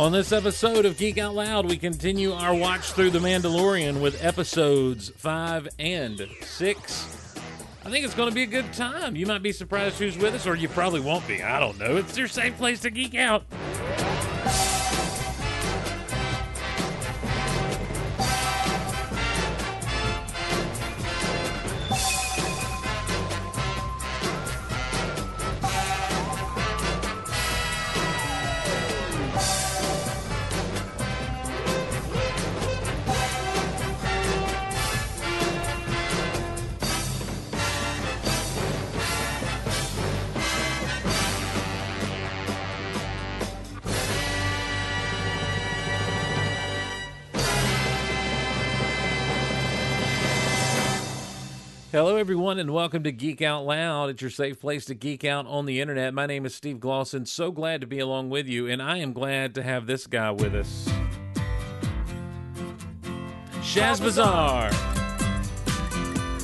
On this episode of Geek Out Loud, we continue our watch through The Mandalorian with episodes five and six. I think it's going to be a good time. You might be surprised who's with us, or you probably won't be. I don't know. It's your safe place to geek out. Everyone, and welcome to Geek Out Loud. It's your safe place to geek out on the internet. My name is Steve Glosson. So glad to be along with you, and I am glad to have this guy with us. Shaz Bazaar.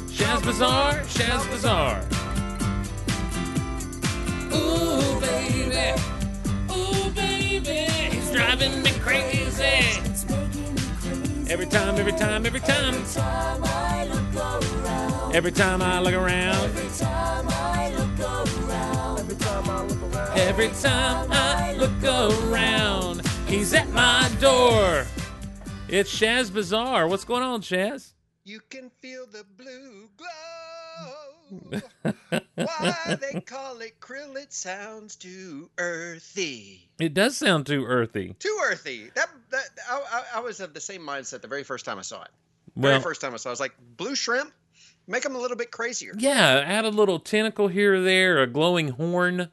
Shaz Bazaar. Shaz Bazaar. Ooh, baby. Ooh, baby. He's driving me crazy. Every time, every time, every time. Every time I look around. Every time I look around. Every time I look around. Every time I look around. Every time I look around. He's at my door. It's Shaz Bazaar. What's going on, Shaz? You can feel the blue glow. Why they call it krill? It sounds too earthy. It does sound too earthy. Too earthy. That that I, I, was of the same mindset the very first time I saw it. Very Well, first time I saw, it. I was like, blue shrimp. Make them a little bit crazier. yeah, add a little tentacle here or there, a glowing horn.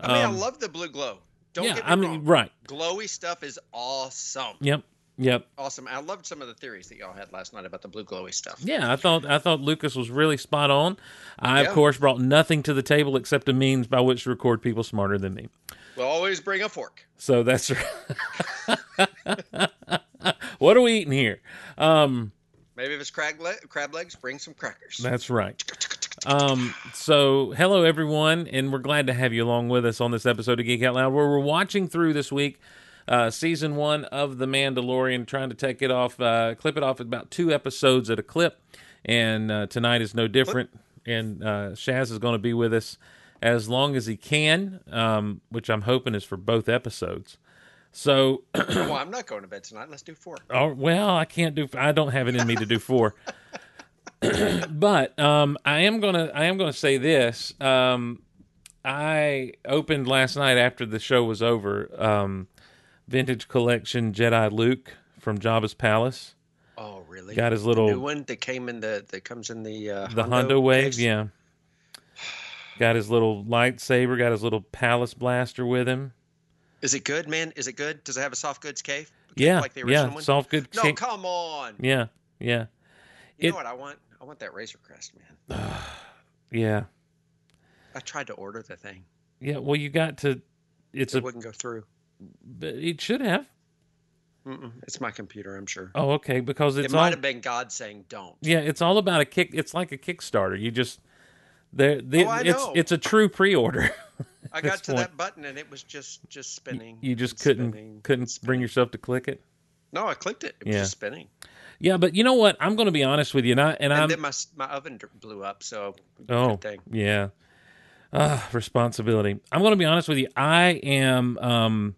I mean, Um, I love the blue glow. Don't yeah, I mean, wrong. right. Glowy stuff is awesome. Yep, yep. Awesome. I loved some of the theories that y'all had last night about the blue glowy stuff. Yeah, I thought I thought Lucas was really spot on. I of course brought nothing to the table except a means by which to record people smarter than me. We'll always bring a fork. So that's right. what are we eating here? Um, Maybe if it's crab, le- crab legs, bring some crackers. that's right. Um, so hello everyone, and we're glad to have you along with us on this episode of Geek Out Loud, where we're watching through this week uh, season one of The Mandalorian, trying to take it off, uh, clip it off at about two episodes at a clip, and uh, tonight is no different. And uh, Shaz is going to be with us as long as he can, um, which I'm hoping is for both episodes. So well, I'm not going to bed tonight. Let's do four. Oh well, I can't do. I don't have it in me to do four. but um, I am gonna. I am gonna say this. Um, I opened last night after the show was over. Um, vintage collection Jedi Luke from Jabba's palace. Oh, really? Got his The little new one that came in the that comes in the uh, the Hondo wave. case? Yeah. Got his little lightsaber. Got his little palace blaster with him. Is it good, man? Is it good? Does it have a soft goods cave? Yeah, like the original yeah. one. Soft goods. no, ca- come on. yeah, yeah, You it- know what I want? I want that Razor Crest, man. yeah, I tried to order the thing. yeah. Well, you got to. It's It a. wouldn't go through. But It should have. Mm-mm. It's my computer, I'm sure. Oh, okay. Because it might all have been God saying don't. yeah, it's all about a kick. It's like a Kickstarter. You just there. The, Oh, I it's know. it's a true pre-order. I got to point. that button and it was just just spinning. you just couldn't spinning, couldn't and bring yourself to click it. No, I clicked it. It was Yeah. just spinning. Yeah, but you know what? I'm going to be honest with you, and I and, And then my my oven blew up. So oh yeah, ah, responsibility. I'm going to be honest with you. I am um.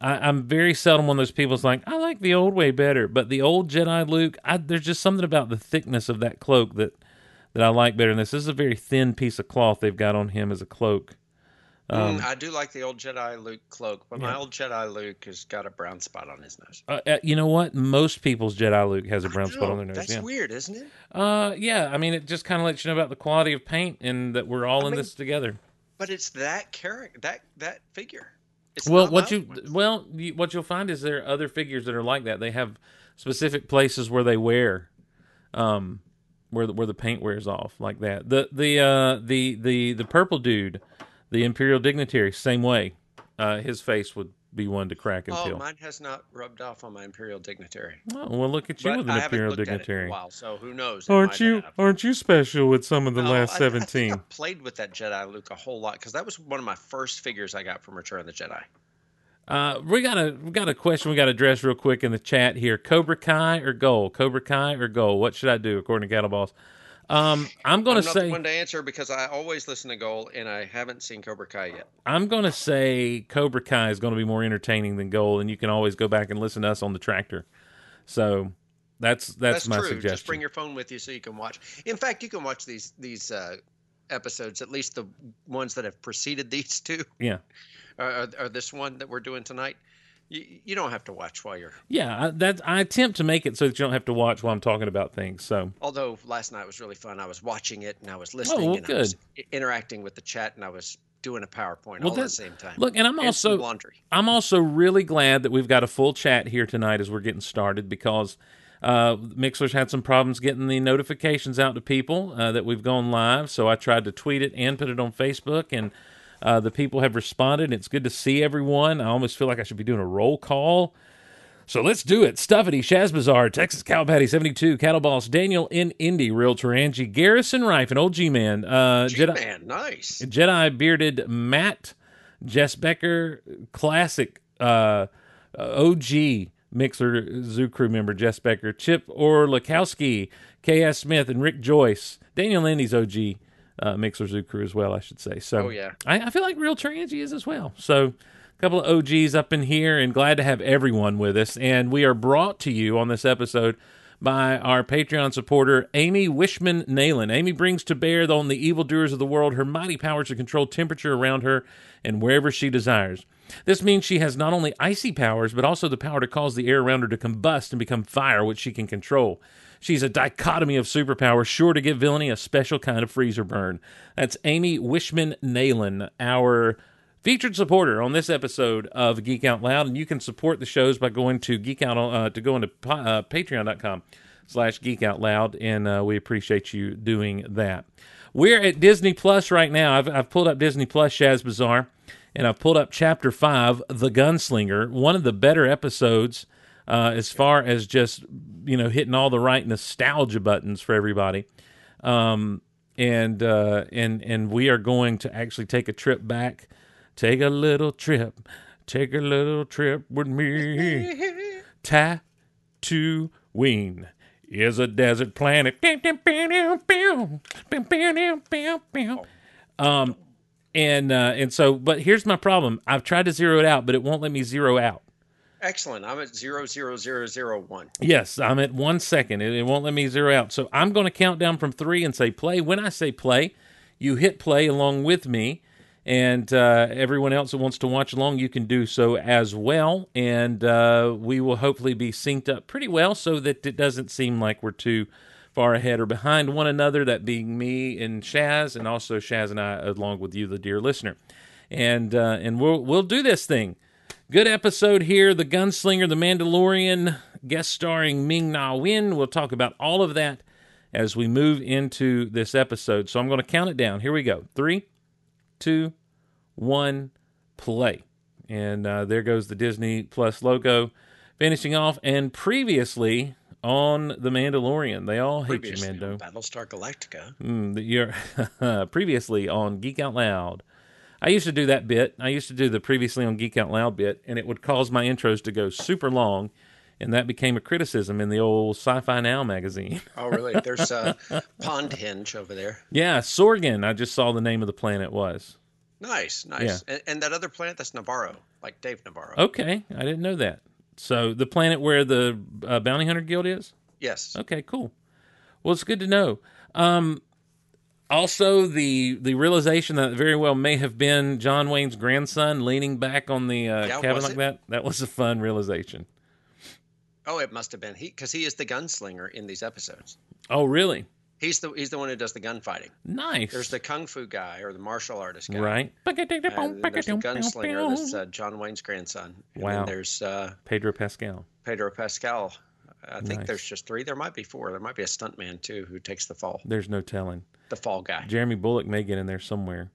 I, I'm very seldom one of those people that's like, I like the old way better, but the old Jedi Luke, I, there's just something about the thickness of that cloak that that I like better than this. This is a very thin piece of cloth they've got on him as a cloak. Um, Mm, I do like the old Jedi Luke cloak, but my old Jedi Luke has got a brown spot on his nose. Uh, uh, you know what? Most people's Jedi Luke has a brown spot on their nose. That's yeah. weird, isn't it? Uh, yeah. I mean, it just kind of lets you know about the quality of paint and that we're all I in mean- this together. But it's that character, that that figure. It's Well, what you ones. well, you, what you'll find is there are other figures that are like that. They have specific places where they wear, um, where the, where the paint wears off like that. The the uh the the the purple dude, the imperial dignitary, same way. Uh, his face would be one to crack and Oh, peel. mine has not rubbed off on my imperial dignitary. Oh, well, look at you But with an I imperial looked at it in dignitary. a while, so who knows? Aren't you have. aren't you special with some of the No, last I- seventeen? I played with that Jedi Luke a whole lot because that was one of my first figures I got from Return of the Jedi. Uh, we got a we got a question we got to address real quick in the chat here. Cobra Kai or Goal? Cobra Kai or Goal? What should I do according to Cattle Boss? Um, I'm going to say the one to answer because I always listen to Goal, and I haven't seen Cobra Kai yet. I'm going to say Cobra Kai is going to be more entertaining than Goal, and you can always go back and listen to us on the tractor. So that's that's, That's, my true. suggestion. Just bring your phone with you so you can watch. In fact, you can watch these these uh, episodes, at least the ones that have preceded these two, yeah, or, or this one that we're doing tonight. You, you don't have to watch while you're. yeah. I, that I attempt to make it so that you don't have to watch while I'm talking about things. So Although last night was really fun. I was watching it and I was listening well, and I was good. interacting with the chat and I was doing a PowerPoint Well, all at the same time. look, and I'm And also laundry. I'm also really glad that we've got a full chat here tonight as we're getting started because uh, Mixer's had some problems getting the notifications out to people uh, that we've gone live. So I tried to tweet it and put it on Facebook, and uh, the people have responded. It's good to see everyone. I almost feel like I should be doing a roll call. So let's do it. Stuffity, Shaz Bazaar, Texas Cow Patty 72, Cattle Boss, Daniel in Indy, Realtor Angie, Garrison Rife, and Old G Man, uh, Jedi, Man, nice. Jedi bearded Matt, Jess Becker, classic uh, OG Mixer Zoo crew member Jess Becker, Chip Orlikowski, K.S. Smith, and Rick Joyce. Daniel Lindy's OG uh, Mixer Zoo crew as well, I should say. So Oh, yeah. I, I feel like Real Angie is as well. So a couple of OGs up in here, and glad to have everyone with us. And we are brought to you on this episode by our Patreon supporter, Amy Wishman Nayland. Amy brings to bear on the evildoers of the world her mighty powers to control temperature around her and wherever she desires. This means she has not only icy powers, but also the power to cause the air around her to combust and become fire, which she can control. She's a dichotomy of superpowers, sure to give villainy a special kind of freezer burn. That's Amy Wishman Nayland, our featured supporter on this episode of Geek Out Loud, and you can support the shows by going to Geek Out uh, to go into uh, Patreon.com slash Geek Out Loud, and uh, we appreciate you doing that. We're at Disney Plus right now. I've, I've pulled up Disney Plus Shaz Bazaar, and I've pulled up Chapter Five, The Gunslinger, one of the better episodes uh, as far as just you know hitting all the right nostalgia buttons for everybody. Um, and uh, and and we are going to actually take a trip back. Take a little trip. Take a little trip with me. Tatooine is a desert planet. Um, and uh, and so, but here's my problem. I've tried to zero it out, but it won't let me zero out. Excellent. I'm at zero zero zero zero one. Yes, I'm at one second. It, it won't let me zero out. So I'm going to count down from three and say play. When I say play, you hit play along with me. And uh, everyone else that wants to watch along, you can do so as well. And uh, we will hopefully be synced up pretty well so that it doesn't seem like we're too far ahead or behind one another, that being me and Shaz, and also Shaz and I, along with you, the dear listener. And, uh, and we'll, we'll do this thing. Good episode here. The Gunslinger, The Mandalorian, guest starring Ming Na Wen. We'll talk about all of that as we move into this episode. So I'm going to count it down. Here we go. Three, two, one, play. And uh, there goes the Disney Plus logo. Finishing off, and previously on The Mandalorian. They all hate Previously you, Mando. Battlestar Galactica. Mm, you're previously on Geek Out Loud. I used to do that bit. I used to do the previously on Geek Out Loud bit, and it would cause my intros to go super long, and that became a criticism in the old Sci-Fi Now magazine. Oh, really? There's a pond hinge over there. yeah, Sorgan. I just saw the name of the planet was. Nice, nice. And, and that other planet, that's Navarro, like Dave Navarro. Okay, I didn't know that. So the planet where the uh, Bounty Hunter Guild is. Yes. Okay, cool. Well, it's good to know. Um, also, the the realization that very well may have been John Wayne's grandson leaning back on the uh, Yeah, cabin like that. That was a fun realization. Oh, it must have been he because he is the gunslinger in these episodes. Oh, really? He's the he's the one who does the gunfighting. Nice. There's the kung fu guy or the martial artist guy. right. And there's the gunslinger that's uh, John Wayne's grandson. And Wow. there's uh, Pedro Pascal. Pedro Pascal. I think Nice. there's just three. There might be four. There might be a stuntman too who takes the fall. There's no telling. The fall guy. Jeremy Bulloch may get in there somewhere.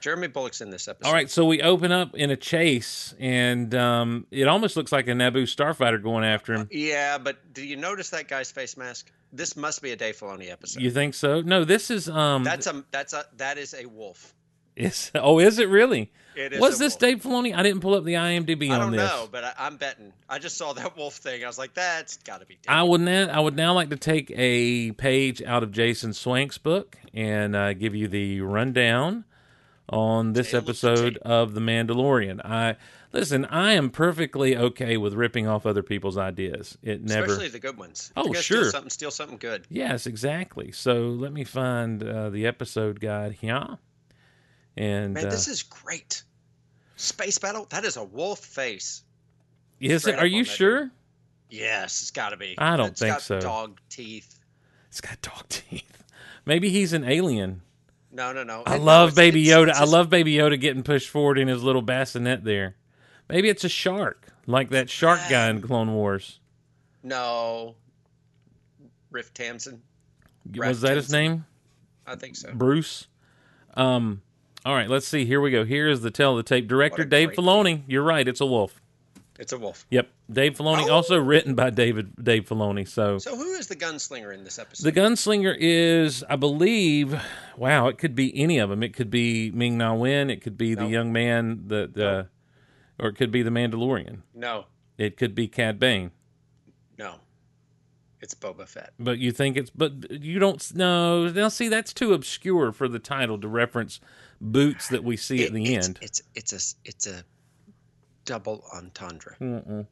Jeremy Bulloch's in this episode. All right, so we open up in a chase, and um, it almost looks like a Naboo starfighter going after him. Yeah, but do you notice that guy's face mask? This must be a Dave Filoni episode. You think so? No, this is um. That's a that's a that is a wolf. Is oh, is it really? It is Was this wolf. Dave Filoni? I didn't pull up the IMDb I on this. I don't know, but I, I'm betting. I just saw that wolf thing. I was like, that's got to be. Dave. I would now I would now like to take a page out of Jason Swank's book and uh, give you the rundown on this Tale of the episode of The Mandalorian. I listen. I am perfectly okay with ripping off other people's ideas. It never. Especially the good ones. Oh, If you're gonna sure. Steal something, steal something good. Yes, exactly. So let me find uh, the episode guide here. And Man, uh, this is great. Space battle. That is a wolf face. is it? Are you sure? Yes, it's got to be. I don't It's think got so. Dog teeth. It's got dog teeth. Maybe he's an alien. No, no, no. I love it's- Baby Yoda. I love Baby Yoda getting pushed forward in his little bassinet there. Maybe it's a shark, like that shark guy in Clone Wars. No. Riff Tamson. Was that his name? I think so. Bruce. Um. All right, let's see. Here we go. Here is the tell of the tape. Director Dave Filoni. You're right. It's a wolf. It's a wolf. Yep. Dave Filoni. Oh. Also written by David Dave Filoni. So So who is the gunslinger in this episode? The gunslinger is, I believe, wow, it could be any of them. It could be Ming Na Wen. It could be the young man, the, the uh, or it could be the Mandalorian. no, It could be Cad Bane. no. It's Boba Fett. But you think it's, but you don't know. Now, see, that's too obscure for the title to reference boots that we see at the it's, end. It's it's a it's a double entendre. Mm-mm.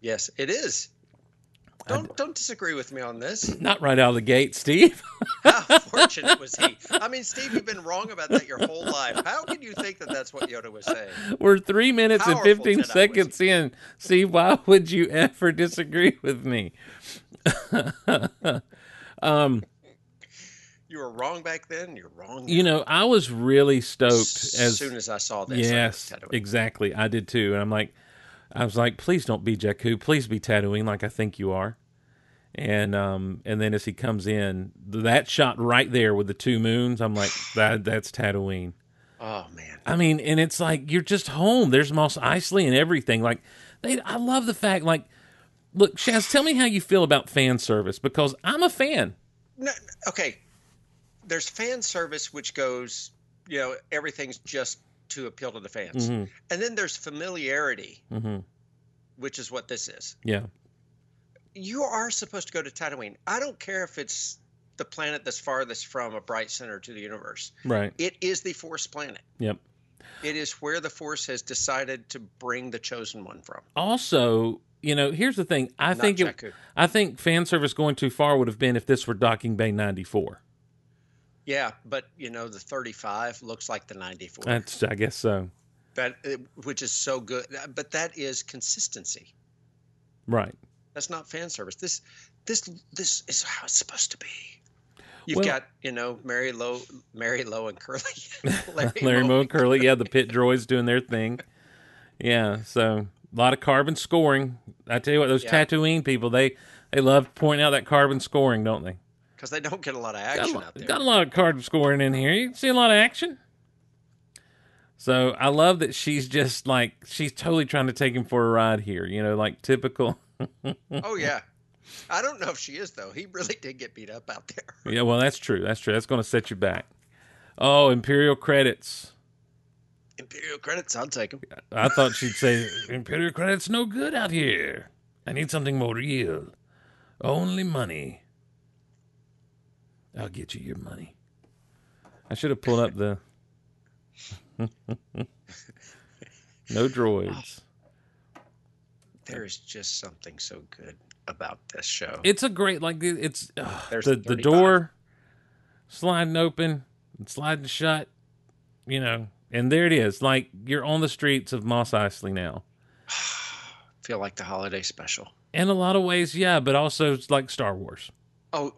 Yes, it is. Don't don't disagree with me on this. Not right out of the gate, Steve. How fortunate was he? I mean, Steve, you've been wrong about that your whole life. How can you think that that's what Yoda was saying? We're three minutes and 15 Jedi seconds in. See, why would you ever disagree with me? um, You were wrong back then. You're wrong. You know, I was really stoked as as soon as I saw this. Yes, exactly. I did too, and I'm like, I was like, please don't be Jakku, please be Tatooine, like I think you are. And um, and then as he comes in, that shot right there with the two moons, I'm like, that that's Tatooine. Oh man. I mean, and it's like you're just home. There's Mos Eisley and everything. Like, they, I love the fact. Like, look, Shaz, tell me how you feel about fan service because I'm a fan. No, okay. There's fan service, which goes, you know, everything's just to appeal to the fans, Mhm. and then there's familiarity, hmm which is what this is. Yeah, You are supposed to go to Tatooine. I don't care if it's the planet that's farthest from a bright center to the universe. right. It is the Force planet. Yep. It is where the Force has decided to bring the chosen one from. Also, you know, here's the thing. I not think it, I think fan service going too far would have been if this were Docking Bay 94. Yeah, but you know the 35 looks like the 94. That's, I guess so. that which is so good. But that is consistency. Right. That's not fan service. This this this is how it's supposed to be. You've Well- got you know Mary Low, Mary Low and Curly, Larry, Moe and Curly, yeah, the pit droids doing their thing. Yeah, so a lot of carbon scoring. I tell you what, those Yeah. Tatooine people, they they love pointing out that carbon scoring, don't they? Because they don't get a lot of Got a, action lot, out there. got a lot of card scoring in here. You see a lot of action. So I love that she's just like she's totally trying to take him for a ride here. You know, like typical. oh yeah, I don't know if she is though. He really did get beat up out there. Yeah, well, that's true. That's true. That's going to set you back. Oh, Imperial credits. Imperial credits, I'll take them. I thought she'd say Imperial credits no good out here. I need something more real. Only money. I'll get you your money. I should have pulled up the no droids. There is just something so good about this show. It's a great like it's There's the the the 35. door sliding open and sliding shut, you know, and there it is. Like you're on the streets of Mos Eisley now. feel like the holiday special. In a lot of ways, yeah, but also it's like Star Wars. Oh,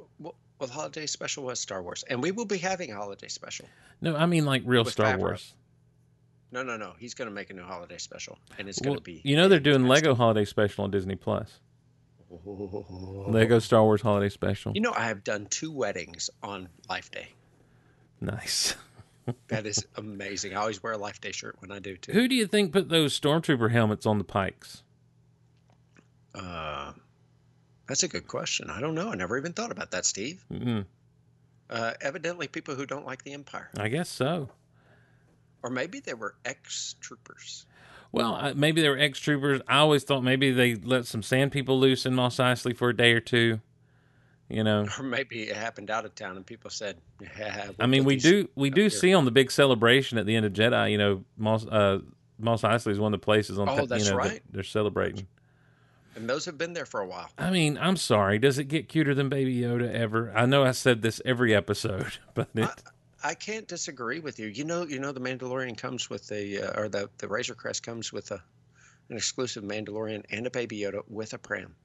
well, well, holiday special was Star Wars, and we will be having a holiday special. No, I mean like real Star Favreau. Wars. No, no, no. He's going to make a new holiday special, and it's Well, going to be. you know they're doing Lego Holiday Special on Disney Plus. Lego Star Wars Holiday Special. You know, I have done two weddings on Life Day. Nice. That is amazing. I always wear a Life Day shirt when I do too. Who do you think put those stormtrooper helmets on the pikes? Uh, that's a good question. I don't know. I never even thought about that, Steve. Mm, Uh, evidently, people who don't like the Empire. I guess so. Or maybe they were ex troopers. Well, uh, maybe they were ex troopers. I always thought maybe they let some sand people loose in Mos Eisley for a day or two. You know, Or maybe it happened out of town and people said, yeah. I mean, we do we do here. see on the big celebration at the end of Jedi. You know, Mos uh, Mos Eisley is one of the places on. Oh, that's you know, right. they're celebrating. And those have been there for a while. I mean, I'm sorry. Does it get cuter than Baby Yoda ever? I know I said this every episode, but it, I can't disagree with you. You know, you know, the Mandalorian comes with the, uh, or the the Razor Crest comes with a, an exclusive Mandalorian and a Baby Yoda with a pram.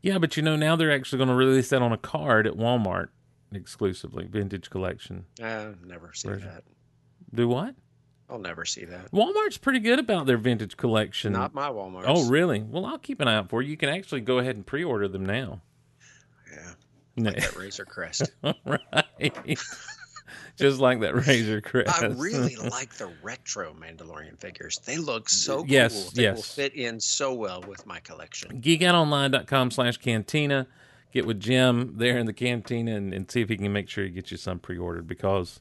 yeah, but you know now they're actually going to release that on a card at Walmart exclusively, vintage collection. Uh, never seen that. Do what? I'll never see that. Walmart's pretty good about their vintage collection. Not my Walmart. oh, really? Well, I'll keep an eye out for you. You can actually go ahead and pre-order them now. yeah, No. that Razor Crest. right. Just like that Razor Crest. I really like the retro Mandalorian figures. They look so Yes, cool. They will yes. fit in so well with my collection. geekoutonline.com slash cantina get with jim there in the cantina and, and see if he can make sure he gets you some pre-ordered because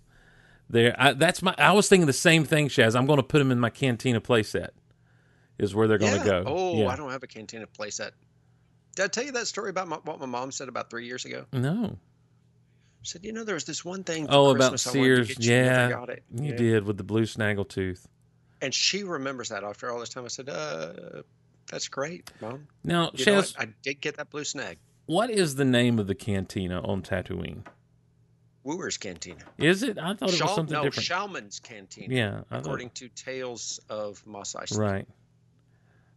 there I, that's my i was thinking the same thing shaz i'm going to put them in my cantina playset is where they're going yeah. to go Oh, yeah. I don't have a Cantina playset. Did I tell you that story about my, what my mom said about three years ago? no She said, you know, there was this one thing. For oh about Christmas I to sears get you, yeah got it. you Yeah. did with the blue snaggle tooth And she remembers that after all this time. I said, uh, that's great, mom. now shaz what? I did get that blue snag. what is the name of the cantina on tatooine Wuher's Cantina. is it i thought it was Shal- something no, different Chalmun's Cantina. yeah I thought, According to Tales of Mos Eisley. right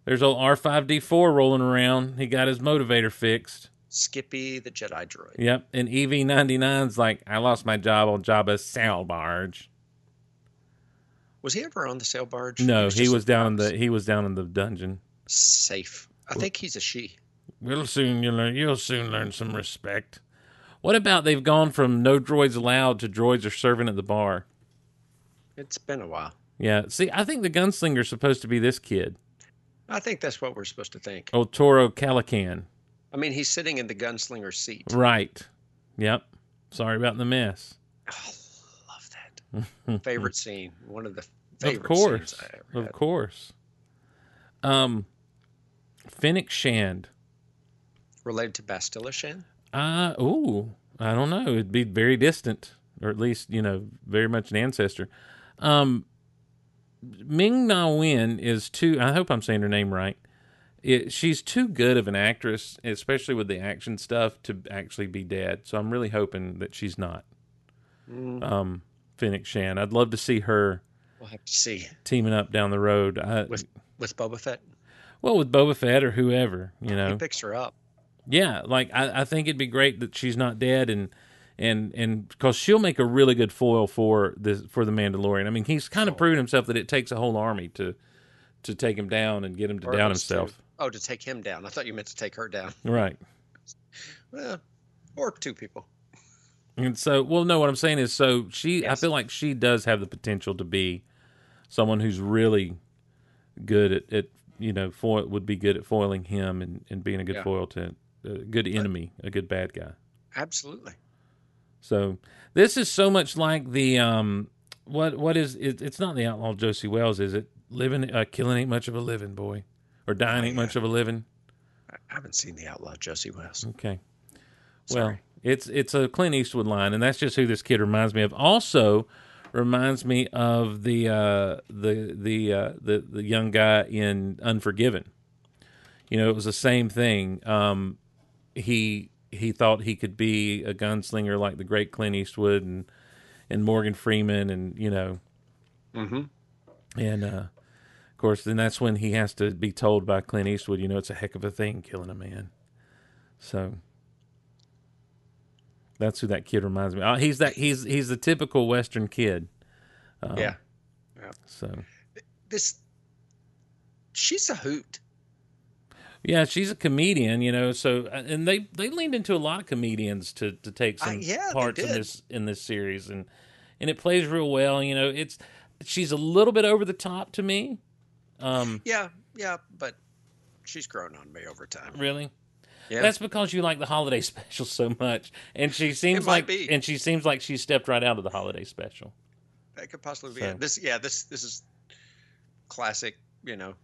there's old r5d4 rolling around he got his motivator fixed Skippy the Jedi droid. Yep, and EV 99's like, I lost my job on Jabba's sail barge. Was he ever on the sail barge? No, he just was down in the he was down in the dungeon. safe. I think he's a she. We'll soon you learn you'll soon learn some respect. What about they've gone from no droids allowed to droids are serving at the bar? It's been a while. Yeah, see, I think the gunslinger's supposed to be this kid, I think that's what we're supposed to think. old Toro Calican. I mean, he's sitting in the gunslinger seat. Right. Yep. Sorry about the mess. Oh, love that. favorite scene. One of the favorite of course, scenes I ever of had. course. Um, Fennec Shand. Related to Bastila Shan? Uh ooh, I don't know. It'd be very distant, or at least you know, very much an ancestor. Um, Ming Na Wen is too. I hope I'm saying her name right. It, she's too good of an actress, especially with the action stuff, to actually be dead. So I'm really hoping that she's not. Mm, Um, Fennec Shan. I'd love to see her we'll have to see. teaming up down the road. I, With with Boba Fett, well, with Boba Fett or whoever, you he know. picks her up. Yeah, like I, I think it'd be great that she's not dead, and and and because she'll make a really good foil for this for the Mandalorian. I mean, he's kind of Oh. proven himself that it takes a whole army to to take him down and get him to Or down least to- himself. oh, to take him down. I thought you meant to take her down. Right. Well, or two people. And so, well, no, what I'm saying is, so she, I feel like she does have the potential to be someone who's really good at, at you know, foil would be good at foiling him and, and being a good Yeah. foil to a good enemy, a good bad guy. Absolutely. So this is so much like the um what what is it, it's not the outlaw Josey Wales, is it? Living uh, killing ain't much of a living, boy. Or dying ain't yeah. much of a living. I haven't seen the Outlaw Josey Wales. Okay. Well, Sorry. it's it's a Clint Eastwood line, and that's just who this kid reminds me of. Also reminds me of the uh the the uh the, the young guy in Unforgiven. You know, it was the same thing. Um he he thought he could be a gunslinger like the great Clint Eastwood and and Morgan Freeman and you know Mm-hmm. and uh of course then that's when he has to be told by Clint Eastwood, you know, it's a heck of a thing killing a man. So that's who that kid reminds me. Oh, he's that he's he's the typical Western kid. Um, yeah. So This. She's a hoot. Yeah, she's a comedian, you know. So uh, and they they leaned into a lot of comedians to to take some yeah, parts in this in this series, and and it plays real well. You know, it's she's a little bit over the top to me. Um, Yeah, yeah, but she's grown on me over time. really. Yeah. That's because you like the holiday special so much, and she seems like be. and she seems like she stepped right out of the holiday special. That could possibly be So- it. This, yeah, this this is classic. You know,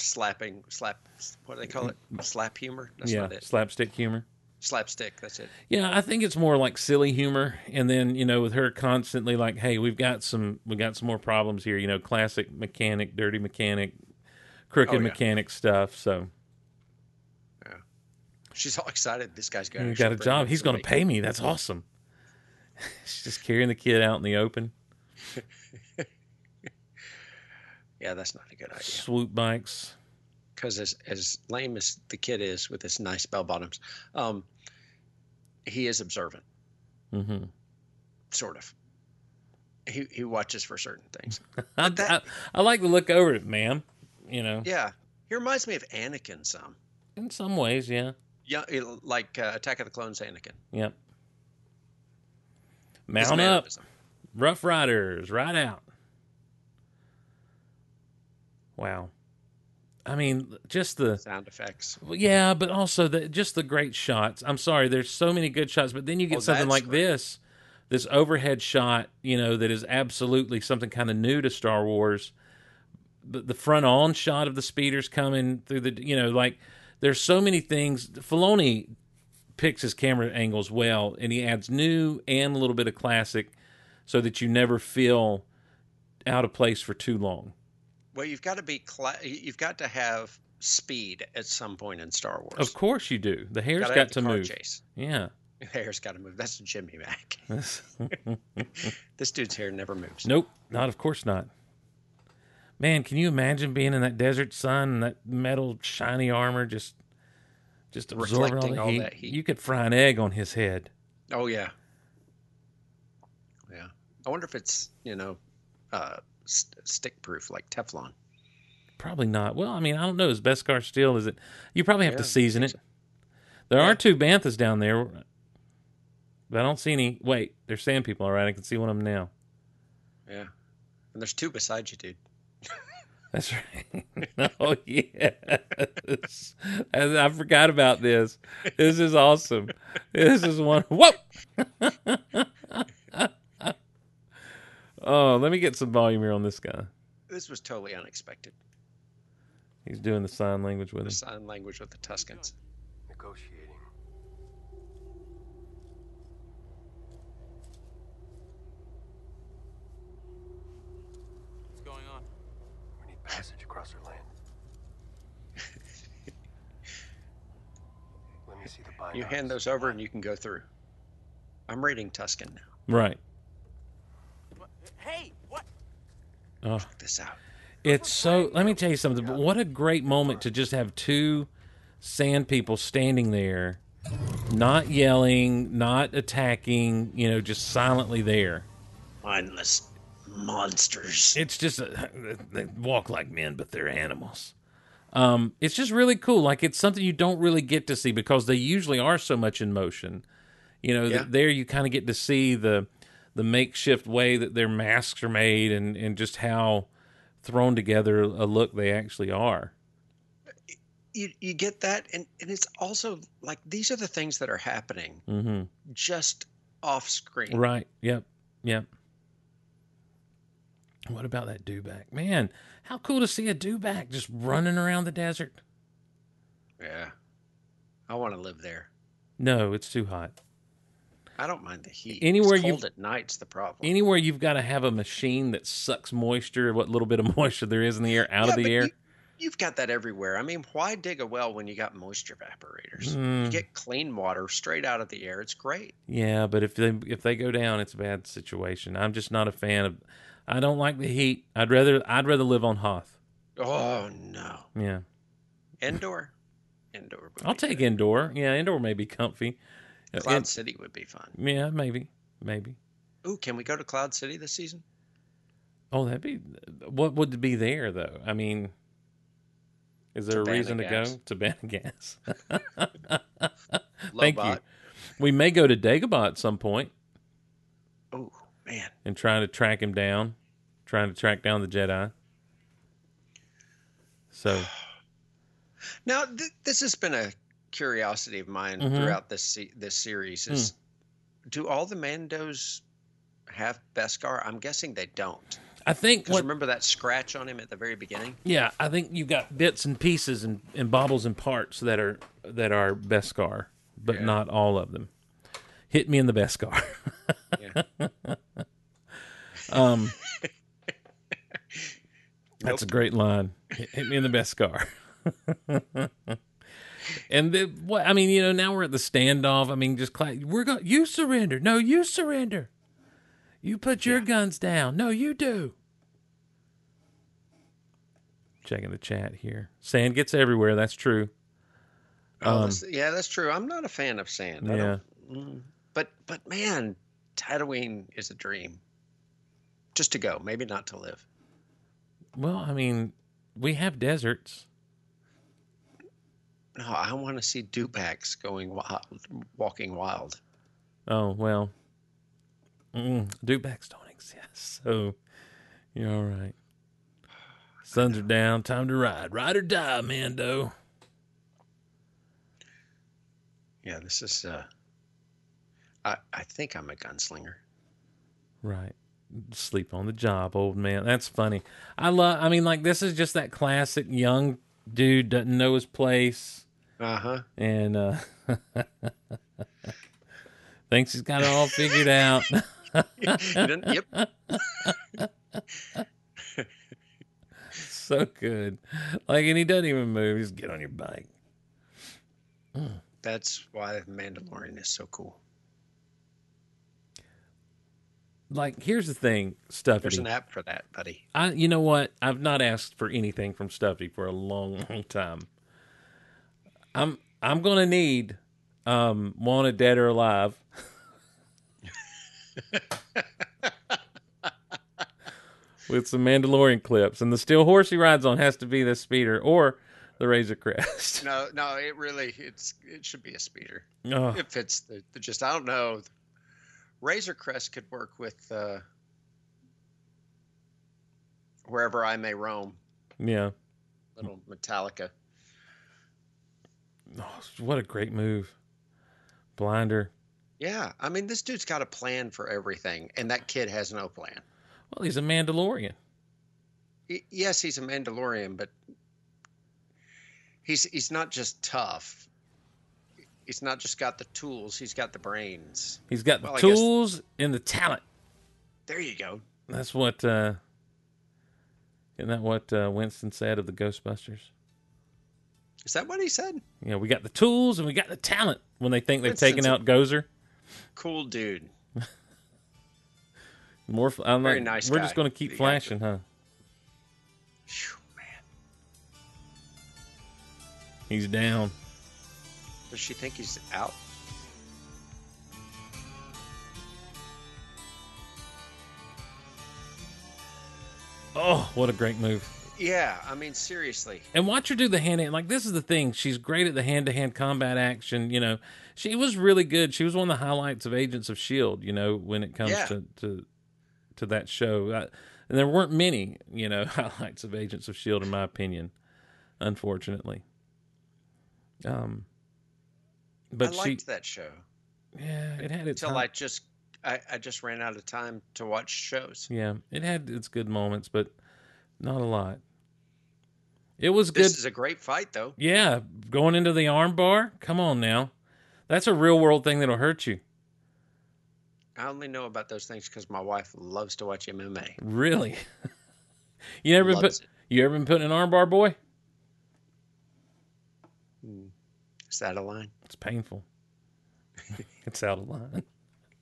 slapping, slap. What do they call it? Slap humor. That's yeah, not it. slapstick humor. Slapstick. That's it. Yeah, I think it's more like silly humor, and then you know, with her constantly like, "Hey, we've got some, we got some more problems here." You know, classic mechanic, dirty mechanic, crooked Oh, yeah. mechanic stuff. So Yeah. She's all excited. This guy's got, got a job. He's going to pay me. That's awesome. She's just carrying the kid out in the open. Yeah, that's not a good idea. Swoop bikes. Because as as lame as the kid is with his nice bell bottoms, um, he is observant, hmm sort of. He he watches for certain things. I, that- I, I like to look over it, ma'am. You know, Yeah, he reminds me of Anakin some. in some ways, yeah, Yeah, like uh, Attack of the Clones, Anakin. yep. Mount up. Rough Riders, ride out. Wow, I mean, just the sound effects. Yeah, but also the just the great shots. I'm sorry, there's so many good shots, but then you get Oh, something like great. this, this overhead shot, you know, that is absolutely something kind of new to Star Wars. The, the front on shot of the speeders coming through the, you know, like there's so many things. Filoni picks his camera angles well, and he adds new and a little bit of classic, so that you never feel out of place for too long. Well, you've got to be. Cla- you've got to have speed at some point in Star Wars. Of course you do. The hair's got to move. Chase. Yeah. The hair's got to move. That's Jimmy Mac. This dude's hair never moves. Nope, not of course not. Man, can you imagine being in that desert sun and that metal shiny armor just just absorbing all the all heat? that heat. You could fry an egg on his head. Oh yeah. Yeah. I wonder if it's you know, uh, st- stick proof like Teflon. Probably not. Well, I mean, I don't know. Is Beskar steel? Is it? You probably have Yeah, to season it. There Yeah. are two banthas down there, but I don't see any. Wait, there's sand people. All right, I can see one of them now. Yeah. And there's two beside you, dude. That's right. oh yes, As- I forgot about this. This is awesome. This is one. Whoa. oh, let me get some volume here on this guy. This was totally unexpected. He's doing the sign language with The him. sign language with the Tuskens. Negotiating. What's going on? We need passage across our land. Let me see the bind. You hand those over and you can go through. I'm reading Tusken now. Right. What? Hey, what? Oh, Check this out. it's so. Let me tell you something. But what a great moment to just have two sand people standing there, not yelling, not attacking. You know, just silently there. Mindless monsters. it's just uh, they walk like men, but they're animals. Um, it's just really cool. Like it's something you don't really get to see because they usually are so much in motion. You know, Yeah. th- there you kind of get to see the the makeshift way that their masks are made and and just how thrown together a look they actually are. You, you get that, and, and it's also like these are the things that are happening hmm just off screen. Right. Yep. Yep. What about that dewback? Man, how cool to see a dewback just running around the desert. Yeah. I want to live there. No, it's too hot. I don't mind the heat. Anywhere it's you- cold at night's the problem. anywhere you've got to have a machine that sucks moisture, what little bit of moisture there is in the air, out Yeah, of the air. You, you've got that everywhere. I mean, why dig a well when you got moisture evaporators? Mm. You get clean water straight out of the air. It's great. Yeah, but if they if they go down, it's a bad situation. I'm just not a fan of. I don't like the heat. I'd rather I'd rather live on Hoth. Oh no, Yeah, indoor, indoor. I'll take good. indoor. Yeah, indoor may be comfy. Cloud City would be fun. yeah, maybe, maybe. Ooh, can we go to Cloud City this season? Oh, that'd be. What would be there though? I mean, is there a reason to go to Banagas? Thank you. We may go to Dagobah at some point. Oh man, and trying to track him down, trying to track down the Jedi. So, now th- this has been a curiosity of mine Mhm. throughout this this series. Is Hmm. do all the Mandos have Beskar? I'm guessing they don't. I think what remember that scratch on him at the very beginning? Yeah, I think you've got bits and pieces and, and baubles and parts that are that are Beskar, but Yeah. not all of them. Hit me in the Beskar. Yeah. um, that's a great line. Hit, hit me in the Beskar. and the, what I mean, you know, now we're at the standoff. I mean, just cla we're going. You surrender. No, you surrender. You put your guns down. No, you do. Checking the chat here. Sand gets everywhere. That's true. Oh, Um, that's- yeah, that's true. I'm not a fan of sand. I Yeah. don't- mm, but but man, Tatooine is a dream. Just to go, maybe not to live. Well, I mean, we have deserts. No, I want to see dewbacks going wild, walking wild. Oh well, mm, dewbacks don't exist, so you're all right. Suns are down. Time to ride. Ride or die, Mando. Yeah, this is. uh I I think I'm a gunslinger. Right. Sleep on the job, old man. That's funny. I love. I mean, like this is just that classic young dude doesn't know his place Uh huh. and uh thinks he's got it all figured out. yep. so good. Like, and he doesn't even move. He's get on your bike. That's why Mandalorian is so cool. Like, here's the thing, Stuffy. There's an app for that, buddy. I, you know what? I've not asked for anything from Stuffy for a long, long time. I'm, I'm gonna need, um, wanted dead or alive. With some Mandalorian clips, and the steel horse he rides on has to be the speeder or the Razor Crest. No, no, it really it's it should be a speeder. Oh, If it's the, the just I don't know. Razor Crest could work with uh, wherever I may roam. yeah. Little Metallica. Oh, what a great move. Blinder. Yeah, I mean this dude's got a plan for everything, and that kid has no plan. Well, he's a Mandalorian. Y- yes, he's a Mandalorian, but he's he's not just tough. He's not just got the tools; he's got the brains. He's got the Well, I guess- tools and the talent. There you go. That's what uh isn't that what uh, Winston said of the Ghostbusters? Is that what he said? You know, we got the tools and we got the talent when they think they've taken out Gozer. Cool dude. More, I'm Very like, nice We're guy. just going to keep flashing, huh? Phew, man, He's down. does she think he's out? Oh, what a great move! Yeah, I mean seriously. And watch her do the hand hand. Like this is the thing. She's great at the hand to hand combat action. You know, she was really good. She was one of the highlights of Agents of Shield. You know, when it comes Yeah. to to to that show, uh, and there weren't many. You know, highlights of Agents of Shield, in my opinion, unfortunately. Um, but I she, that show yeah, it had its until hi- I just I, I just ran out of time to watch shows. yeah, it had its good moments, but not a lot. It was good. This is a great fight, though. Yeah, going into the arm bar. Come on now, that's a real world thing that'll hurt you. I only know about those things because my wife loves to watch MMA. Really? you never been put? It. You ever been put in an arm bar, boy? Hmm. Is that a line? It's painful. it's out of line.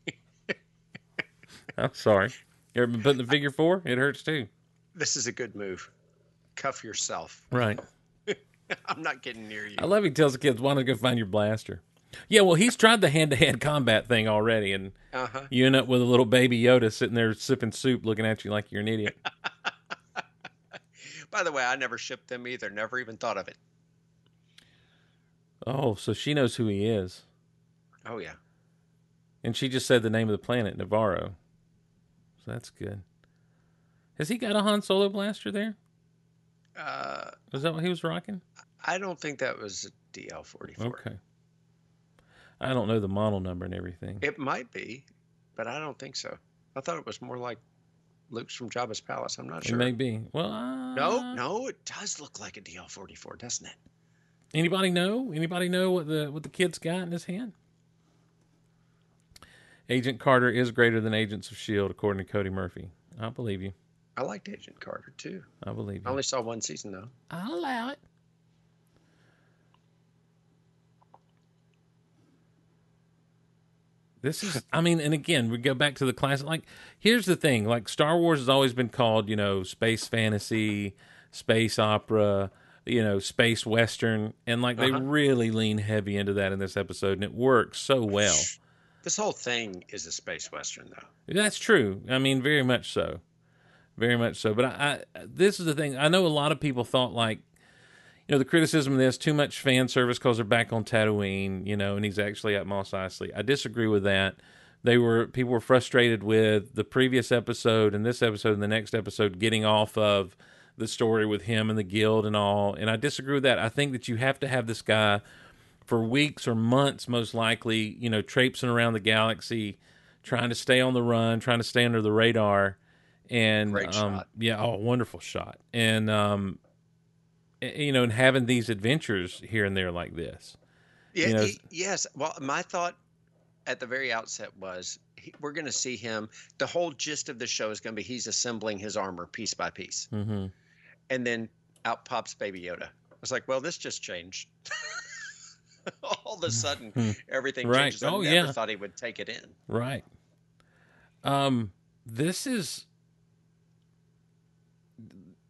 I'm sorry. You ever been put in the figure four? It hurts too. This is a good move. Cuff yourself. Right. I'm not getting near you. I love he tells the kids, "Why don't you go find your blaster?" Yeah, well, he's tried the hand to hand combat thing already, and Uh huh. you end up with a little baby Yoda sitting there sipping soup, looking at you like you're an idiot. By the way, I never shipped them either. Never even thought of it. Oh, so she knows who he is. Oh yeah. And she just said the name of the planet, Navarro. So that's good. Has he got a Han Solo blaster there? Uh, Is that what he was rocking? I don't think that was a DL44. Okay. I don't know the model number and everything. It might be, but I don't think so. I thought it was more like Luke's from Jabba's palace. I'm not sure. It may be. Well, uh, No, no, it does look like a DL44, doesn't it? Anybody know? Anybody know what the what the kid's got in his hand? Agent Carter is greater than Agents of Shield, according to Cody Murphy. I believe you. I liked Agent Carter too. I believe I only saw one season though. I'll allow it. This is, I mean, and again, we go back to the classic. Like, here's the thing: like, Star Wars has always been called, you know, space fantasy, space opera, you know, space western, and like they Uh-huh. really lean heavy into that in this episode, and it works so well. This whole thing is a space western though. That's true. I mean, very much so, very much so. But I, I this is the thing. I know a lot of people thought like, you know, the criticism of this too much fan service because they're back on Tatooine, you know, and he's actually at Mos Eisley. I disagree with that. They were people were frustrated with the previous episode and this episode and the next episode getting off of the story with him and the guild and all. And I disagree with that. I think that you have to have this guy for weeks or months, most likely, you know, traipsing around the galaxy, trying to stay on the run, trying to stay under the radar. And um, yeah, oh, wonderful shot. And um, you know, and having these adventures here and there like this. Yeah, You know- he- yes. Well, my thought at the very outset was he, we're going to see him. The whole gist of the show is going to be he's assembling his armor piece by piece, hmm and then out pops Baby Yoda. I was like, well, this just changed. All of a sudden, Hmm. everything Right. changes. I Oh, never yeah. thought he would take it in. Right. Um, this is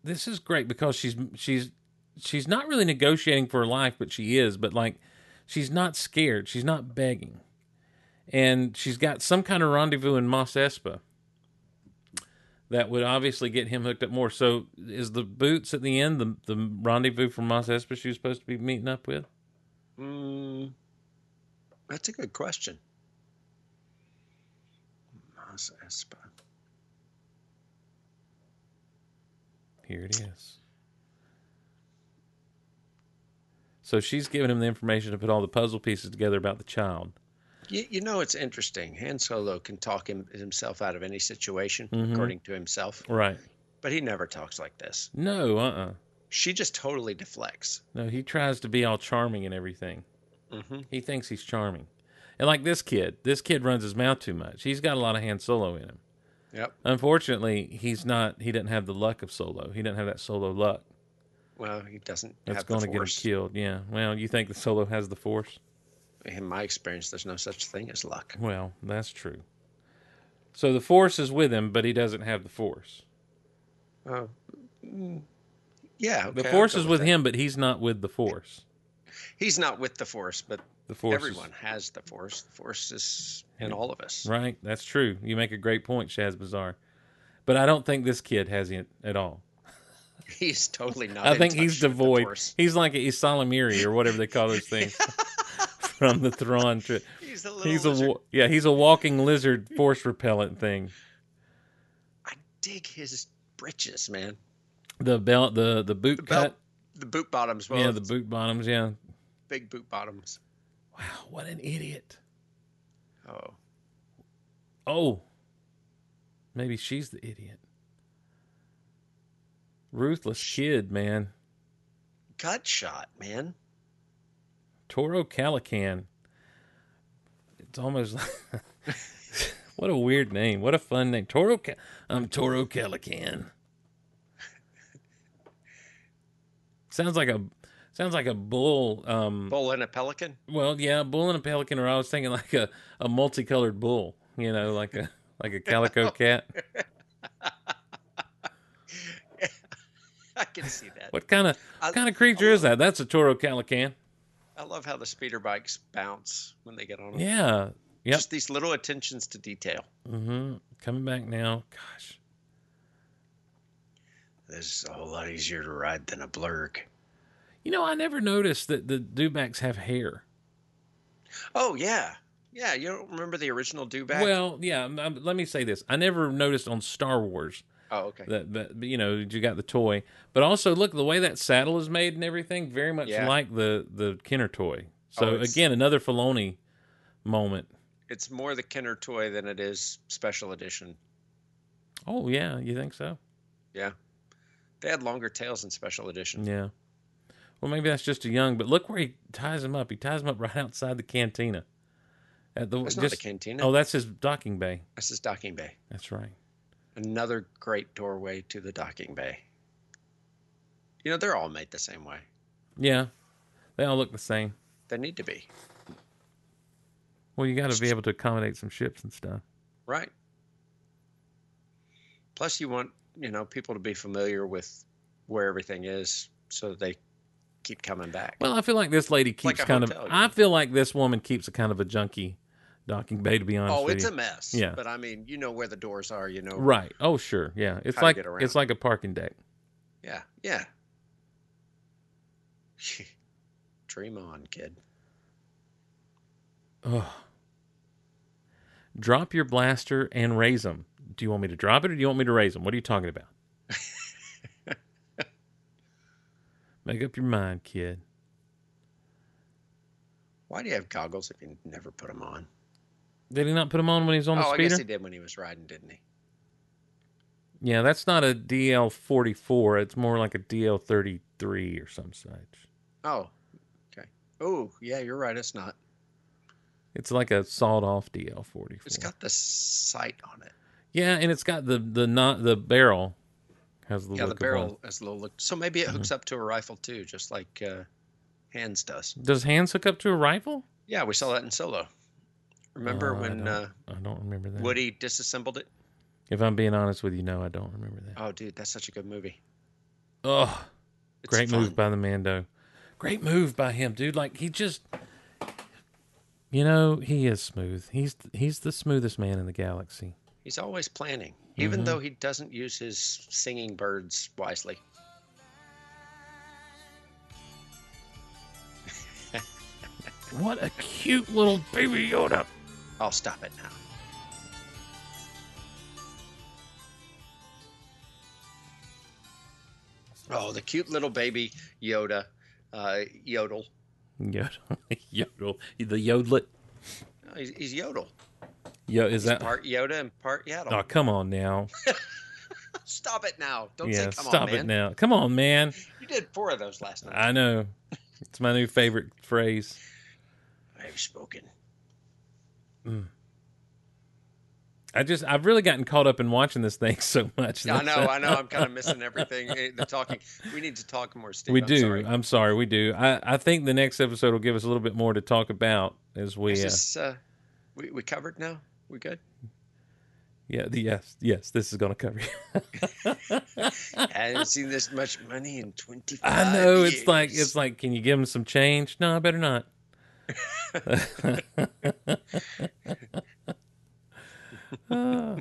this is great because she's she's she's not really negotiating for her life, but she is. But like, she's not scared. She's not begging, and she's got some kind of rendezvous in Mos Espa that would obviously get him hooked up more. So, is the boots at the end the the rendezvous from Mos Espa she was supposed to be meeting up with? Mm, that's a good question. Mos Espa. Here it is. So she's giving him the information to put all the puzzle pieces together about the child. You, you know, it's interesting. Han Solo can talk him, himself out of any situation, Mhm. according to himself, Right. but he never talks like this. No, uh uh She just totally deflects. No, he tries to be all charming and everything. hmm He thinks he's charming. And like this kid, this kid runs his mouth too much. He's got a lot of Han Solo in him. Yep. Unfortunately, he's not he doesn't have the luck of Solo. He doesn't have that Solo luck. Well, he doesn't That's going to get him killed. Yeah. Well, you think the Solo has the Force? In my experience, there's no such thing as luck. Well, that's true. So the Force is with him, but he doesn't have the Force. Oh, mm, yeah. The okay, I'll Force is with that. him, but he's not with the Force. He's not with the force, but The Force. is- everyone has the force. The force is in all of us. right. That's true. You make a great point, Shazbazzar. But I don't think this kid has it at all. He's totally not. I in think he's devoid. He's like a ysalamiri or whatever they call those things from the Thrawn trip. He's a little. He's a lizard. yeah. He's a walking lizard force repellent thing. I dig his britches, man. The belt, the the boot The belt, cut. the boot bottoms. Well, yeah, the boot bottoms. Yeah. big boot bottoms. Wow, what an idiot. Oh, Oh, maybe she's the idiot. Ruthless kid, man. gut shot, man. Toro Calican. It's almost like what a weird name. What a fun name. Toro. Ca- I'm Toro Calican. sounds like a sounds like a bull. Um, Bull and a pelican. well, yeah, bull and a pelican. Or I was thinking like a, a multicolored bull. You know, like a like a calico cat. I can see that. What kind of I- what kind of creature is that? That's a Toro Calican. I love how the speeder bikes bounce when they get on them. Yeah. Yep. Just these little attentions to detail. Mm-hmm. Coming back now. Gosh. This is a whole lot easier to ride than a blurrg. You know, I never noticed that the dewbacks have hair. Oh yeah, yeah. You don't remember the original Dewback? Well, yeah. let me say this: I never noticed on Star Wars oh okay. that, that you know you got the toy, but also look the way that saddle is made and everything, very much Yeah. like the the Kenner toy. So Oh, again, another Filoni moment. It's more the Kenner toy than it is special edition. Oh yeah, you think so? Yeah, they had longer tails in special edition. Yeah. Well, maybe that's just a young. But look where he ties him up. He ties him up right outside the cantina. At the That's not the cantina. Oh, that's his docking bay. That's his docking bay. That's right. Another great doorway to the docking bay. You know, they're all made the same way. Yeah, they all look the same. They need to be. Well, you got to be able to accommodate some ships and stuff. Right. Plus, you want you know people to be familiar with where everything is, so that they keep coming back. Well, I feel like this lady keeps a kind hotel, of. I feel like this woman keeps a kind of a junky docking bay. To be honest oh, it's a mess. Yeah. But I mean, you know where the doors are. You know. Right. Oh, sure. Yeah. It's like it's like a parking deck. Yeah. Yeah. Dream on, kid. Oh. Drop your blaster and raise them. Do you want me to drop it or do you want me to raise them? What are you talking about? Make up your mind, kid. Why do you have goggles if you never put them on? Did he not put them on when he was on the oh, I speeder? guess he did when he was riding, didn't he? Yeah, that's not a DL forty four. It's more like a DL thirty three or some such. Oh, okay. Oh, yeah, you're right. It's not. It's like a sawed off DL forty four. It's got the sight on it. Yeah, and it's got the the not the barrel has the yeah, the look of one. barrel has a little look. So maybe it hooks up to a rifle too, just like uh, Han's does. Does Han's hook up to a rifle? Yeah, we saw that in Solo. Remember Oh, I when don't- uh, I don't remember that. Woody disassembled it? If I'm being honest with you, no, I don't remember that. Oh, dude, that's such a good movie. Oh, It's great fun. move by the Mando. Great move by him, dude. Like he just, you know, he is smooth. He's he's the smoothest man in the galaxy. He's always planning, Mm-hmm. even though he doesn't use his singing birds wisely. What a cute little baby Yoda. I'll stop it now. Oh, the cute little baby Yoda, uh, Yodel. Yodel, yodel, the yodelet. He's, he's Yodel. Yo, is that? Part Yoda and part Yaddle. Oh, come on now. Stop it now. Don't yeah, say come stop on, man. it now. Come on, man. You did four of those last night. I know. It's my new favorite phrase. I've spoken. I just I've really gotten caught up in watching this thing so much. I know, I know. I'm kind of missing everything. eh, The talking. We need to talk more, Steve. we I'm do. sorry. I'm sorry, we do. I, I think the next episode will give us a little bit more to talk about as we. Is Uh, this, uh, we we covered now? We good? yeah. The, yes. Yes. This is going to cover you. I haven't seen this much money in 25 I know. It's like it's like. Can you give him some change? No, I better not. Uh,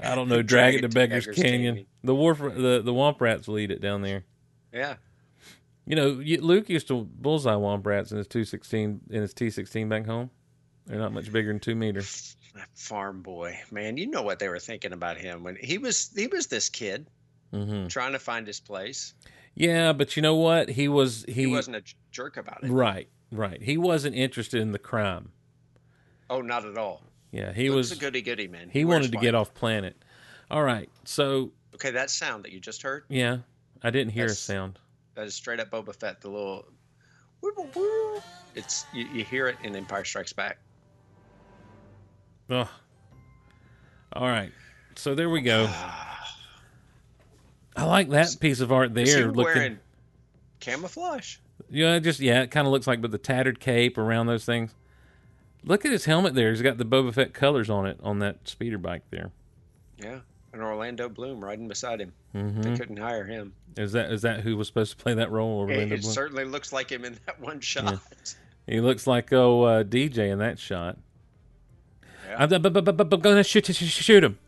I don't know. Drag, it to Beggars, Canyon. Canyon. The wharf, the the Womp Rats will eat it down there. Yeah. You know, Luke used to bullseye Womp Rats in his two sixteen in his T sixteen back home. They're not much bigger than two meters. That farm boy, man, you know what they were thinking about him when he was he was this kid hmm trying to find his place. Yeah, but you know what? He was he, He, wasn't a jerk about it. right, right. He wasn't interested in the crime. Oh, not at all. Yeah, he He was. a goody goody man. he wears wanted to white. get off planet. All right, so Okay, that sound that you just heard, yeah, I didn't hear a sound. that is straight up Boba Fett. The little, it's you, you hear it in Empire Strikes Back. Ugh. All right, so there we go. I like that piece of art Is he there. Looking, wearing camouflage? yeah, just yeah, it kind of looks like with the tattered cape around those things. Look at his helmet there. He's got the Boba Fett colors on it on that speeder bike there. Yeah, and Orlando Bloom riding beside him. hmm They couldn't hire him. Is that is that who was supposed to play that role? Orlando it certainly looks like him in that one shot. He looks like oh uh, DJ in that shot. Yeah. I'm, bu- bu- bu- gonna shoot sh- sh- shoot him.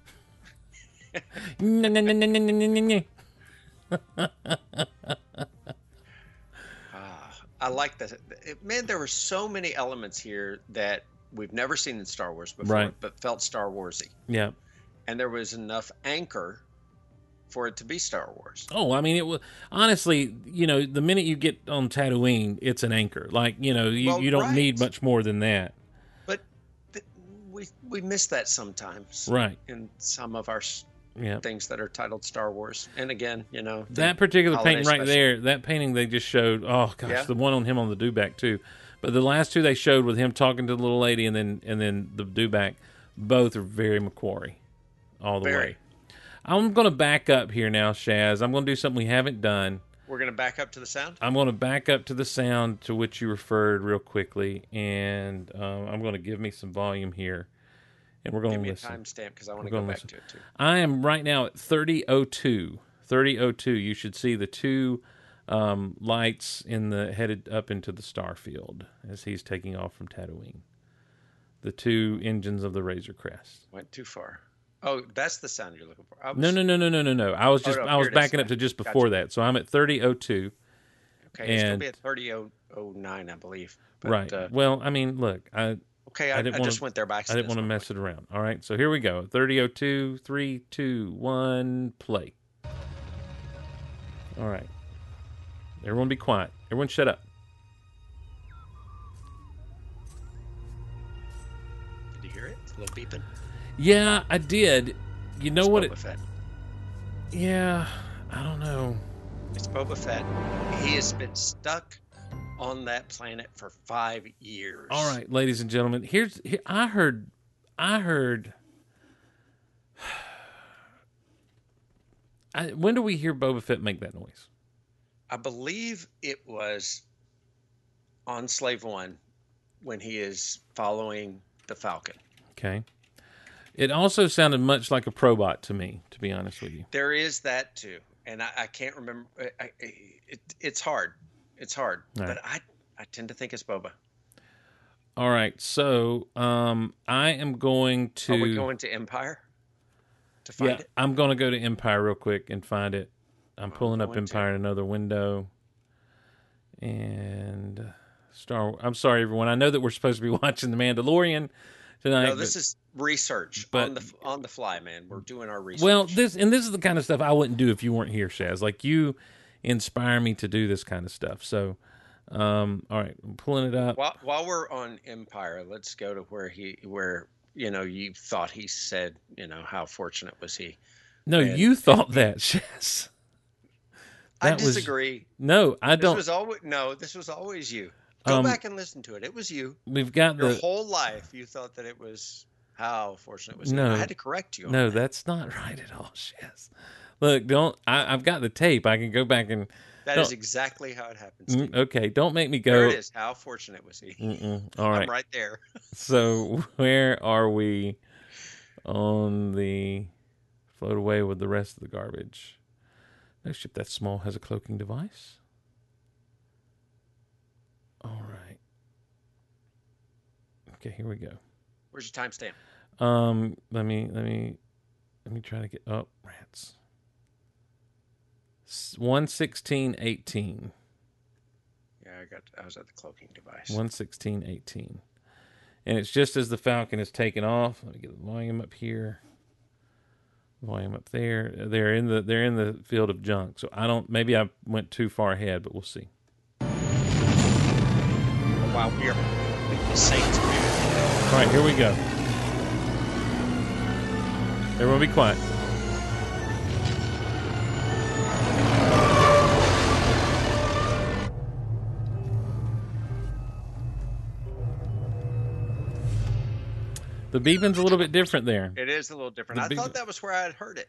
Ah, I like that. Man, there were so many elements here that we've never seen in Star Wars before, Right. but felt Star Warsy. Yeah. And there was enough anchor for it to be Star Wars. Oh, I mean, it was honestly, you know, the minute you get on Tatooine, it's an anchor. Like, you know, you, Well, you don't need much more than that. We we miss that sometimes Right. in some of our Yeah. things that are titled Star Wars. And again, you know, That particular painting right special. there, that painting they just showed. Oh gosh, Yeah? the one on him on the dewback too. But the last two they showed with him talking to the little lady and then and then the dewback, both are very McQuarrie, all the Very. way. I'm going to back up here now, Shaz. I'm going to do something we haven't done. We're gonna back up to the sound. I'm going to back up to the sound to which you referred real quickly, and um, I'm going to give me some volume here, and we're going to Give me a timestamp because I want to go back listen. to it too. I am right now at 3002. 3002. You should see the two um, lights in the headed up into the star field as he's taking off from Tatooine. The two engines of the Razor Crest. Went too far. Oh, that's the sound you're looking for. I was, No, no, no, no, no, no, no. I was Oh, just no, I was here it is. backing up to just Gotcha. before that. So I'm at 3002. Okay, it's gonna and- be at thirty oh oh nine, I believe. But, right. Uh, well, I mean, look, I okay, I I, I, didn't wanna- just went there by I didn't want to mess it around. All right. So here we go. 3002 3 2 1 play. All right. Everyone be quiet. Everyone shut up. Hear it? A little beeping. Yeah, I did. You know It's what Boba it Fett. Yeah, I don't know. It's Boba Fett. He has been stuck on that planet for five years. All right, ladies and gentlemen, here's here, I heard I heard I, when do we hear Boba Fett make that noise? I believe it was on Slave One when he is following the Falcon. Okay. It also sounded much like a probot to me, to be honest with you. There is that too, and I, I can't remember. I, I, it, it's hard. It's hard, right. but I I tend to think it's Boba. All right, so um, I am going to. Are we going to Empire to find yeah, it? I'm going to go to Empire real quick and find it. I'm pulling up going to. Empire in another window, and Star. I'm sorry, everyone. I know that we're supposed to be watching The Mandalorian tonight. No, this but- is research but- on the on the fly, man. We're doing our research. well, this and this is the kind of stuff I wouldn't do if you weren't here, Shaz. Like you inspire me to do this kind of stuff. So, um, all right, I'm pulling it up. while while we're on Empire, let's go to where he where you know you thought he said you know how fortunate was he. No, and- you thought that, Shaz. I That was- disagree. No, I don't. was always no. This was always you. Go Um, back and listen to it. It was you. We've got Your the whole life, you thought that it was how fortunate was he. No. I had to correct you. On No, that. that's not right at all, Shaz. Look, don't. I, I've got the tape. I can go back and. that is exactly how it happens. Mm, Okay, don't make me There go. it is. How fortunate was he? Mm-mm. All right. I'm right there. So where are we on the float away with the rest of the garbage? No ship that small has a cloaking device. All right. Okay, here we go. Where's your timestamp? Um, let me let me let me try to get oh rats. One sixteen eighteen. Yeah, I got. I was at the cloaking device. One sixteen eighteen. And it's just as the Falcon is taking off. Let me get the volume up here. Volume up there. They're in the they're in the field of junk. So I don't maybe I went too far ahead, but we'll see. While we're with the Saints, All right, here we go. Everyone be quiet. The beeping's a little bit different there. it is a little different. The I big- thought that was where I had heard it.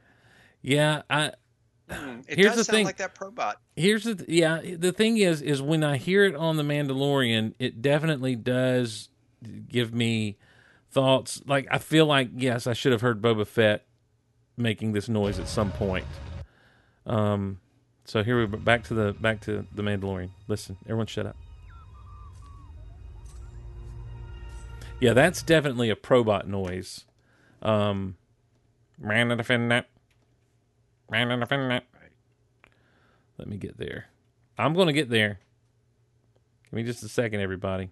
Yeah, I Hmm, It Here's does the sound thing. like that Probot. here's the th- yeah the thing is is when i hear it on the mandalorian it definitely does give me thoughts. Like i feel like yes i should have heard boba fett making this noise at some point. Um so here we back to the back to the mandalorian. Listen everyone shut up. Yeah that's definitely a probot noise. Um man to defend that man to defend that Right. Let me get there. I'm going to get there. Give me just a second, everybody.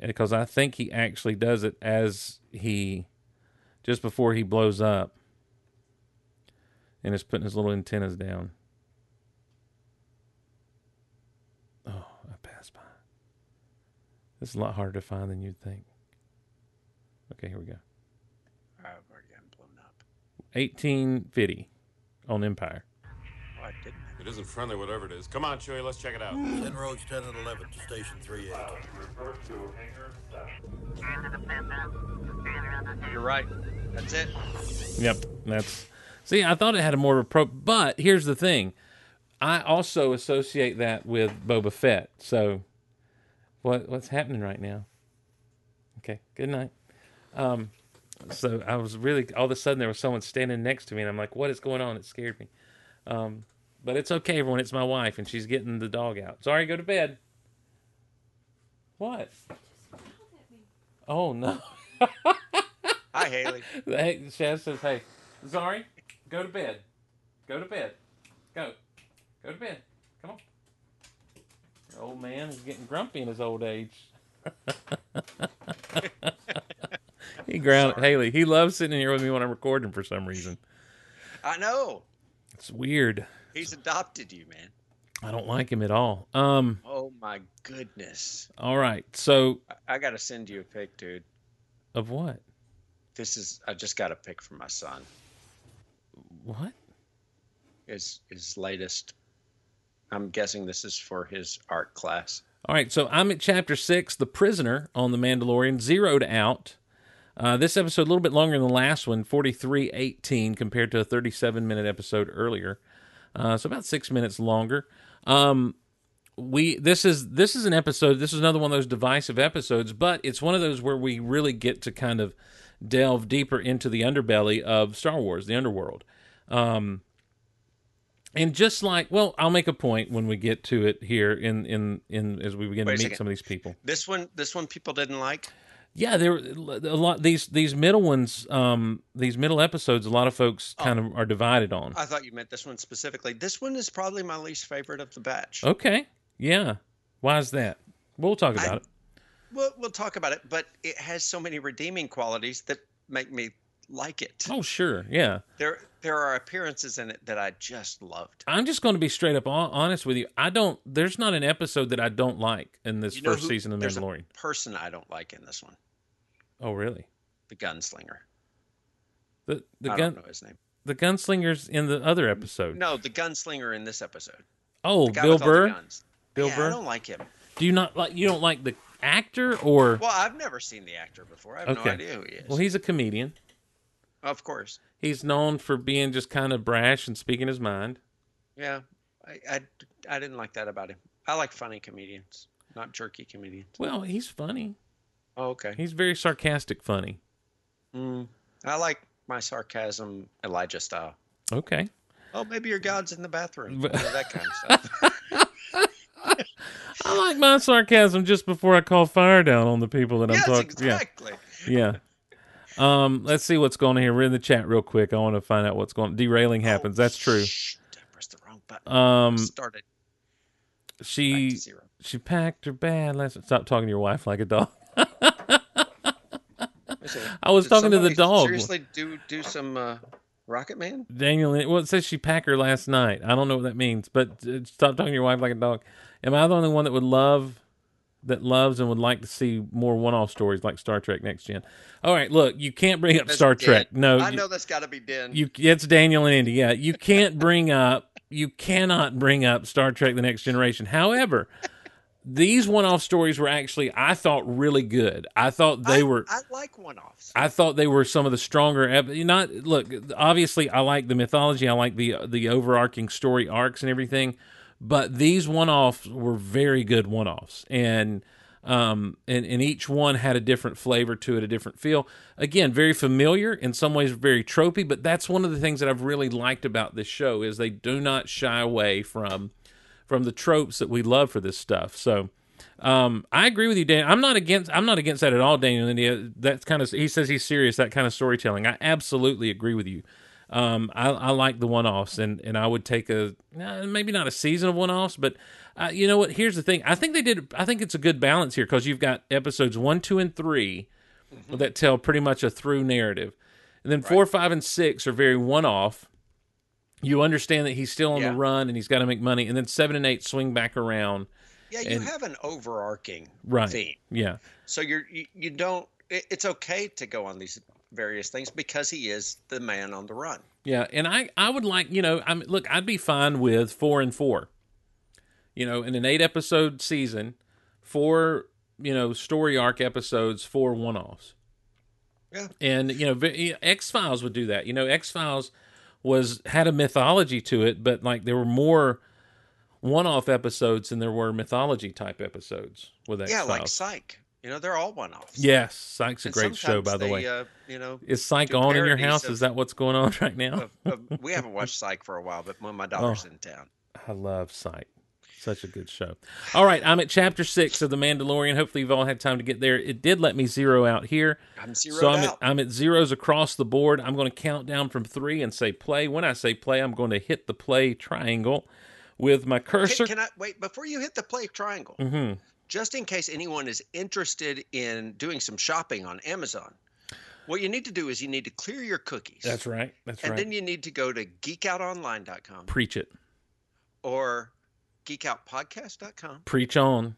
Because I think he actually does it as he, just before he blows up, and is putting his little antennas down. Oh, I passed by. This is a lot harder to find than you'd think. Okay, here we go. I've already gotten blown up. 1850 on Empire. Oh, I didn't. It isn't friendly, whatever it is. Come on, Chewie, let's check it out. Send Rogues 10 and 11 to Station 38. You're right. That's it. Yep, that's. See, I thought it had a more pro, but here's the thing. I also associate that with Boba Fett. So, what what's happening right now? Okay, good night. Um, so I was really all of a sudden there was someone standing next to me, and I'm like, "What is going on?" It scared me. Um, but it's okay, everyone. It's my wife, and she's getting the dog out. Sorry, go to bed. What? Oh no. Hi, Haley. Hey, Shaz says, "Hey, Zari, go to bed. Go to bed. Go. Go to bed. Come on." Old man is getting grumpy in his old age. he ground Haley. He loves sitting here with me when I'm recording for some reason. I know. It's weird. He's adopted you, man. I don't like him at all. Um. Oh my goodness. All right. So I, I got to send you a pic, dude. of what? This is. I just got a pic from my son. What? His his latest. I'm guessing this is for his art class. All right, so I'm at chapter six, The Prisoner on The Mandalorian, zeroed out. Uh, this episode a little bit longer than the last one, 43.18 compared to a 37 minute episode earlier. Uh, so about six minutes longer. Um, we this is this is an episode. This is another one of those divisive episodes, but it's one of those where we really get to kind of delve deeper into the underbelly of Star Wars, the underworld. Um, and just like, well, I'll make a point when we get to it here in in in as we begin Wait to meet some of these people. This one. This one people didn't like. Yeah, there a lot these these middle ones, um, these middle episodes. A lot of folks kind of are divided on. I thought you meant this one specifically. This one is probably my least favorite of the batch. Okay, yeah. Why is that? We'll talk about I- it. We'll we'll talk about it, but it has so many redeeming qualities that make me like it. Oh, sure, yeah. There there are appearances in it that I just loved. I'm just going to be straight up honest with you. I don't. There's not an episode that I don't like in this You know first who- season of there's a person I don't like in this one, Oh, really? the gunslinger. The the I gun don't know his name. the gunslingers in the other episode. No, the gunslinger in this episode. oh, Bill with all the Burr. guns. Bill yeah, Burr? I don't like him. Do you not like? You don't like the actor, or Well, I've never seen the actor before. I have Okay. no idea who he is. well, he's a comedian. Of course. He's known for being just kind of brash and speaking his mind. Yeah, I, I, I didn't like that about him. I like funny comedians, not jerky comedians. Well, he's funny. Oh, okay. He's very sarcastic, funny. Mm, I like my sarcasm Elijah style. Okay. Oh, maybe your God's in the bathroom. But- You know, that kind of stuff. I like my sarcasm just before I call fire down on the people that I'm talking. exactly. Yeah. Yeah. Um, let's see what's going on here. We're in the chat real quick. I want to find out what's going. on. Derailing happens. Oh, That's true. Shh, I pressed the wrong button. Um, Started she she packed her bag. Let's stop talking to your wife like a dog. I was did talking to the dog. Seriously, do do some uh, Rocket Man? Daniel, well, it says she packed her last night. I don't know what that means, but uh, stop talking to your wife like a dog. Am I the only one that would love, that loves and would like to see more one-off stories like Star Trek Next Gen? All right, look, you can't bring up That's Star. Trek. No, I you- know that's got to be Den. you it's Daniel and Andy. Yeah, you can't bring up you cannot bring up Star Trek: The Next Generation. However, these one-off stories were actually I thought really good. I thought they I, were. I like one-offs. I thought they were some of the stronger. ep- Not look. Obviously, I like the mythology. I like the the overarching story arcs and everything. But these one-offs were very good one-offs, and um, and and each one had a different flavor to it, a different feel. Again, very familiar in some ways, very tropey. But that's one of the things that I've really liked about this show is they do not shy away from from the tropes that we love for this stuff. So. Um, I agree with you, Dan. I'm not against. I'm not against that at all, Daniel. India. That's kind of. He says he's serious. That kind of storytelling. I absolutely agree with you. Um, I, I like the one-offs, and and I would take a maybe not a season of one-offs, but uh, you know what? Here's the thing. I think they did. I think it's a good balance here because you've got episodes one, two, and 3 that tell pretty much a through narrative, and then four, five, and six are very one-off. You understand that he's still on Yeah. the run and he's got to make money, and then seven and eight swing back around. yeah, you and- have an overarching Right. theme, Yeah. so you're you, you don't. It, it's okay to go on these various things because he is the man on the run. Yeah, and I I would like you know I'm look I'd be fine with four and four. You know, in an eight episode season, four you know story arc episodes, four one offs. Yeah. and you know X Files would do that. You know, X Files was had a mythology to it, but like there were more one off episodes than there were mythology type episodes with X Files. Yeah, like Psych. You know, they're all one offs. yes, Psych's a great show, by the way. Uh, you know, Is Psych on in your house? of- Is that what's going on right now? of, of, we haven't watched Psych for a while, but when my daughter's Oh. in town. I love Sight. Such a good show. All right, I'm at chapter six of The Mandalorian. Hopefully, you've all had time to get there. It did let me zero out here. I'm zeroed So I'm at. I'm at zeros across the board. I'm going to count down from three and say play. When I say play, I'm going to hit the play triangle with my cursor. Can, can I wait before you hit the play triangle? Mhm. Just in case anyone is interested in doing some shopping on Amazon, what you need to do is you need to clear your cookies. That's right. That's and right. And then you need to go to geekoutonline.com Preach it. or geekoutpodcast.com Preach on.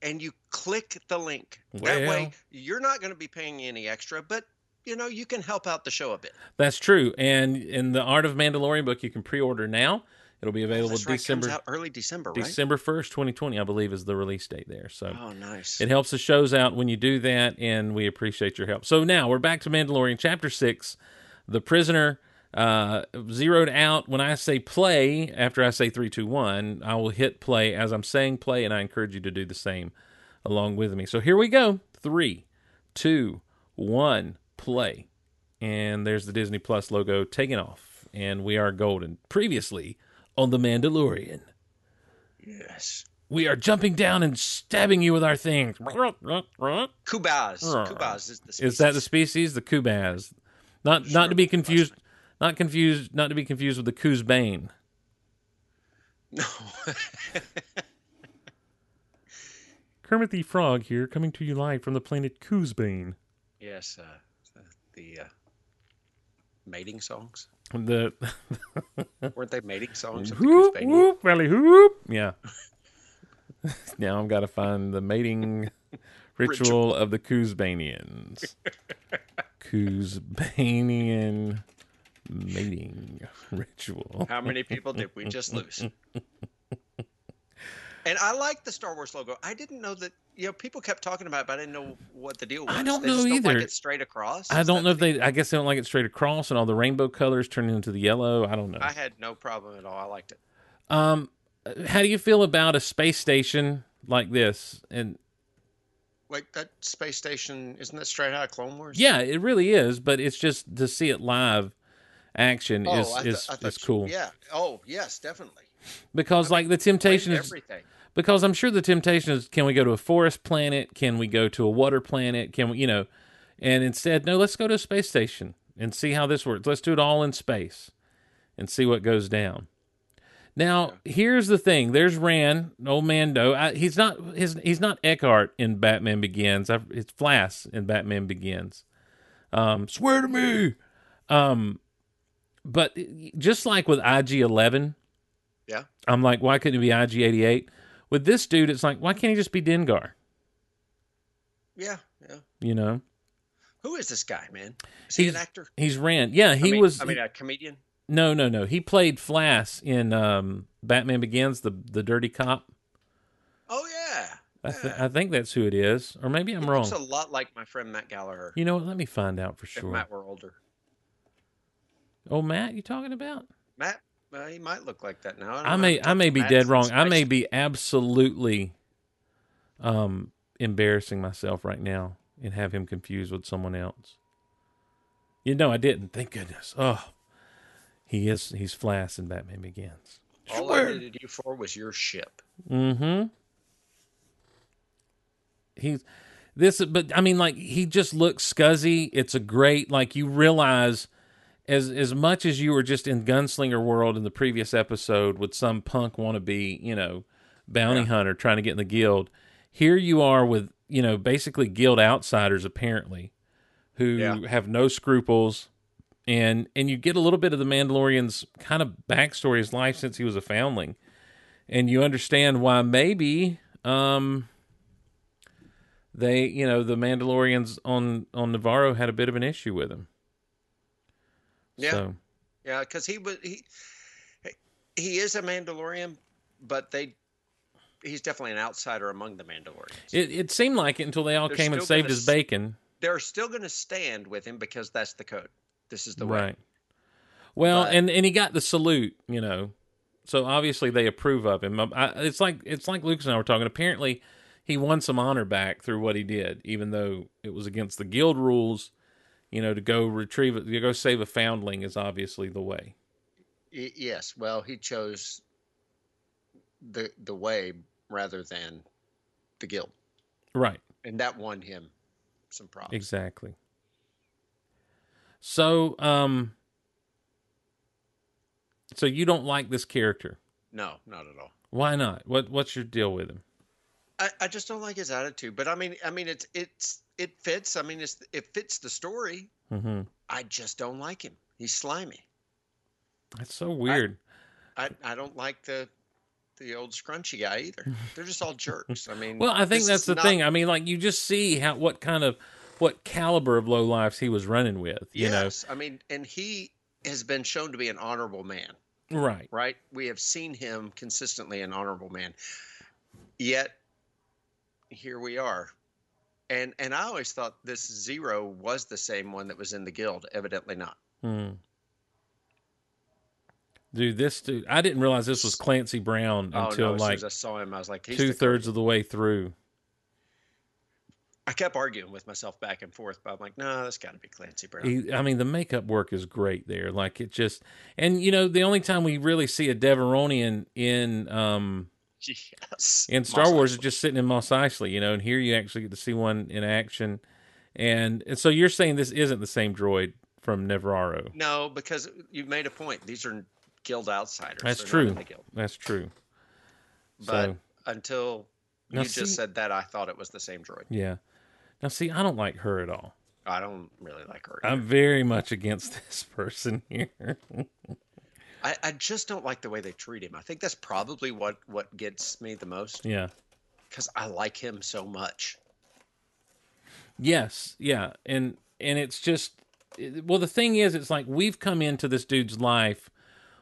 and you click the link. that way, you're not going to be paying any extra, but you know you can help out the show a bit. That's true. And in the Art of Mandalorian book, you can pre-order now. It'll be Oh, available that's right, December comes out early December, right? December first, 2020, I believe, is the release date there. So. Oh, nice. It helps the shows out when you do that, and we appreciate your help. So now we're back to Mandalorian, chapter six. The prisoner uh, zeroed out. When I say play, after I say three, two, one, I will hit play as I'm saying play, and I encourage you to do the same along with me. So here we go. Three, two, one, play. And there's the Disney Plus logo taking off, and we are golden. Previously on The Mandalorian. yes. We are jumping down and stabbing you with our things. Kubaz. Kubaz is the species. Is that the species? The Kubaz. Not not to be confused not confused not to be confused with the Koozebane. No. Kermit the Frog here, coming to you live from the planet Koozebane. yes. Uh, the uh, mating songs. The Weren't they mating songs of the whoop whoop valley whoop. Yeah. now I've got to find the mating ritual of the Koozebanians. Koozebanian mating ritual. How many people did we just lose? And I like the Star Wars logo. I didn't know that. You know, people kept talking about it, but I didn't know what the deal was. I don't they know just Don't either. like it straight across. I don't know if the they. I guess they don't like it straight across, and all the rainbow colors turn into the yellow. I don't know. I had no problem at all. I liked it. Um, how do you feel about a space station like this? And Wait, that space station isn't that straight out of Clone Wars? yeah, it really is, but it's just to see it live action Oh, is I th- is I is you- cool Yeah. Oh, yes, definitely. because like the temptation is everything. Because I'm sure the temptation is can we go to a forest planet? Can we go to a water planet? Can we, you know, and instead, no, let's go to a space station and see how this works. Let's do it all in space and see what goes down. Now, here's the thing. There's Ran, old Mando. I, he's not his. He's not Eckhart in Batman Begins. I, it's Flass in Batman Begins. Um, swear to me. Um, but just like with IG Eleven, Yeah. I'm like, why couldn't it be IG88? With this dude, it's like, why can't he just be Dengar? Yeah. Yeah. You know, Who is this guy, man? Is he He's- an actor? he's Ran. Yeah, he I mean, was. I mean, a comedian. no, no, no. He played Flass in um, Batman Begins, the the dirty cop. Oh yeah. I, th- Yeah. I think that's who it is, or maybe I'm He wrong. looks a lot like my friend Matt Gallagher. You know what? Let me find out for If sure. Matt were older, Oh, Matt, you talking about? Matt, well, he might look like that now. don't I may I may be dead wrong. I may be absolutely um embarrassing myself right now and have him confused with someone else. You know I didn't. Thank goodness. Oh. He is he's Flass in Batman Begins. All I needed you for was your ship. Mm-hmm. He's this but I mean like he just looks scuzzy. It's a great like you realize as as much as you were just in gunslinger world in the previous episode with some punk wannabe, you know, bounty hunter trying to get in the guild, here you are with, you know, basically guild outsiders apparently who Yeah. have no scruples and and you get a little bit of the Mandalorian's kind of backstory, his life since he was a foundling. And you understand why maybe um they, you know, the Mandalorians on on Nevarro had a bit of an issue with him. Yeah. So, Yeah, because he was he he is a Mandalorian, but they he's definitely an outsider among the Mandalorians. it, it seemed like it until they all They're came and saved his bacon. They're still going to stand with him because that's the code. This is the way. Right. Well, But- and and he got the salute, you know. So obviously they approve of him. I, it's like it's like Lucas and I were talking. Apparently, he won some honor back through what he did, even though it was against the guild rules. You know, to go retrieve it, to go save a foundling is obviously the way. Yes. Well, he chose the the way rather than the guild, Right. and that won him some props. Exactly. So, um, so you don't like this character? No, not at all. Why not? What What's your deal with him? I, I just don't like his attitude. But I mean, I mean, it's it's it fits. I mean, it's it fits the story. Mm-hmm. I just don't like him. He's slimy. That's so weird. I, I don't like the the old scrunchy guy either. They're just all jerks. I mean, Well, I think that's the not- thing. I mean, like you just see how what kind of what caliber of low lives he was running with. You know? yes, I mean, and he has been shown to be an honorable man, right? right? We have seen him consistently an honorable man. Yet here we are. And and I always thought this zero was the same one that was in the guild. Evidently not. Hmm. Dude, this dude, I didn't realize this was Clancy Brown Oh until no! Like I saw him, I was like, two thirds of the way through. I kept arguing with myself back and forth, but I'm like, no, that's got to be Clancy Brown. He, I mean, the makeup work is great there. Like it just, and you know, the only time we really see a Devaronian in um yes. in Star Mos Wars is just sitting in Mos Eisley, you know, and here you actually get to see one in action. And, and so you're saying this isn't the same droid from Nevarro. No, because you made a point. These are guild outsiders. That's They're true. That's true. But so until you see- just said that, I thought it was the same droid. yeah. Now see, I don't like her at all. I don't really like her. I'm very much against this person here. I, I just don't like the way they treat him. I think that's probably what what gets me the most yeah. because I like him so much. Yes, yeah, and and it's just well, the thing is, it's like we've come into this dude's life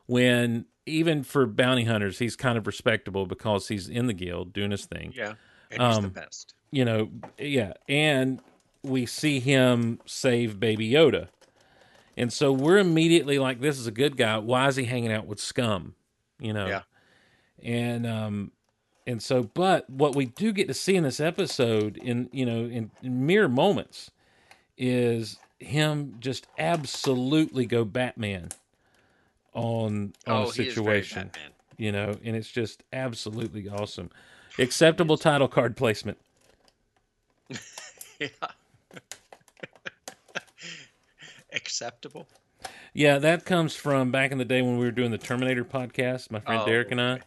when even for bounty hunters, he's kind of respectable because he's in the guild doing his thing. Yeah, and he's the Um, best. You know, yeah, and we see him save Baby Yoda, and so we're immediately like, "This is a good guy. Why is he hanging out with scum?" You know, Yeah. and um and so but what we do get to see in this episode in you know in, in mere moments is him just absolutely go batman on on Oh, a he is very situation you know and it's just absolutely awesome acceptable title card placement Yeah. Acceptable. yeah that comes from back in the day when we were doing the terminator podcast my friend Oh, derek and i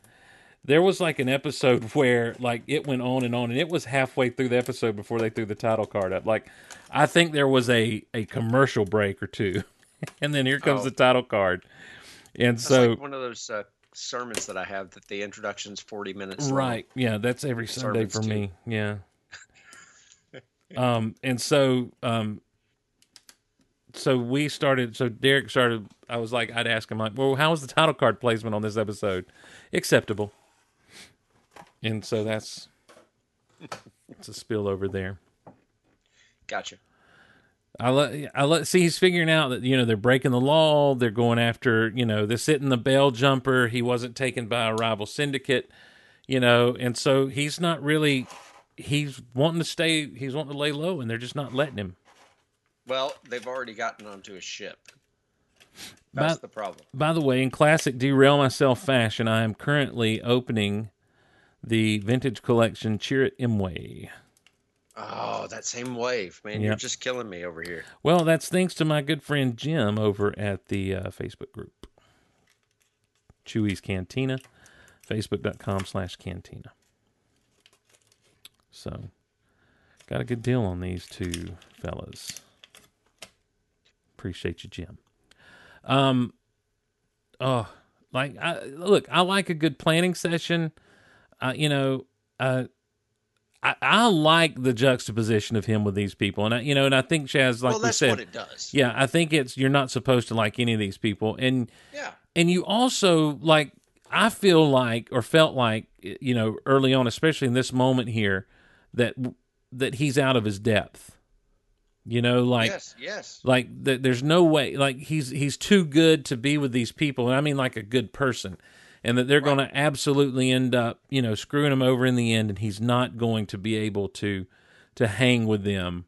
there was like an episode where like it went on and on and it was halfway through the episode before they threw the title card up like i think there was a a commercial break or two and then here comes Oh. the title card and That's so like one of those uh, sermons that I have that the introduction's forty minutes. long. right yeah that's every sunday Sermons, for too. me yeah um and so um so we started so derek started i was like i'd ask him like well how was the title card placement on this episode acceptable and so that's it's a spill over there Gotcha. I let I let see he's figuring out that you know they're breaking the law. They're going after you know they're sitting the bell jumper. He wasn't taken by a rival syndicate, you know, and so he's not really. He's wanting to stay. He's wanting to lay low, and they're just not letting him. Well, they've already gotten onto a ship. That's By, the problem. by the way, in classic derail myself fashion, I am currently opening the vintage collection Chirrut Imwe. Oh, that same wave, man. You're just killing me over here. Well, that's thanks to my good friend Jim over at the uh, Facebook group. Chewy's Cantina, facebook.com slash cantina. So, got a good deal on these two fellas. Appreciate you, Jim. Um, oh, like, I, look, I like a good planning session. Uh, you know, uh, I, I like the juxtaposition of him with these people, and I, you know, and I think Shaz, like well, you said, what it does. yeah, I think it's you're not supposed to like any of these people, and Yeah. and you also like I feel like or felt like you know early on, especially in this moment here, that that he's out of his depth. You know, like yes. Yes. like th- there's no way like he's he's too good to be with these people and i mean like a good person and that they're going to absolutely end up you know screwing him over in the end and he's not going to be able to to hang with them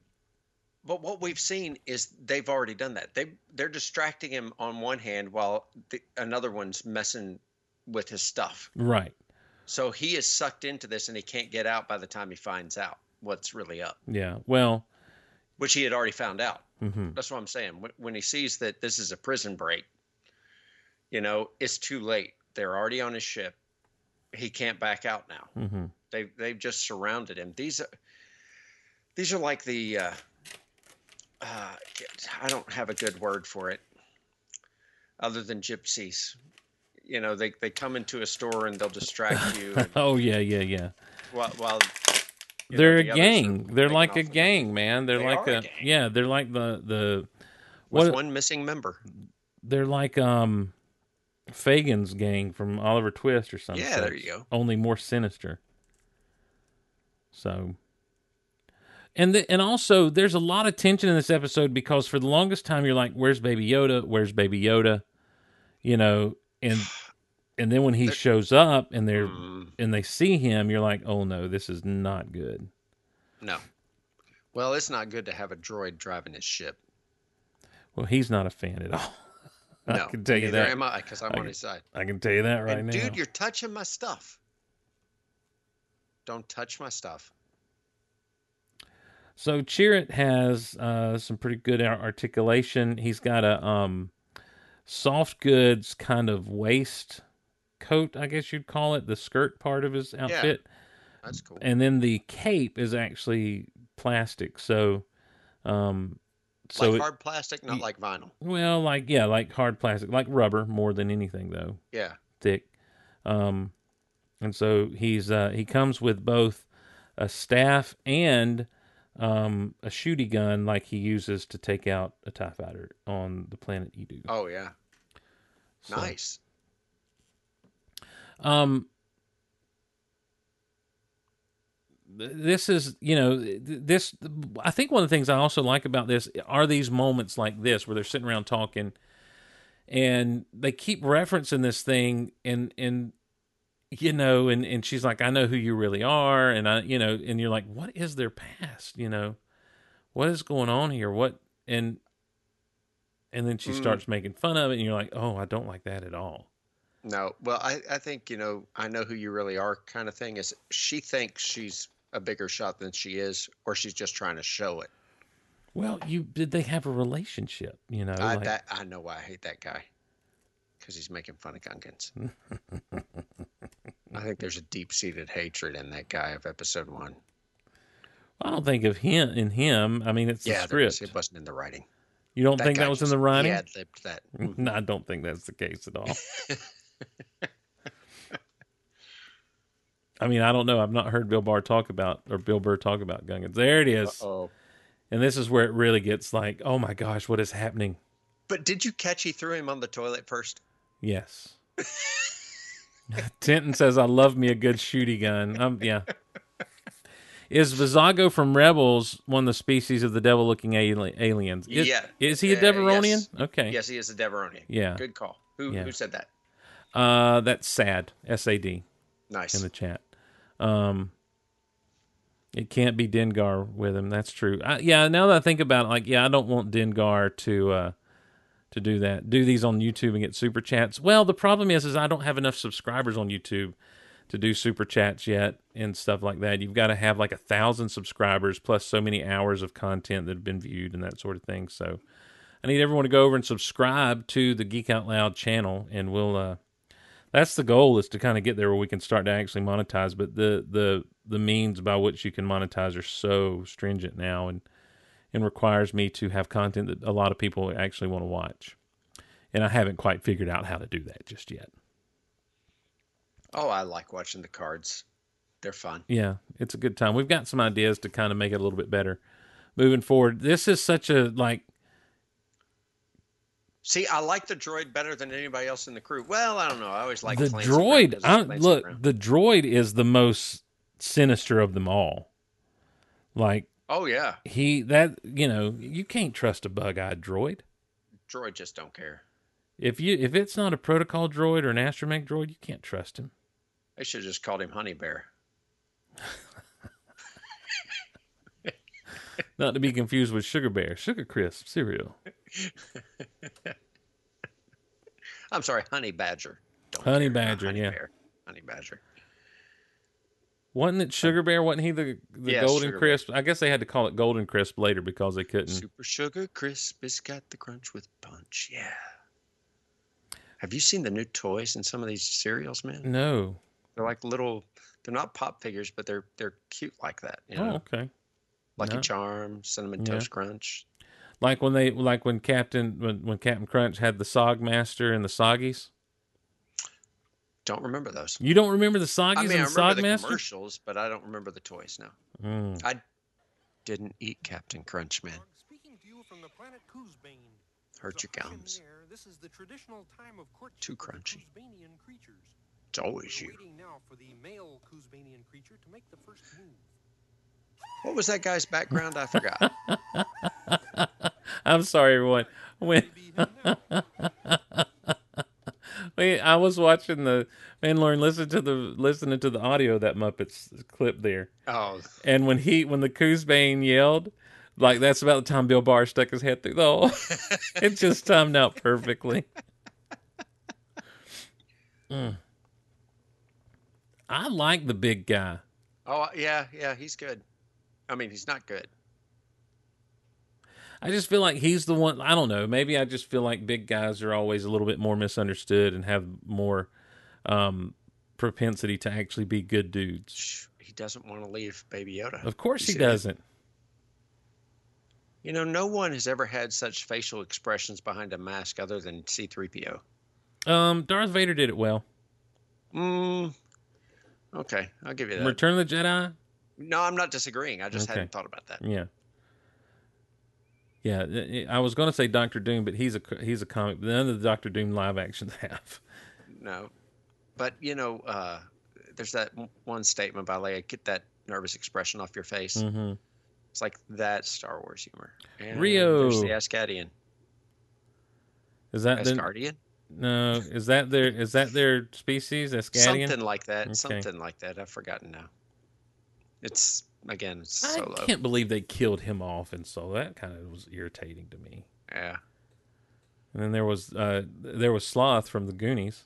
But what we've seen is they've already done that. They they're distracting him on one hand while the, another one's messing with his stuff. right So he is sucked into this and he can't get out by the time he finds out what's really up, yeah well which he had already found out. mhm. That's what I'm saying. When- When he sees that this is a prison break, you know, it's too late. They're already on his ship. He can't back out now. Mhm. They've they've just surrounded him. These are these are like the uh, uh, I don't have a good word for it other than gypsies. You know, they, they come into a store and they'll distract you and oh yeah yeah yeah while, while you know, they're the a gang they're like a with it. gang man they're They like are a a, gang. yeah they're like the the with one missing member. they're like um Fagin's gang from Oliver Twist or something. Yeah, there you go. Only more sinister. So, and the, and also, there's a lot of tension in this episode because for the longest time you're like, "Where's Baby Yoda? Where's Baby Yoda?" You know, and and then when he shows up and they're Mm, and they see him, you're like, "Oh no, this is not good." no. Well, it's not good to have a droid driving his ship. Well, he's not a fan at all. No, I can tell you that. am I because I'm I on can- his side. I can tell you that right and now. dude, you're touching my stuff. Don't touch my stuff. So Chirrut has uh, some pretty good articulation. He's got a um, soft goods kind of waist coat, I guess you'd call it, the skirt part of his outfit, Yeah. That's cool. and then the cape is actually plastic. So, um, so like it- hard plastic, not y- like vinyl. well, like yeah, like hard plastic, like rubber more than anything though. Yeah. thick. Um, and so he's uh, he comes with both a staff and um, a shooty gun, like he uses to take out a Tie fighter on the planet Edu. Oh yeah. So, Nice. Um, this is you know this. I think one of the things I also like about this are these moments like this where they're sitting around talking, and they keep referencing this thing, and and you know, and and she's like, I know who you really are, and I, you know, and you're like, what is their past? You know, what is going on here? What and and then she Mm. starts making fun of it, and you're like, oh, I don't like that at all. No. Well, I, I think, you know, I know who you really are kind of thing is she thinks she's a bigger shot than she is, or she's just trying to show it. Well, you did they have a relationship? You know, I like, that I know why I hate that guy. Because he's making fun of Gungans. I think there's a deep seated hatred in that guy of episode one. I don't think of him in him. I mean, it's the yeah, is. script. it wasn't in the writing. You don't think that was in the writing? Libbed that. No, I don't think that's the case at all. I mean, I don't know. I've not heard Bill Barr talk about or Bill Burr talk about Gungans. There it is. Oh. And this is where it really gets like, oh my gosh, what is happening? But did you catch he threw him on the toilet first? Yes. Tintin says, I love me a good shooty gun. Um, yeah. Is Vizago from Rebels one of the species of the devil looking aliens? Is, Yeah. Is he a Uh, yes. Okay. Yes, he is a Devaronian. Yeah. Good call. Who Yeah. who said that? Uh, that's sad. S A D Nice. in the chat. Um, it can't be Dengar with him. That's true. I, yeah. Now that I think about it, like, yeah, I don't want Dengar to uh, to do that. Do these on YouTube and get super chats. Well, the problem is, is I don't have enough subscribers on YouTube to do super chats yet and stuff like that. You've got to have like a thousand subscribers plus so many hours of content that have been viewed and that sort of thing. So I need everyone to go over and subscribe to the Geek Out Loud channel, and we'll. Uh, that's the goal is to kind of get there where we can start to actually monetize. But the the the means by which you can monetize are so stringent now, and and requires me to have content that a lot of people actually want to watch. And I haven't quite figured out how to do that just yet. Oh, I like watching the cards. They're fun. Yeah, it's a good time. We've got some ideas to kind of make it a little bit better moving forward. This is such a like See, I like the droid better than anybody else in the crew. Well, I don't know. I always like the droid. I, look, the droid is the most sinister of them all. Like Oh yeah, he that you know you can't trust a bug-eyed droid. droid just don't care. If you if it's not a protocol droid or an astromech droid, you can't trust him. They should have just called him Honey Bear. Not to be confused with Sugar Bear, Sugar Crisp cereal. I'm sorry, Honey Badger. Don't Honey care, Badger, Honey yeah. Bear. Honey Badger. Wasn't it Sugar Bear? Wasn't he the the Yes, Golden Sugar Bear. Crisp? I guess they had to call it Golden Crisp later because they couldn't. Super Sugar Crisp has got the crunch with punch. Yeah. Have you seen the new toys in some of these cereals, man? No. They're like little. They're not pop figures, but they're they're cute like that. You oh, know, Oh, okay. Lucky no. Charms, Cinnamon Yeah. Toast Crunch. Like when they like when Captain when, when Captain Crunch had the Sog Master and the Soggies. Don't remember those. You don't remember the Soggies I mean, I and the remember Sog the Master? commercials, but I don't remember the toys now. Mm. I didn't eat Captain Crunch, man. Speaking to you from the planet Koozebane. Hurt your The hush in gums. This is the traditional time of courtship Too of crunchy. Creatures. It's always We're you. What was that guy's background? I forgot. I'm sorry, everyone. When Maybe him now. Wait, I was watching the Mandalorian, listen to the listening to the audio of that Muppets clip there, Oh, and when he when the Koozebane yelled, like that's about the time Bill Barr stuck his head through the hole. it just timed out perfectly. Mm. I like the big guy. oh yeah, yeah. He's good. I mean, he's not good. I just feel like he's the one. I don't know. Maybe I just feel like big guys are always a little bit more misunderstood and have more um, propensity to actually be good dudes. He doesn't want to leave Baby Yoda. Of course, he doesn't. You know, no one has ever had such facial expressions behind a mask other than C-3PO. Um, Darth Vader did it well. Mm, okay, I'll give you that. Return of the Jedi. No, I'm not disagreeing. I just Okay. hadn't thought about that. Yeah. Yeah, i- was going to say Doctor Doom, but he's a he's a comic. But None of the Doctor Doom live actions have. No, but you know, uh, there's that one statement by Leia: "Get that nervous expression off your face." hmm It's like that Star Wars humor. And Rio. There's the Asgardian. Is that the, Asgardian? no? Is that their is that their species? Asgardian. Something like that. Okay. Something like that. I've forgotten now. It's again, it's I can't believe they killed him off, and so that kind of was irritating to me. Yeah, And then there was uh there was Sloth from the Goonies.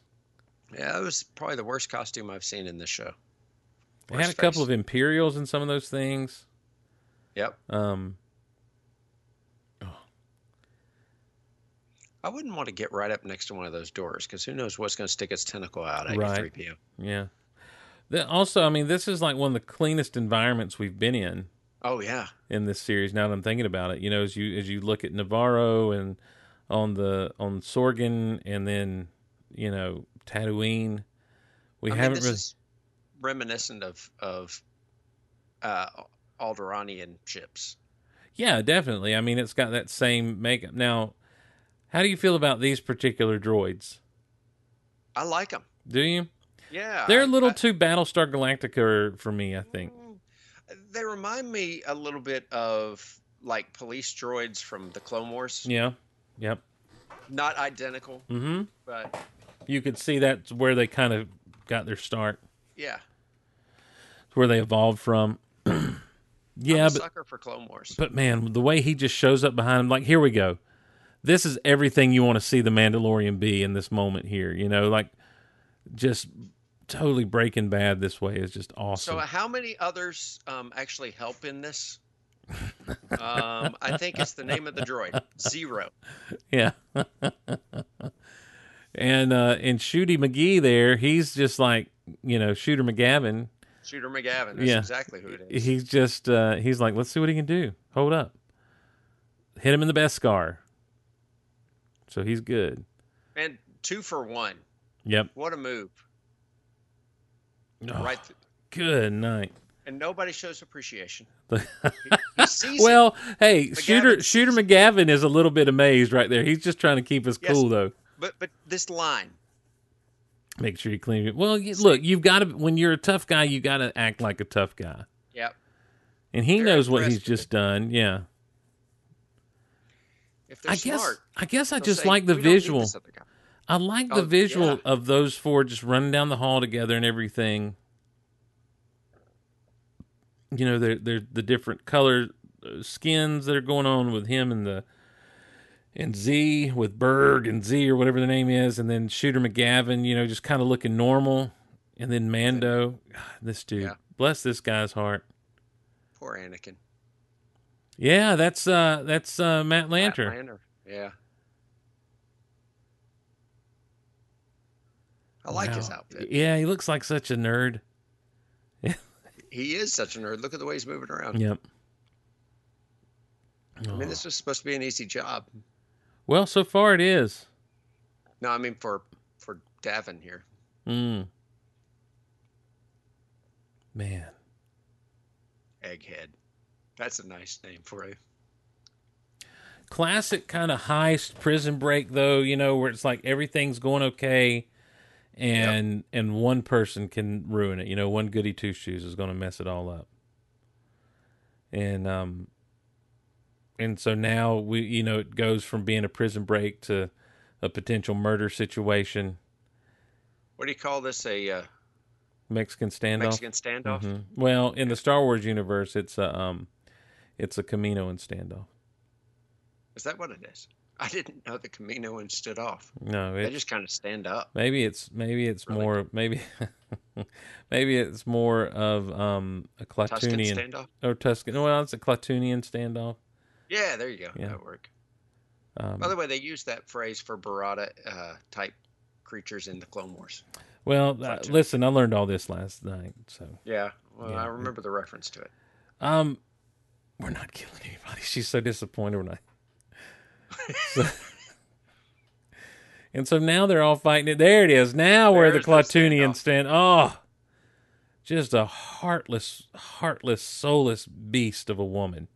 yeah. It was probably the worst costume I've seen in this show. They had a Worst couple face. of Imperials in some of those things. Yep. Um, I wouldn't want to get right up next to one of those doors because who knows what's going to stick its tentacle out at Right. you, 3PO. yeah. The, also, I mean, this is like one of the cleanest environments we've been in. Oh yeah, in this series. Now that I'm thinking about it, you know, as you as you look at Nevarro and on the on Sorgan, and then you know Tatooine, we I haven't this really. is reminiscent of of uh, Alderaanian ships. Yeah, definitely. I mean, it's got that same makeup. Now, how do you feel about these particular droids? I like them. Do you? Yeah, They're a little I- too Battlestar Galactica for me. I think. They remind me a little bit of like police droids from the Clone Wars. Yeah. Yep. Not identical, Mm-hmm. but You could see that's where they kind of got their start. yeah. It's where they evolved from. yeah, but sucker for Clone Wars. But man, the way he just shows up behind him, like, here we go. This is everything you want to see the Mandalorian be in this moment here. You know, like just totally breaking bad this way is just awesome. So, how many others um, actually help in this? um, I think it's the name of the droid. Zero. yeah. and uh and Shooty McGee there, he's just like, you know, Shooter McGavin. Shooter McGavin. That's Yeah. exactly who it is. He's just uh he's like, let's see what he can do. Hold up. Hit him in the best scar. So he's good. and two for one. Yep. What a move. Oh, Right. Good night. and nobody shows appreciation. He, he sees it. well, hey, shooter McGavin shooter it. McGavin is a little bit amazed right there. He's just trying to keep us Yes. cool though. but but this line, Make sure you clean it. Well, you, look, you've got to when you're a tough guy, you got to act like a tough guy, Yep. and he knows what he's just done. Yeah, If they're I guess smart, I guess I just say, like the "We don't need visual. This other guy." I like Oh, the visual yeah. of those four just running down the hall together and everything. You know, they're, they're the different color uh, skins that are going on with him and the and Z with Burg and Z or whatever the name is, and then Shooter McGavin. You know, just kind of looking normal, and then Mando. This dude, Yeah. bless this guy's heart. Poor Anakin. Yeah, that's uh that's uh Matt Matt Lanter. Lanter. Yeah. I like his outfit. Yeah, he looks like such a nerd. He is such a nerd. Look at the way he's moving around. Yep. I mean, this was supposed to be an easy job. Well, so far it is. No, I mean for for Davan here. Mm. Man. Egghead. That's a nice name for you. Classic kind of heist prison break though, you know, where it's like everything's going okay and and one person can ruin it. You know, one goody two shoes is going to mess it all up. And um and so now we you know it goes from being a prison break to a potential murder situation, What do you call this? A uh, Mexican standoff. Mexican standoff? Mhm. Well, in the Star Wars universe, it's a um, it's a Kaminoan standoff. Is that what it is? I didn't know the Kaminoan stood off. No, They just kind of stand up. maybe it's maybe it's Really? more maybe maybe it's more of um a Klatooinian standoff? or Tusken. Well, it's a Klatooinian standoff. Yeah, there you go. Yeah. That'd work. Um, By the way, they use that phrase for Barada uh, type creatures in the Clone Wars. well, uh, listen, I learned all this last night, so Yeah. Well, Yeah. I remember the reference to it. um, we're not killing anybody. She's so disappointed we're not. So- and so now they're all fighting it. There it is. Now where the There's the Klatooinian standoff. stand. Oh, just a heartless, heartless, soulless beast of a woman.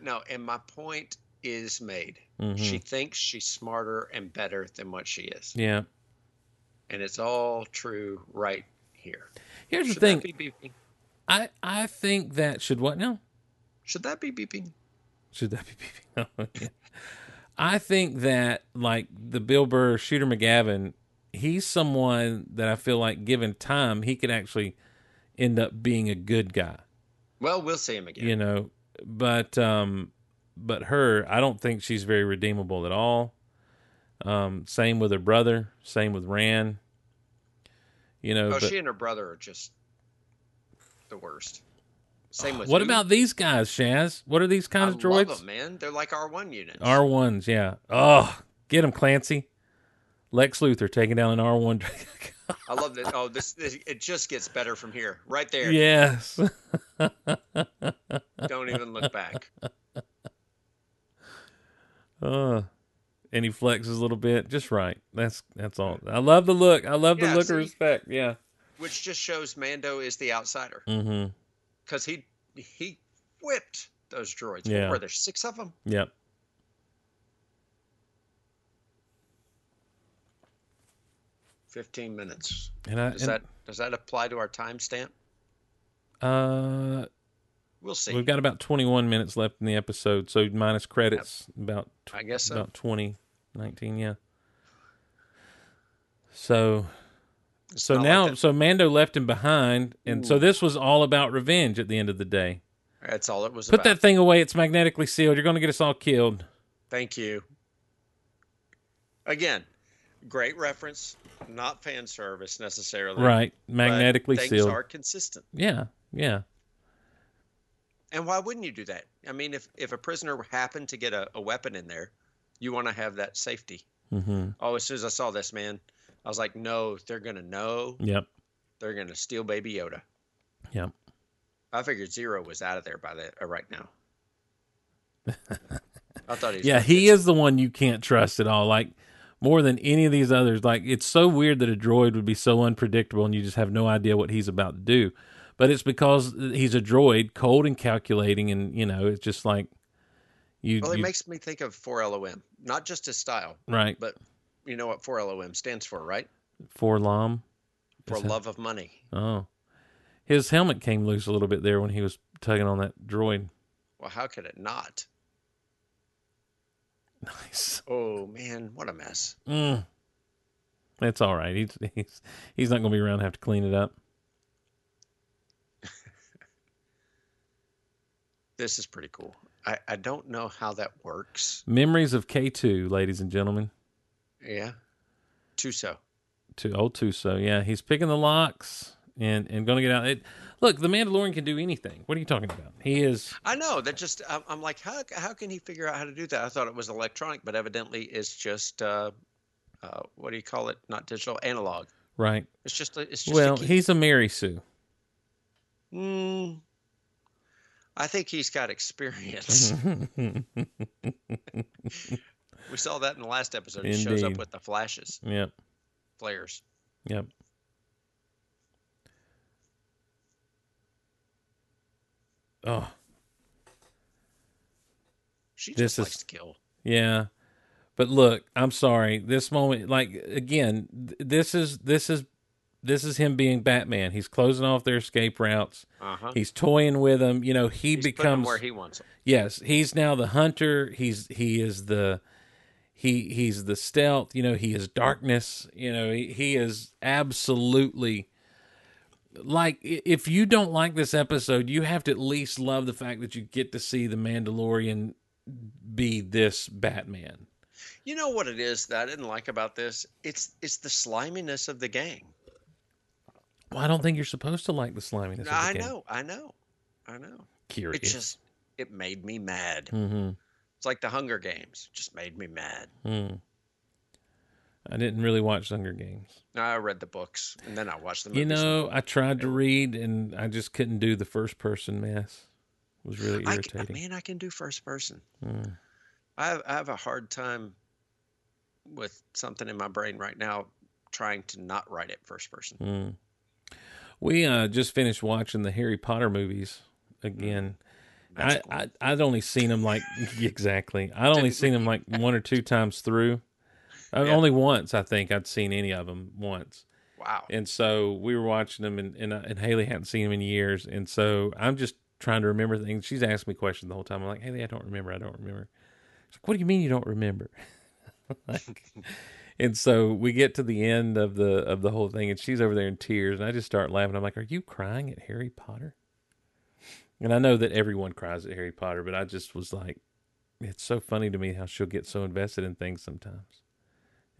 No, and my point is made. Mhm. She thinks she's smarter and better than what she is. Yeah. And it's all true right here. Here's the thing. be? I I think that should what now? Should that be beeping? Should that be beeping? Yeah. I think that like the Bill Burr Shooter McGavin, he's someone that I feel like given time he could actually end up being a good guy. Well, we'll see him again. You know, but um, but her, I don't think she's very redeemable at all. Um, same with her brother. Same with Ran. You know, oh, but she and her brother are just the worst. Same with what about these guys, Shaz? What are these I kind of love droids? them, man. They're like R1 units. R ones, yeah. Oh, get them, Clancy. Lex Luthor taking down an R one. I love this. Oh, this, this it just gets better from here. Right there. yes. Don't even look back. Uh, and he flexes a little bit, just right. That's that's all. I love the look. I love the look see? of respect. Yeah. Which just shows Mando is the outsider Mm-hmm. Because he he whipped those droids. Yeah. Were there six of them? Yep. Fifteen minutes. And I Does and, that does that apply to our timestamp? uh We'll see. we've got about twenty one minutes left in the episode, so minus credits about I guess so. about 20, 19, yeah. So It's so like now that- so Mando left him behind, and so this was all about revenge at the end of the day. that's all it was Put about. that thing away. It's magnetically sealed. You're going to get us all killed. Thank you. Again, great reference, not fan service necessarily. Right. Magnetically things sealed. are consistent. Yeah. Yeah. And why wouldn't you do that? I mean, if if a prisoner happened to get a, a weapon in there, you want to have that safety. Mm-hmm. Oh, as soon as I saw this, man, I was like, no, they're gonna know. Yep. They're gonna steal Baby Yoda. Yep. I figured Zero was out of there by the uh, right now. I thought he. Was Yeah. He is the one you can't trust at all. Like more than any of these others. Like it's so weird that a droid would be so unpredictable and you just have no idea what he's about to do. but it's because he's a droid, cold and calculating, and you know, it's just like you. Well, it you- makes me think of 4LOM, not just his style, right but you know what 4LOM stands for, right? for Lam. For love of money. Oh, his helmet came loose a little bit there when he was tugging on that droid. Well, how could it not? Nice. Oh man, what a mess. Mm. It's all right. He's he's he's not going to be around to have to clean it up. This is pretty cool. I, I don't know how that works. Memories of K two, ladies and gentlemen. Yeah. Tuso. To old Tuso, yeah, he's picking the locks and and going to get out. It, look, the Mandalorian can do anything. What are you talking about? He is. I know that just I'm, I'm like how how can he figure out how to do that? I thought it was electronic, but evidently it's just uh, uh, what do you call it? Not digital, analog. Right. It's just a, it's just Well, a he's a Mary Sue. Mm, I think he's got experience. we saw that in the last episode. He shows up with the flashes, yep. flares. Yep. Oh, She This just likes is- to kill. yeah. But look, I'm sorry. This moment like again, th- this is this is this is him being Batman. He's closing off their escape routes. Uh huh. He's toying with them. You know, he He's becomes where he wants him. Yes, he's now the hunter. He's he is the he he's the stealth. You know, he is darkness. You know, he, he is absolutely like if you don't like this episode, you have to at least love the fact that you get to see the Mandalorian be this Batman. You know what it is that I didn't like about this? It's it's the sliminess of the gang. Well, I don't think you're supposed to like the sliminess. of the I game. know, I know, I know. curious It just it made me mad. mm-hmm. It's like the Hunger Games. Just made me mad. Mm. I didn't really watch Hunger Games. I read the books and then I watched the movies. You know, I tried to read and I just couldn't do the first person mess. It was really I, irritating. man, I can do first person. Mm. I have, I have a hard time with something in my brain right now trying to not write it first person. Mm. We uh, just finished watching the Harry Potter movies again. I. I I'd only seen them like exactly. I'd only seen them like one or two times through. Uh, Yeah. Only once, I think I'd seen any of them once. wow. And so we were watching them, and and, uh, and Haley hadn't seen them in years, and so I'm just trying to remember things. She's asking me questions the whole time. I'm like, Haley, I don't remember. I don't remember. She's like, What do you mean you don't remember? like, and so we get to the end of the of the whole thing, and she's over there in tears, and I just start laughing. I'm like, Are you crying at Harry Potter? And I know that everyone cries at Harry Potter, but I just was like, it's so funny to me how she'll get so invested in things sometimes,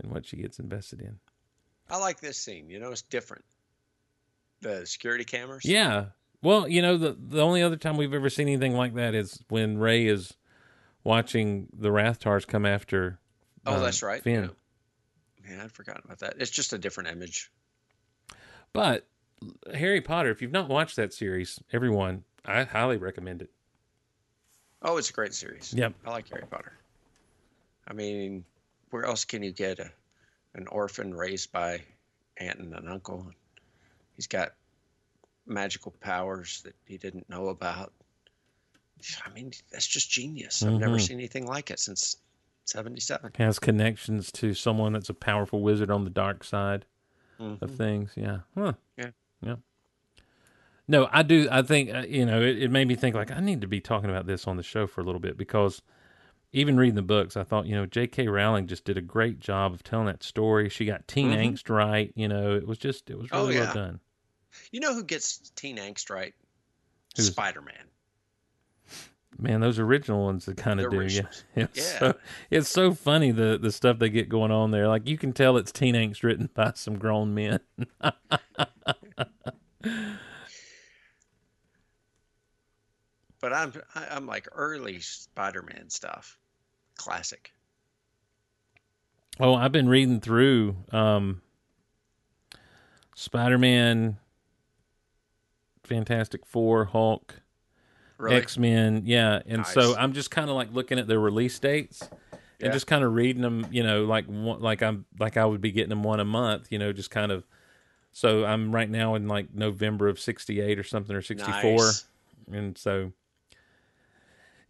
and what she gets invested in. I like this scene. You know, it's different. The security cameras. Yeah. Well, you know, the the only other time we've ever seen anything like that is when Rey is watching the Rathtars come after. Oh, uh, that's right. Finn. Yeah. Man, I'd forgotten about that. It's just a different image. But Harry Potter, if you've not watched that series, everyone, I highly recommend it. Oh, it's a great series. Yep. I like Harry Potter. I mean, where else can you get a, an orphan raised by aunt and an uncle? He's got magical powers that he didn't know about. I mean, that's just genius. I've never Mhm. seen anything like it since 77. Has connections to someone that's a powerful wizard on the dark side of Mhm. things. Yeah. Huh. Yeah. Yeah. No, I do. I think uh, you know. It, it made me think like I need to be talking about this on the show for a little bit because even reading the books, I thought you know J.K. Rowling just did a great job of telling that story. She got teen Mhm. angst right. You know, it was just it was Oh, really well done. You know who gets teen angst right? Who's- Spider Man. Man, those original ones that kind of do. Yeah, it's Yeah. so it's so funny the the stuff they get going on there. Like you can tell it's teen angst written by some grown men. But I'm I, I'm like early Spider Man stuff. Classic. Oh, I've been reading through um, Spider Man, Fantastic Four, Hulk, Really? X Men. Yeah, and so I'm just kind of like looking at their release dates and Yeah. just kind of reading them. You know, like like I'm like I would be getting them one a month. You know, just kind of So I'm right now in like November of '68 or something or '64, Nice. and so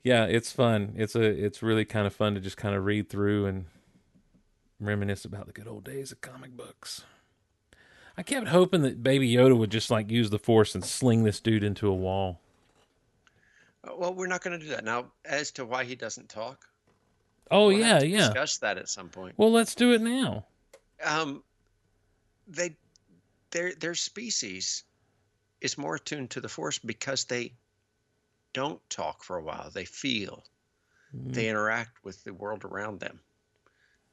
yeah, it's fun. It's a it's really kind of fun to just kind of read through and reminisce about the good old days of comic books. I kept hoping that Baby Yoda would just like use the Force and sling this dude into a wall. Uh, Well, we're not going to do that now. As to why he doesn't talk, Oh we'll yeah, yeah. Discuss that at some point. Well, let's do it now. Um, they, their their species is more attuned to the force because they don't talk for a while. They feel, they mm. interact with the world around them,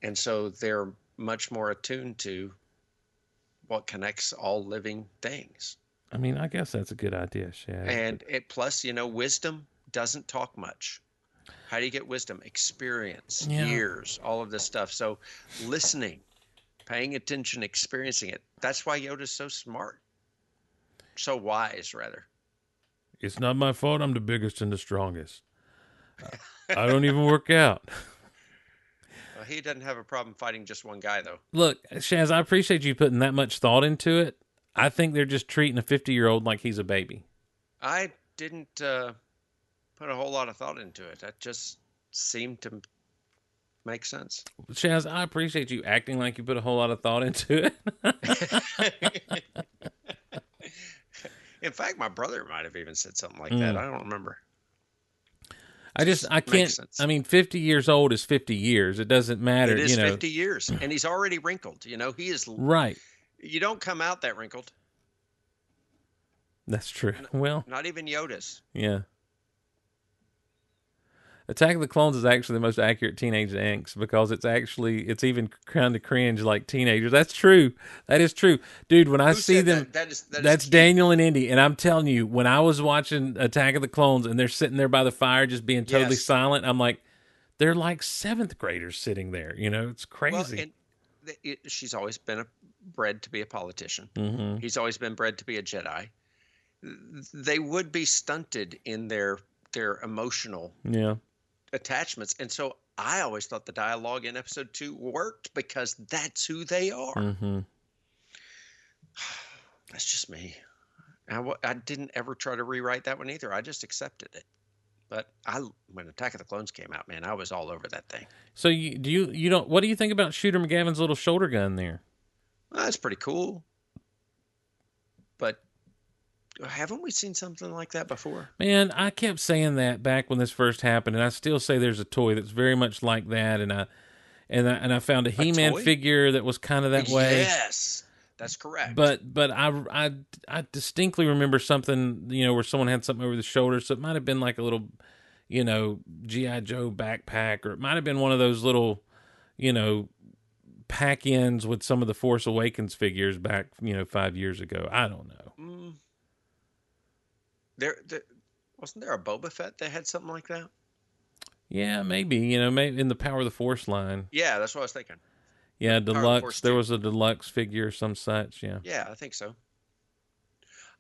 and so they're much more attuned to what connects all living things. I mean, I guess that's a good idea, Shad. And it plus, you know, wisdom doesn't talk much. How do you get wisdom? Experience, Yeah. years, all of this stuff. So listening, paying attention, experiencing it. That's why Yoda's so smart. So wise, rather. It's not my fault. I'm the biggest and the strongest. I don't even work out. Well, he doesn't have a problem fighting just one guy, though. Look, Shaz, I appreciate you putting that much thought into it. I think they're just treating a 50 year old like he's a baby. I didn't uh, put a whole lot of thought into it. That just seemed to make sense. Shaz, I appreciate you acting like you put a whole lot of thought into it. In fact, my brother might have even said something like Mm. that. I don't remember. I just, I can't. I mean, 50 years old is 50 years. It doesn't matter, It is you know. 50 years, and he's already wrinkled. You know, he is. Right. You don't come out that wrinkled. That's true. Well, Not even Yoda's. yeah. Attack of the Clones is actually the most accurate teenage angst because it's actually it's even kind of cringe like teenagers. That's true. That is true, dude. When I Who see them, that? That is, that is That's cute. Daniel and Indy, and I'm telling you, when I was watching Attack of the Clones and they're sitting there by the fire, just being totally Yes. silent, I'm like, they're like seventh graders sitting there. You know, it's Well, crazy. and th- it, she's always been a, bred to be a politician. hmm He's always been bred to be a Jedi. They would be stunted in their their emotional Yeah, attachments, and so I always thought the dialogue in Episode Two worked because that's who they are. Mm-hmm. That's just me. I, I didn't ever try to rewrite that one either. I just accepted it. But I, when Attack of the Clones came out, man, I was all over that thing. So you do you you don't? What do you think about Shooter McGavin's little shoulder gun there? Well, that's pretty cool. But haven't we seen something like that before? Man, I kept saying that back when this first happened, and I still say there's a toy that's very much like that, and I and I, and I found a He-Man toy? figure that was kind of that way. Yes, that's correct. But but I, I I distinctly remember something you know where someone had something over the shoulder, so it might have been like a little, you know, GI Joe backpack, or it might have been one of those little, you know, pack ins with some of the Force Awakens figures back you know five years ago. I don't know. Mm, There, there wasn't there a Boba Fett that had something like that? Yeah, maybe you know maybe in the Power of the Force line. Yeah, that's what I was thinking. Yeah, deluxe. Force There was a deluxe figure, or some such. Yeah. Yeah, I think so.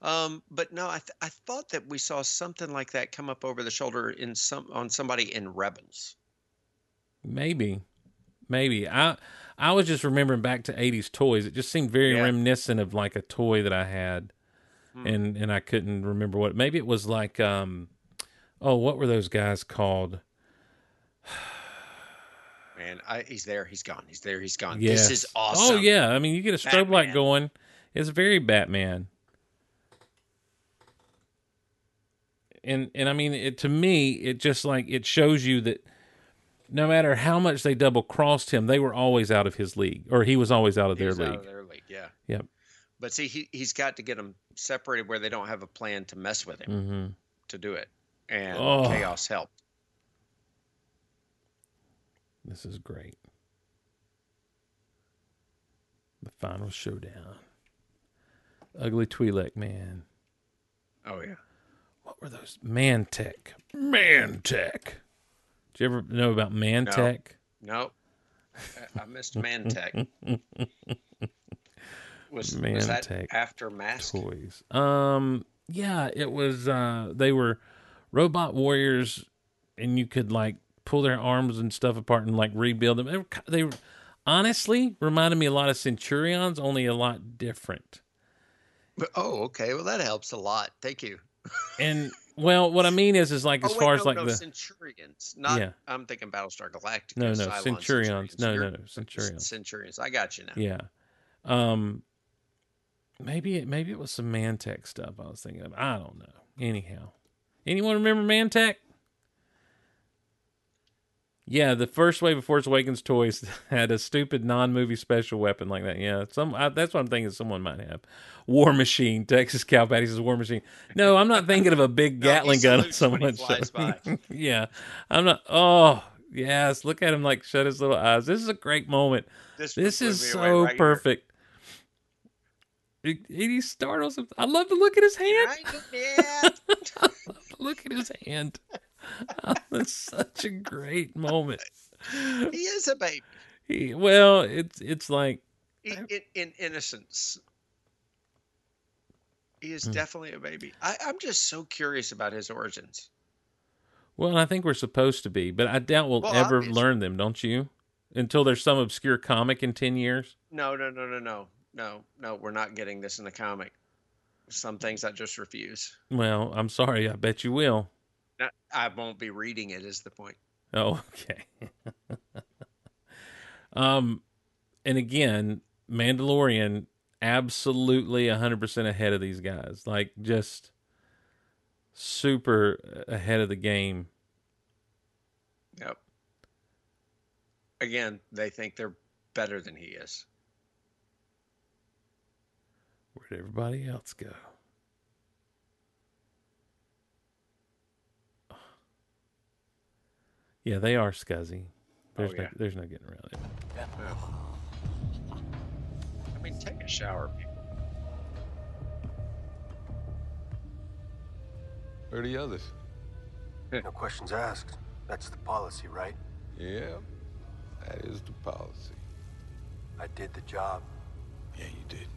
Um, but no, I th- I thought that we saw something like that come up over the shoulder in some on somebody in Rebels. Maybe, maybe. I I was just remembering back to '80s toys. It just seemed very Yeah. reminiscent of like a toy that I had, Hmm. and and I couldn't remember what. Maybe it was like um, oh, what were those guys called? Man, I, he's there, he's gone. He's there, he's gone. Yes. This is awesome. Oh yeah, I mean you get a strobe light going. It's very Batman. And and I mean it to me it just like it shows you that no matter how much they double crossed him, they were always out of his league, or he was always out of their was out league. of their league, yeah. Yep. But see, he he's got to get them separated where they don't have a plan to mess with him Mm-hmm. to do it, and Oh. chaos helped. This is great. The final showdown. Ugly Twi'lek man. Oh yeah. What were those? Mantech. Mantech. Did you ever know about Mantech? Nope. I- I missed Mantech. was was that after Mask? Toys. Um, yeah, it was. Uh, they were robot warriors, and you could like pull their arms and stuff apart and like rebuild them. They, were, they were- honestly reminded me a lot of Centurions, only a lot different. But, oh, okay. Well, that helps a lot. Thank you. And well, what I mean is, is like as oh, wait, far no, as like no, the Centurions. Not. Yeah. I'm thinking Battlestar Galactica. No, no, Cylon Centurions. No, no, no, Centurions. Centurions. I got you now. yeah, um, Maybe it maybe it was some Mantech stuff I was thinking of. I don't know. Anyhow. Anyone remember Mantech? Yeah, the first wave of Force Awakens toys had a stupid non-movie special weapon like that. Yeah, some I, that's what I'm thinking. Someone might have War Machine. Texas cow Cowpatty says War Machine. No, I'm not thinking of a big Gatling no, gun. on someone's. yeah, I'm not. Oh, yes. Look at him like shut his little eyes. This is a great moment. This, this is so right perfect. Here. 80 startles. I love to look at his hand. look at his hand. That's such a great moment. He is a baby. He, well, it's it's like in, in, in innocence. He is hmm. definitely a baby. I, I'm just so curious about his origins. Well, I think we're supposed to be, but I doubt we'll, well ever obviously. learn them, don't you? Until there's some obscure comic in 10 years? No, no, no, no, no no, no. We're not getting this in the comic. Some things I just refuse. Well, I'm sorry. I bet you will. I won't be reading it. Is the point? Oh, okay. um, and again, Mandalorian absolutely 100% ahead of these guys. Like just super ahead of the game. Yep. Again, they think they're better than he is. Where'd everybody else go? Yeah, they are scuzzy. There's Oh, yeah. no there's no getting around it. I mean, take a shower. people. Where are the others? No questions asked. That's the policy, right? Yeah, that is the policy. I did the job. Yeah, you did.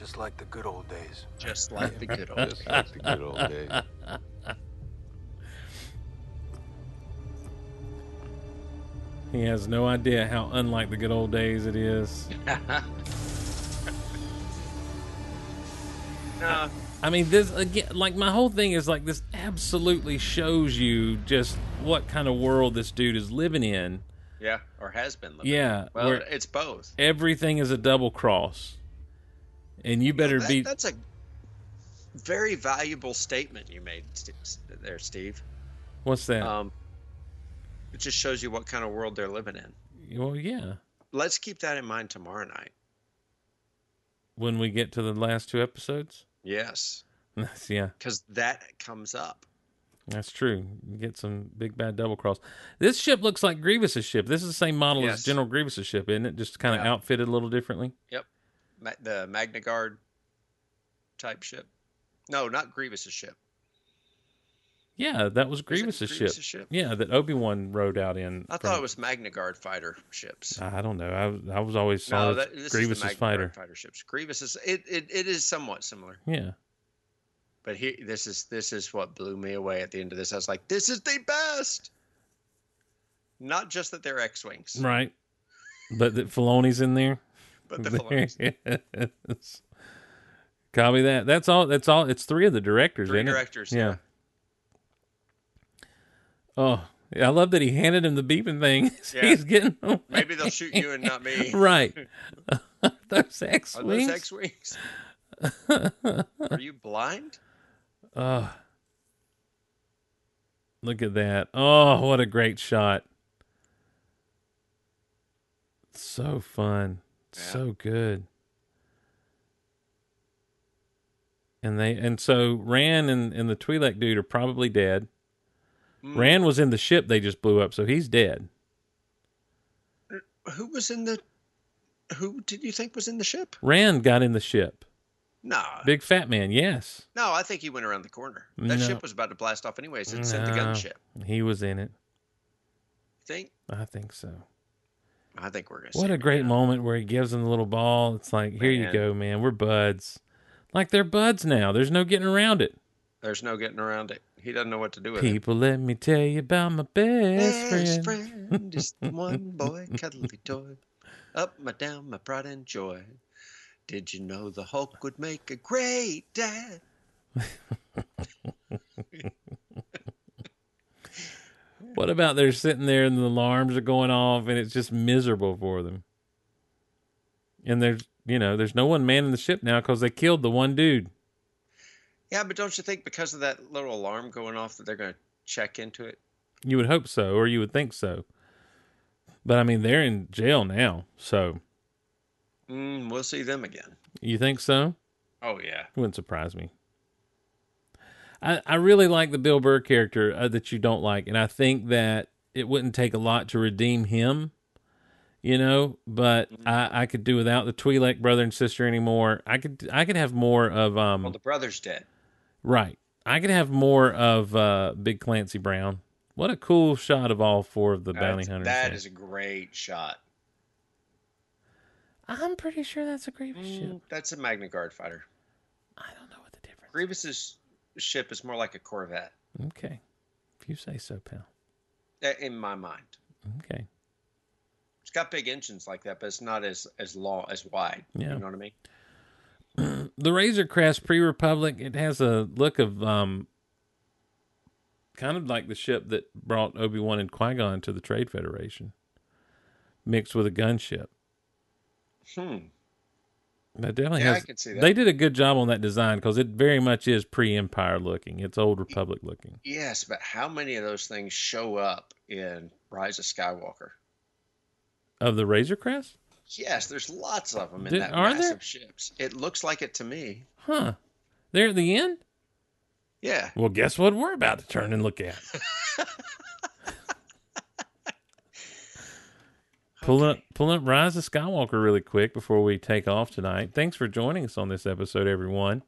Just like the good old days. Just like the good old. Just like the good old days. He has no idea how unlike the good old days it is. no, I mean, this again, like my whole thing is like this absolutely shows you just what kind of world this dude is living in. yeah, or has been. Living. Yeah, Well, it's both. everything is a double cross, and you better That- be. That's a very valuable statement you made there, Steve. What's that? Um, it just shows you what kind of world they're living in. well, yeah. Let's keep that in mind tomorrow night. When we get to the last two episodes, Yes, yeah, because that comes up. that's true. You get some big bad double cross. This ship looks like Grievous's ship. This is the same model Yes. as General Grievous's ship, isn't it? Just kind of Yeah. outfitted a little differently. Yep, the Magna Guard type ship. No, not Grievous's ship. Yeah, that was Was Grievous's ship. Ship? Yeah, that Obi Wan rode out in. I from- thought it was Magna Guard fighter ships. I don't know. I was, I was always no, that, Grievous's is fighter. Guard fighter ships. Grievous is it, it, it is somewhat similar, Yeah. but he this is this is what blew me away at the end of this. I was like, this is the best. Not just that they're X-wings, Right. But that Filoni's in there. But the Filoni's. Yes. Copy that. That's all. That's all. It's three of the directors. Three directors, Yeah. yeah. Oh, I love that he handed him the beeping thing. Yeah. He's getting away. Maybe they'll shoot you and not me. right. those X wings. those X-wings? Are you blind? Oh, look at that. Oh, what a great shot. So fun. Yeah. So good. And they and so Ran and, and the Twi'lek dude are probably dead. Mm. Ran was in the ship they just blew up, so he's dead. Who was in the? Who did you think was in the ship? Ran got in the ship. No, Big fat man, yes. no. I think he went around the corner. That No. ship was about to blast off anyways. It sent the gunship. He was in it. Think? I think so. I think we're gonna. What a great again. moment where he gives him the little ball. It's like, here you go, man. We're buds. Like they're buds now. There's no getting around it. There's no getting around it. he doesn't know what to do with it. People, let me tell you about my best. Best friend. friend, just one boy, cuddly toy. Up my down, my pride and joy. Did you know the Hulk would make a great dad? What about they're sitting there and the alarms are going off and it's just miserable for them? And there's, you know, there's no one manning the ship now because they killed the one dude. Yeah, but don't you think because of that little alarm going off that they're going to check into it? You would hope so, or you would think so. But I mean, they're in jail now, so Mm, we'll see them again. you think so? Oh yeah. Wouldn't surprise me. I, I really like the Bill Burr character uh, that you don't like, and I think that it wouldn't take a lot to redeem him, you know. But I, I could do without the Twi'lek brother and sister anymore. I could I could have more of um Well, the brother's dead. right. I could have more of uh Big Clancy Brown. What a cool shot of all four of the bounty hunters. That is a great shot. I'm pretty sure that's a Grievous ship. Mm, that's a Magna Guard fighter. I don't know what the difference. Grievous's ship is more like a Corvette, Okay, if you say so, pal. in my mind. Okay. It's got big engines like that, but it's not as as long as wide. Yeah. You know what I mean? the Razor Crest pre-Republic, it has a look of um, kind of like the ship that brought Obi Wan and Qui Gon to the Trade Federation, mixed with a gunship. Hmm. That definitely Yeah, I has. can see that. They did a good job on that design because it very much is pre-Empire looking. It's Old Republic looking. Yes, but how many of those things show up in Rise of Skywalker? Of the Razor Crest, Yes, there's lots of them in Did- that are there? massive ships. It looks like it to me. huh? There at the end. Yeah. Well, guess what we're about to turn and look at. Pull up, pull up Rise of Skywalker really quick before we take off tonight. Thanks for joining us on this episode, everyone.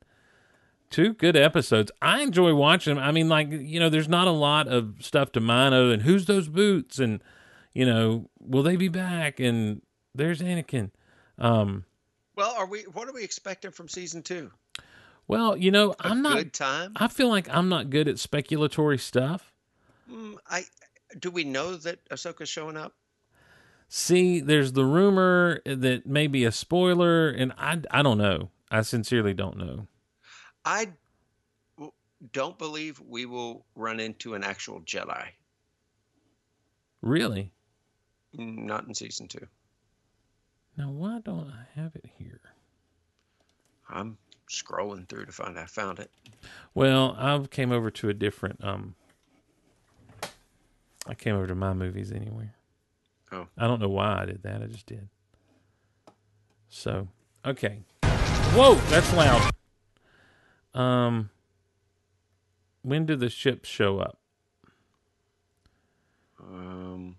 Two good episodes. I enjoy watching them. I mean, like you know, there's not a lot of stuff to mine other than who's those boots and you know, will they be back? And there's Anakin. Um, Well, are we? What are we expecting from season two? well, you know, I'm not. good time. I feel like I'm not good at speculatory stuff. Mm, I do we know that Ahsoka's showing up? See, there's the rumor that maybe a spoiler, and I, I don't know. I sincerely don't know. I don't believe we will run into an actual Jedi. Really? Not in season two. Now, why don't I have it here? I'm scrolling through to find I found it. Well, I've came over to a different. um I came over to my movies anyway. Oh. I don't know why I did that. I just did. So, okay. Whoa, that's loud. Um, when do the ships show up? Um,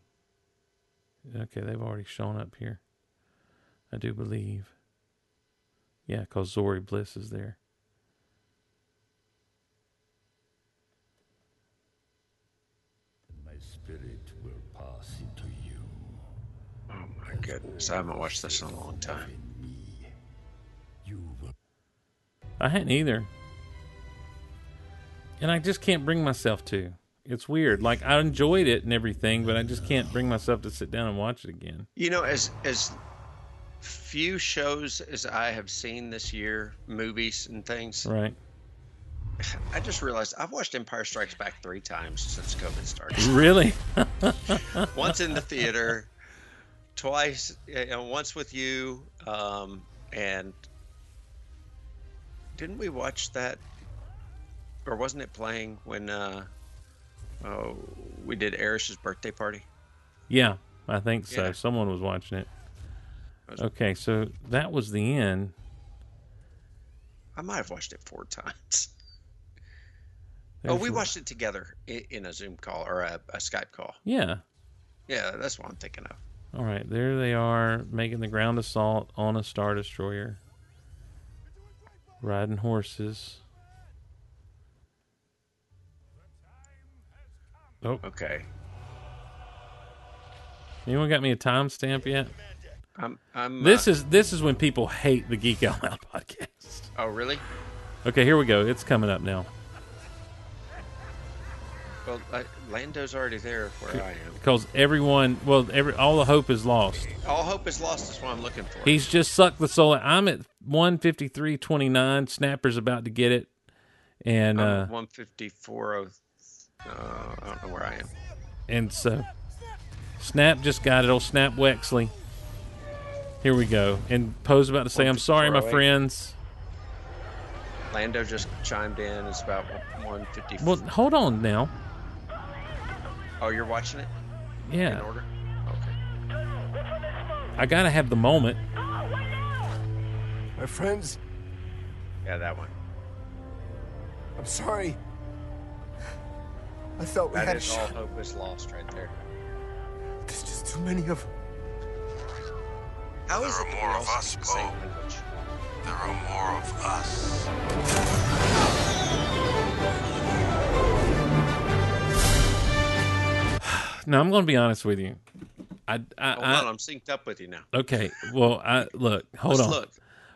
Okay, they've already shown up here. I do believe. Yeah, because Zorii Bliss is there. My spirit will pass into you. oh my goodness, I haven't watched this in a long time. In me, you will I hadn't either. And I just can't bring myself to. It's weird. Like I enjoyed it and everything, but I just can't bring myself to sit down and watch it again. You know, as as few shows as I have seen this year, movies and things, Right. I just realized I've watched Empire Strikes Back three times since COVID started. Really? once in the theater, twice, you know, once with you, um, and didn't we watch that, or wasn't it playing when uh, oh, we did Erish's birthday party? yeah, I think so. Yeah. Someone was watching it. Was- Okay, so that was the end. I might have watched it four times. oh, we watched it together in, in a Zoom call or a, a Skype call. Yeah. Yeah, that's what I'm thinking of. All right, there they are making the ground assault on a star destroyer, riding horses. Oh, Okay, anyone got me a timestamp yet? I'm. I'm. This uh, is this is when people hate the Geek Out Loud podcast. Oh, really? Okay, here we go. It's coming up now. Well, I, Lando's already there where I am. because everyone, well, every all the hope is lost. All hope is lost is what I'm looking for. He's just sucked the soul. out. I'm at one fifty three twenty nine. Snapper's about to get it, and I'm uh, 154. oh- Uh, I don't know where I am. and so Snap just got it. Old Snap Wexley. Here we go. And Poe's about to say, "I'm sorry, my friends." Lando just chimed in. It's about 150. Well, hold on now. Oh, you're watching it in Yeah, order? Okay. I gotta have the moment. My friends, Yeah, that one. I'm sorry. I thought we That had a is all hope is lost right there. There's just too many of them. How is There are that more of us, the Bo. There are more of us. Now I'm gonna be honest with you. I, I, Hold I on, I'm synced up with you now. okay. Well, I look. Hold Let's on. look.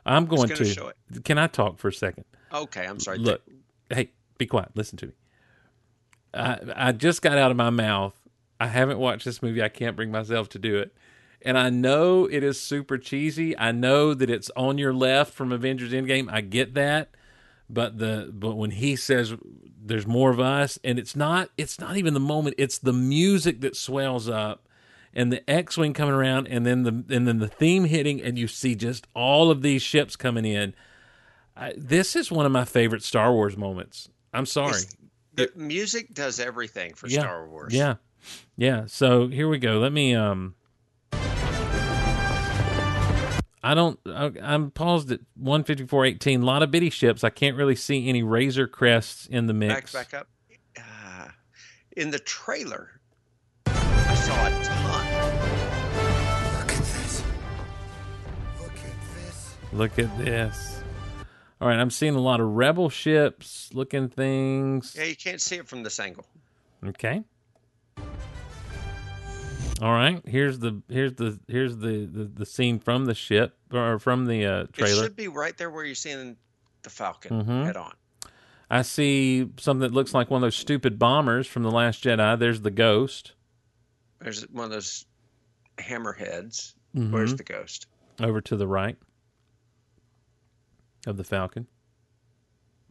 I'm going it. Can I talk for a second? Okay, I'm sorry. Look, hey, be quiet. Listen to me. I I just got out of my mouth. I haven't watched this movie. I can't bring myself to do it. And I know it is super cheesy. I know that it's on your left from Avengers Endgame. I get that. But the but when he says there's more of us and it's not it's not even the moment, it's the music that swells up and the X-wing coming around and then the and then the theme hitting and you see just all of these ships coming in. I, this is one of my favorite Star Wars moments. I'm sorry. It's- The music does everything for yeah. Star Wars. Yeah. Yeah. So here we go. Let me um I don't I, I'm paused at 154.18. A lot of bitty ships. I can't really see any Razor crests in the Back mix. back up. Uh, in the trailer, I saw a ton. Look at this. Look at this. Look at this. All right, I'm seeing a lot of rebel ships looking things. Yeah, you can't see it from this angle. Okay. All right. Here's the here's the here's the the, the scene from the ship or from the uh, It should be right there where you're seeing the Falcon Mhm. head on. I see something that looks like one of those stupid bombers from the Last Jedi. There's the Ghost There's one of those hammerheads. Mhm. Where's the ghost? over to the right of the Falcon.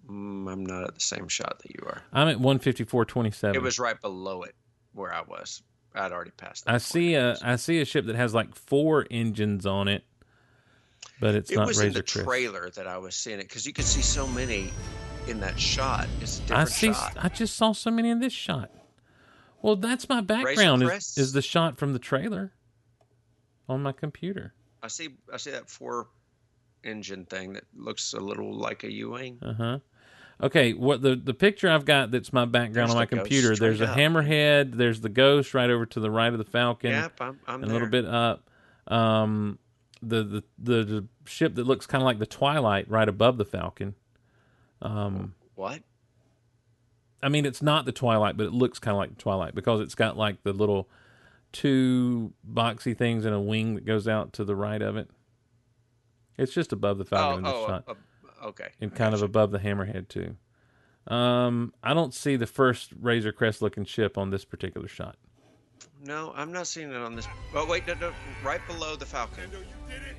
Mm, I'm not at the same shot that you are. I'm at 154.27. It was right below it where I was. I'd already passed. That I see a I see a ship that has like four engines on it, but it's It not was Razor in the Crest. trailer that I was seeing it because you could see so many in that shot. It's a different I see. shot. I just saw so many in this shot. Well, that's my background. Is, is the shot from the trailer on my computer? I see. I see that four engine thing that looks a little like a U-wing. Uh huh. Okay, what the the picture I've got that's my background There's on my the computer. There's a up. hammerhead. There's the ghost right over to the right of the Falcon, Yep, I'm. I'm and a little bit up. Um, the the the, the ship that looks kind of like the Twilight right above the Falcon. Um, What? I mean, it's not the Twilight, but it looks kind of like the Twilight because it's got like the little two boxy things and a wing that goes out to the right of it. It's just above the Oh, Falcon in this oh, shot, okay. and kind of above the Hammerhead too. Um, I don't see the first Razor Crest looking ship on this particular shot. No, I'm not seeing it on this. Oh wait, no, no, right below the Falcon. you did it.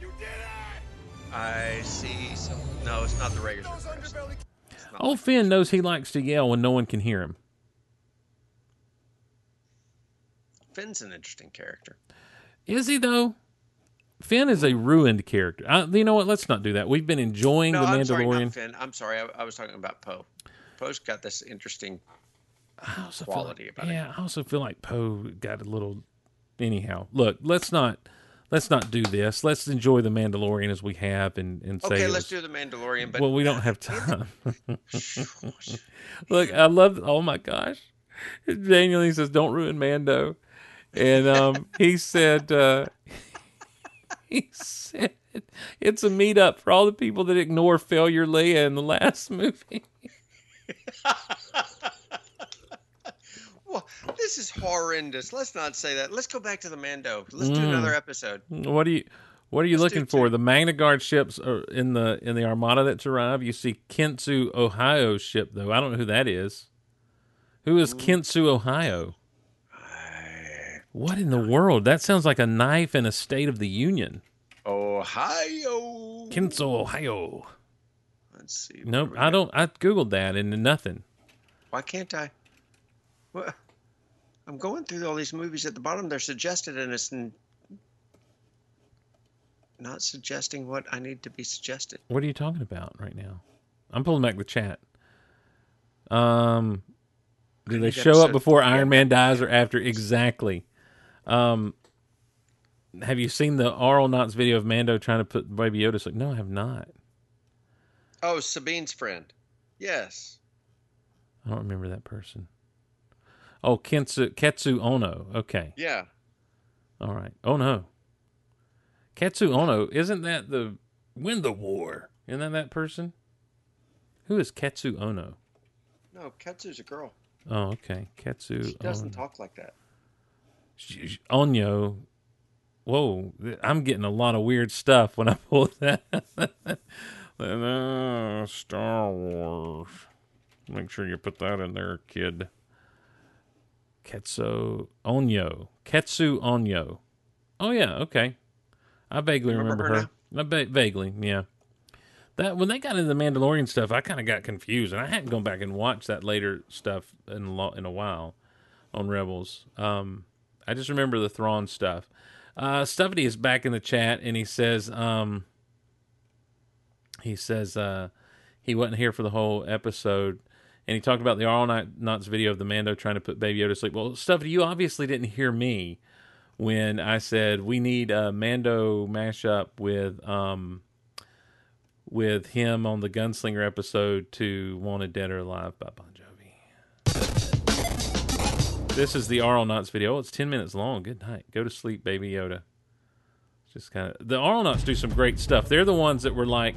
You did it. I see some. No, it's not the Raiders. Crest. Old Finn knows he likes to yell when no one can hear him. Finn's an interesting character. Is he though? Finn is a ruined character. I, you know what? Let's not do that. We've been enjoying No, the I'm sorry, Mandalorian. Finn. I'm sorry. I, I was talking about Poe. Poe's got this interesting. Quality like, about it. yeah, I also feel like Poe got a little. Anyhow, look, let's not let's not do this. Let's enjoy the Mandalorian as we have and and say. Okay, let's do the Mandalorian. But well, we don't have time. look, I love. Oh my gosh, Daniel he says, "Don't ruin Mando," and um, he said. Uh, he said it's a meetup for all the people that ignore failure Leia in the last movie. well, this is horrendous. Let's not say that. Let's go back to the Mando. Let's do Mm. another episode. What are you what are you Let's looking for? The Magna Guard ships are in the in the armada that's arrived. You see Kentsu, Ohio ship though. I don't know who that is. Who is Kentsu, Ohio? What in the world? That sounds like a knife in a State of the Union. Ohio. Kentsu, Ohio. Let's see. Nope, I don't. I googled that and nothing. Why can't I? What? I'm going through all these movies at the bottom. They're suggested, and it's not suggesting what I need to be suggested. What are you talking about right now? I'm pulling back the chat. Um, do they show up before. Iron Man dies or after? Exactly. Um, have you seen the Auralnauts video of Mando trying to put Baby Yoda? sleep? no, I have not. Oh, Sabine's friend. Yes. I don't remember that person. Oh, Kensu, Ketsu Ono. Okay. Yeah. All right. Oh no. Ketsu Ono, isn't that the win the war? Isn't that that person? Who is Ketsu Ono? No, Ketsu's a girl. Oh, okay. Ketsu She doesn't Ono. talk like that. Sh- sh- Onyo. Whoa, I'm getting a lot of weird stuff when I pull that. Uh, Star Wars. Make sure you put that in there, kid. Ketsu Onyo. Ketsu Onyo. Oh yeah, okay. I vaguely Remember remember, her her. I va- vaguely, yeah. That when they got into the Mandalorian stuff, I kind of got confused, and I hadn't gone back and watched that later stuff in a lo- in a while on Rebels. Um, I just remember the Thrawn stuff. Uh, Stuffity is back in the chat, and he says, um, he says uh, he wasn't here for the whole episode, and he talked about the Auralnauts video of the Mando trying to put Baby Yoda to sleep. Well, Stuffity, you obviously didn't hear me when I said we need a Mando mashup with um with him on the Gunslinger episode to Wanted Dead or Alive by Bon. This is the Auralnauts video. It's 10 minutes long. Good night. Go to sleep, Baby Yoda. Just kind of the Auralnauts do some great stuff. They're the ones that were like,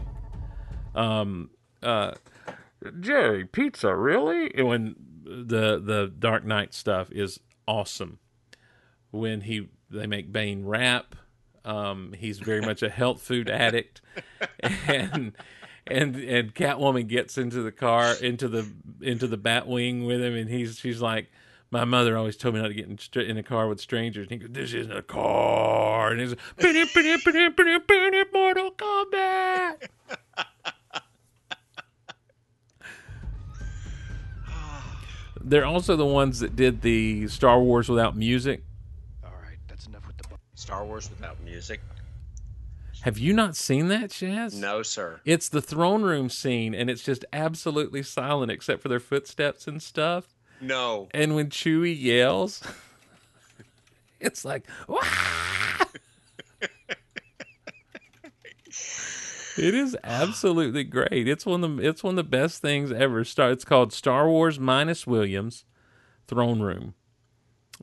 um, uh, Jerry Pizza, really? When the the Dark Knight stuff is awesome. When he they make Bane rap, um, he's very much a health food addict, and and and Catwoman gets into the car into the into the Batwing with him, and he's she's like. My mother always told me not to get in, str- in a car with strangers. And he goes, "This isn't a car." And he's like, Mortal Kombat. They're also the ones that did the Star Wars without music. All right, that's enough with the. Star Wars without music? Have you not seen that, Shaz? No, sir. It's the throne room scene, and it's just absolutely silent except for their footsteps and stuff. No. And when Chewie yells, it's like, Wah! it is absolutely great. It's one of the it's one of the best things ever. Star it's called Star Wars minus Williams Throne Room.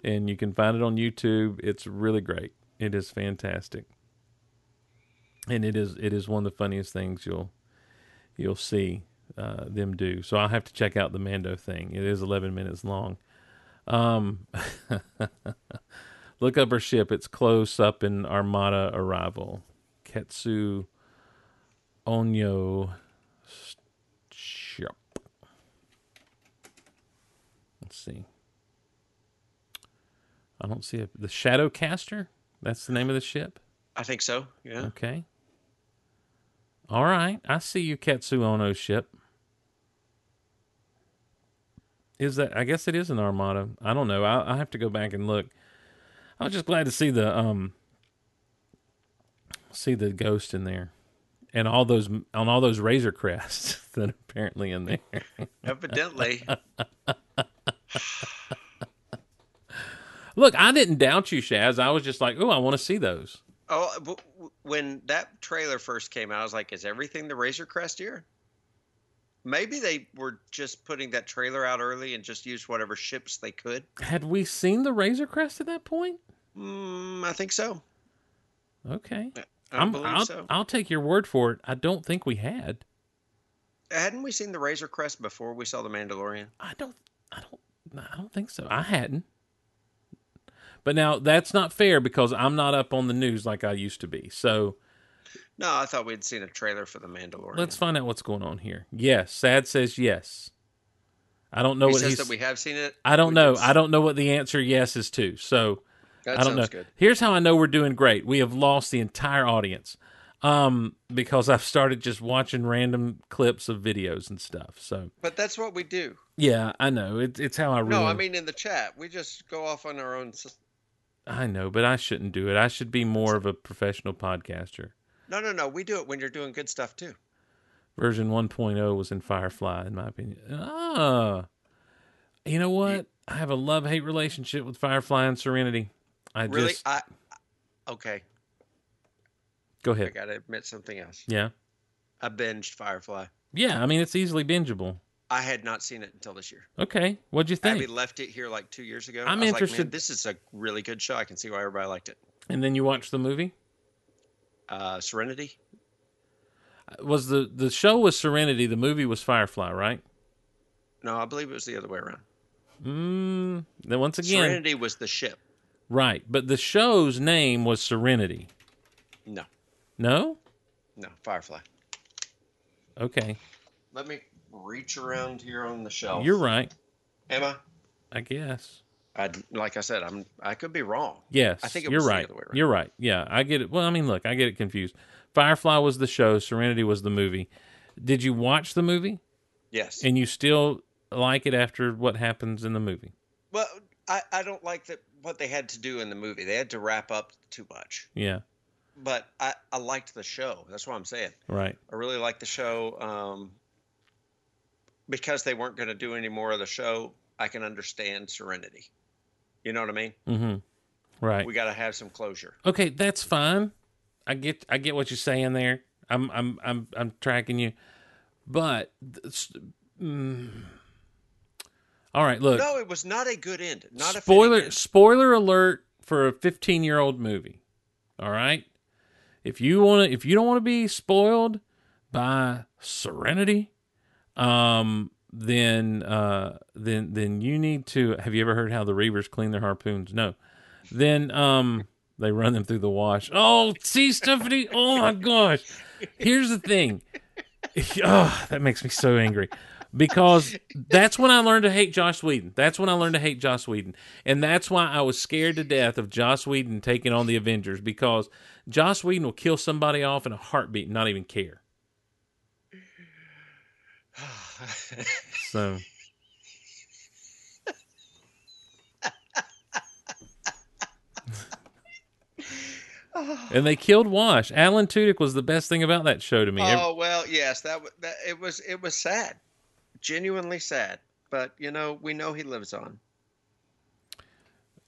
And you can find it on YouTube. It's really great. It is fantastic. And it is it is one of the funniest things you'll you'll see uh, them do. So I'll have to check out the Mando thing. It is 11 minutes long. Um, look up her ship. It's close up in Armada arrival. Ketsu Onyo ship. Let's see. I don't see a, the Shadowcaster. That's the name of the ship. I think so. Yeah. Okay. All right. I see you, Ketsu Ono ship. Is that? I guess it is an armada. I don't know. I I have to go back and look. I was just glad to see the um see the ghost in there, and all those on all those razor crests that are apparently in there. Evidently. Look, I didn't doubt you, Shaz. I was just like, oh, I want to see those. oh, when that trailer first came out, I was like, is everything the Razor Crest here? Maybe they were just putting that trailer out early and just used whatever ships they could. Had we seen the razor crest at that point? Mm, I think so. Okay. I I'm, believe I'll, so. I'll take your word for it. I don't think we had. Hadn't we seen the Razor Crest before we saw the Mandalorian? I don't. I don't. I don't think so. I hadn't. But now that's not fair because I'm not up on the news like I used to be. So No, I thought we'd seen a trailer for the Mandalorian. let's find out what's going on here. Yes, Sad says yes. I don't know he what says that we have seen it. I don't know. can- I don't know what the answer yes is to. So That I don't know. good. Here's how I know we're doing great. We have lost the entire audience um, because I've started just watching random clips of videos and stuff. So But that's what we do. yeah, I know it's it's how I ruin. No, I mean in the chat, we just go off on our own. I know, but I shouldn't do it. I should be more of a professional podcaster. No, no, no. We do it when you're doing good stuff too. Version 1.0 was in Firefly, in my opinion. Ah, you know what? I have a love hate relationship with Firefly and Serenity. I Really, just I. Okay, go ahead. I got to admit something else. Yeah, I binged Firefly. yeah. I mean, it's easily bingeable. I had not seen it until this year. Okay, what'd you think? Abby left it here like two years ago. I'm interested- Like, this is a really good show. I can see why everybody liked it. and then you watched the movie. Uh, Serenity. Was the the show was Serenity? The movie was Firefly, right? No, I believe it was the other way around. Mm, then once again, Serenity was the ship. right. But the show's name was Serenity. No, No. no, Firefly. Okay, Let me reach around here on the shelf. you're right. Am I? I guess. I like I said, I'm. I could be wrong. Yes, I think it you're was the right. other way. You're right. Yeah, I get it. Well, I mean, look, I get it confused. Firefly was the show. Serenity was the movie. Did you watch the movie? Yes. And you still like it after what happens in the movie? well, I, I don't like that what they had to do in the movie. They had to wrap up too much. Yeah. But I, I liked the show. That's what I'm saying. Right. I really liked the show. Um, because they weren't going to do any more of the show, I can understand Serenity. You know what I mean? Mm-hmm. Right. We got to have some closure. Okay, that's fine. I get I get what you're saying there. I'm I'm I'm I'm tracking you. But mm, all right, look. No, it was not a good end. Not a spoiler spoiler alert for a 15 year old movie. All right, if you want to, if you don't want to be spoiled by Serenity, um, then uh, then then you need to. Have you ever heard how the Reavers clean their harpoons? No. Then um, they run them through the wash. Oh, see, Stephanie. Oh my gosh. Here's the thing. Oh, that makes me so angry because that's when I learned to hate Joss Whedon. That's when I learned to hate Joss Whedon, and that's why I was scared to death of Joss Whedon taking on the Avengers because Joss Whedon will kill somebody off in a heartbeat and not even care. So. and they killed Wash. Alan Tudyk was the best thing about that show to me. Oh well, yes, that, w- that it was it was sad, genuinely sad. But you know, we know he lives on.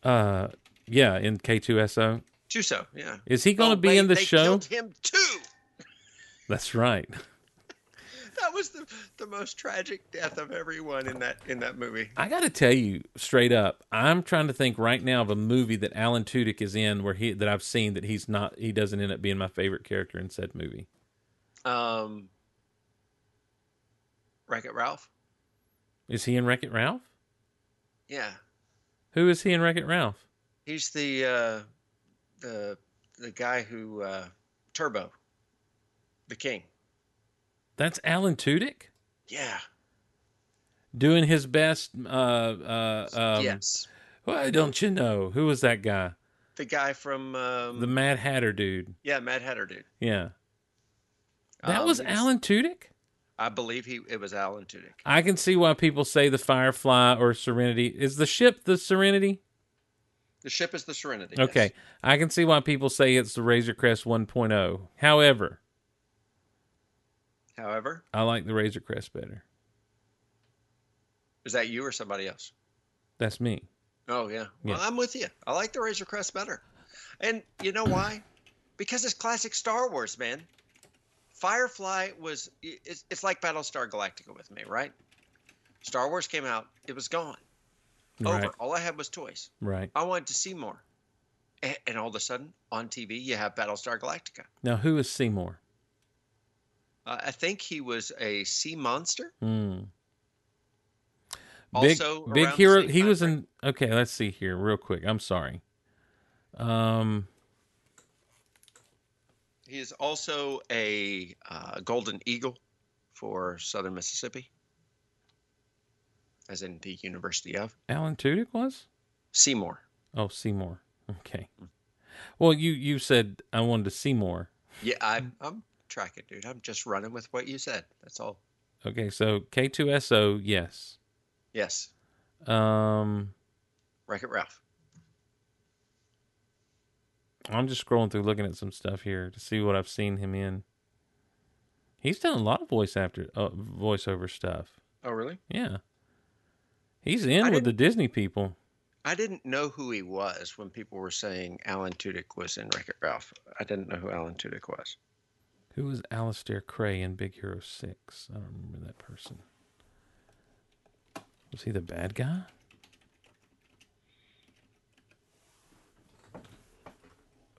Uh, yeah, in K2SO. Chuso, yeah. Is he going to Oh, be wait, in the they show? Killed him too. That's right. That was the the most tragic death of everyone in that in that movie. I got to tell you straight up, I'm trying to think right now of a movie that Alan Tudyk is in where he that I've seen that he's not he doesn't end up being my favorite character in said movie. Um, Wreck It Ralph. Is he in Wreck It Ralph? Yeah, Who is he in Wreck It Ralph? he's the uh, the the guy who uh, Turbo, the king. That's Alan Tudyk Yeah. doing his best. Uh, uh, um, yes. Why don't you know who was that guy? The guy from um, The Mad Hatter dude. yeah Mad Hatter dude. Yeah, that Um, was Alan Tudyk. I believe he it was Alan Tudyk. I can see why people say the Firefly or Serenity is the ship. The Serenity. The ship is the Serenity. Okay, yes. I can see why people say it's the Razor Crest 1.0. However, However, I like the Razor Crest better. is that you or somebody else? That's me. Oh yeah. Well, I'm with you. I like the Razor Crest better. And you know why? Because it's classic Star Wars, man. Firefly was it's, it's like Battlestar Galactica with me, right? Star Wars came out, it was gone. Over. Right. All I had was toys. Right. I wanted to see more. And, and all of a sudden, on TV, you have Battlestar Galactica. Now, who is Seymour? Uh, I think he was a sea monster. Hmm. Big, Also big hero. He was in. Okay, let's see here, real quick. I'm sorry. Um, He is also a uh, Golden Eagle for Southern Mississippi. as in the University of Alan Tudyk was? Seymour. Oh, Seymour. Okay. Well, you you said I wanted to see more. Yeah, I'm I'm tracking, dude. I'm just running with what you said. That's all. Okay, so K2SO, yes. Yes, Um, Wreck It Ralph. I'm just scrolling through looking at some stuff here to see what I've seen him in. He's done a lot of voice after uh, voiceover stuff. Oh, really? Yeah. He's in I with the Disney people. I didn't know who he was when people were saying Alan Tudyk was in Wreck It Ralph. I didn't know who Alan Tudyk was. Who was Alistair Krei in Big Hero 6? I don't remember that person. Was he the bad guy?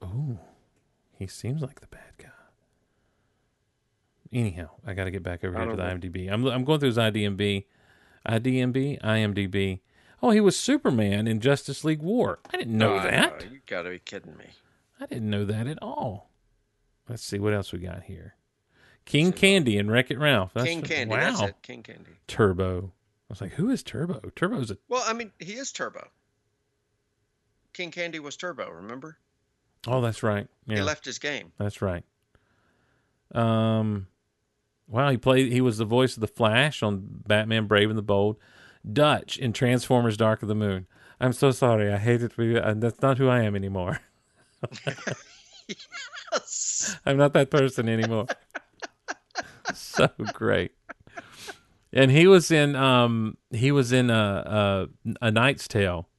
Oh, he seems like the bad guy. Anyhow, I got to get back over here to the IMDb. I'm I'm going through his IDMB, IDMB, IMDb. Oh, he was Superman in Justice League War. I didn't know that. You gotta be kidding me. I didn't know that at all. Let's see what else we got here. King Candy and Wreck It Ralph. That's King Candy. Wow. That's it. King Candy. Turbo. I was like, who is Turbo? Turbo's a. Well, I mean, he is Turbo. King Candy was Turbo. Remember? Oh, that's right. Yeah. He left his game. that's right. Um, wow, he played. He was the voice of the Flash on Batman: Brave and the Bold. Dutch in Transformers: Dark of the Moon. I'm so sorry. I hate it for you, and that's not who I am anymore. I'm not that person anymore. so great. And he was in um he was in a a, a Knight's Tale,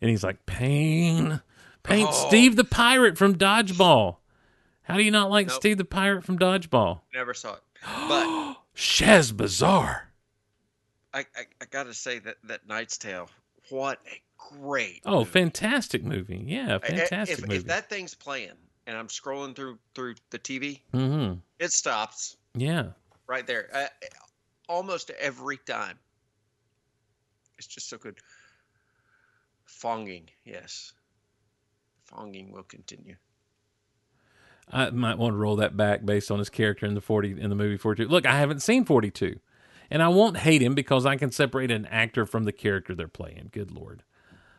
and he's like Pain, Pain. Oh. Steve the Pirate from Dodgeball. How do you not like Nope. Steve the Pirate from Dodgeball? Never saw it. But Shazbazzar. I, I, I got to say that that Knight's Tale, what a great. Oh, movie. fantastic movie! Yeah, fantastic if, movie. if that thing's playing and I'm scrolling through through the TV, mm-hmm. it stops Yeah. right there. Uh, almost every time. It's just so good. Fonging, yes. Fonging will continue. I might want to roll that back based on his character in the forty in the movie Forty Two. Look, I haven't seen Forty Two, and I won't hate him because I can separate an actor from the character they're playing. Good lord.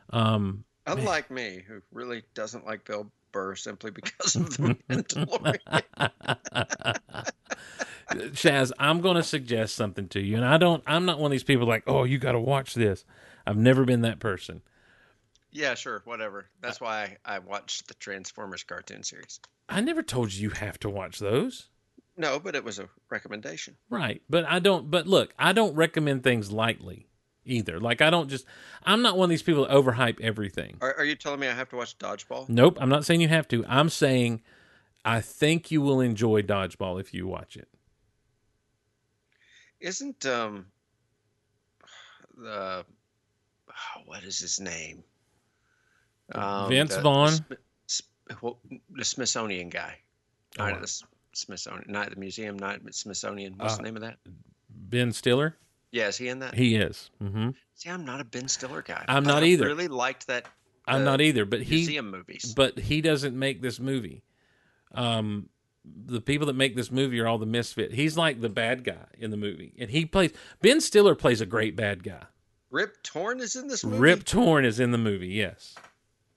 Um, Unlike me, who really doesn't like Bill Burr simply because of the Mandalorian. Shaz, I'm going to suggest something to you, and I don't. I'm not one of these people like, oh, you got to watch this. I've never been that person. yeah, sure, whatever. That's why I, I watched the Transformers cartoon series. I never told you you have to watch those. No, but it was a recommendation. Right. But I don't but look, I don't recommend things lightly either. Like I don't just I'm not one of these people that overhype everything. Are, are you telling me I have to watch Dodgeball? Nope, I'm not saying you have to. I'm saying I think you will enjoy Dodgeball if you watch it. Isn't um the oh, what is his name? Um, Vince the- Vaughn? The, Sm- Sm- well, the Smithsonian guy. Oh, the Smithsonian, night at the museum, the Smithsonian. What's Uh, the name of that? Ben Stiller? Yeah, is he in that? He is. Mm-hmm. See, I'm not a Ben Stiller guy. I'm not I either. Really liked that. I'm not either, but he museum movies. but he doesn't make this movie. Um, the people that make this movie are all the misfit. He's like the bad guy in the movie, and he plays. Ben Stiller plays a great bad guy. Rip Torn is in this movie. Rip Torn is in the movie. Yes,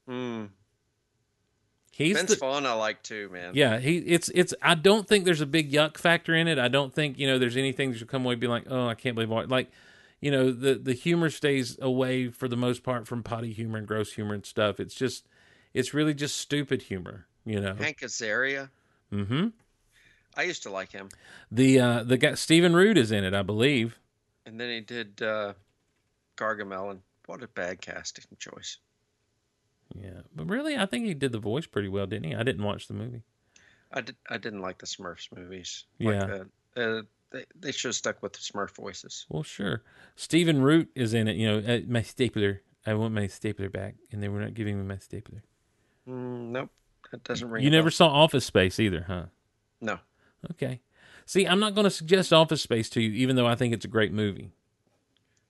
Hmm. He's Vince the, Vaughn, I like too, man. yeah. He it's it's. I don't think there's a big yuck factor in it. I don't think you know there's anything that you come away and be like, oh, I can't believe what like. You know the the humor stays away for the most part from potty humor and gross humor and stuff. It's just, it's really just stupid humor. You know. Hank Azaria. Mm-hmm. I used to like him, The uh the guy Stephen Root is in it, I believe. and then he did uh, Gargamel, and what a bad casting choice. Yeah, but really, I think he did the voice pretty well, didn't he? I didn't watch the movie. I did. I didn't like the Smurfs movies. Yeah. Like that. Uh, they they should have stuck with the Smurf voices. Well, sure. Stephen Root is in it. You know, uh, my stapler. I want my stapler back, and they were not giving me my stapler. Mm, nope, that doesn't ring. You never bell. saw Office Space either, huh? No. Okay. See, I'm not going to suggest Office Space to you, even though I think it's a great movie.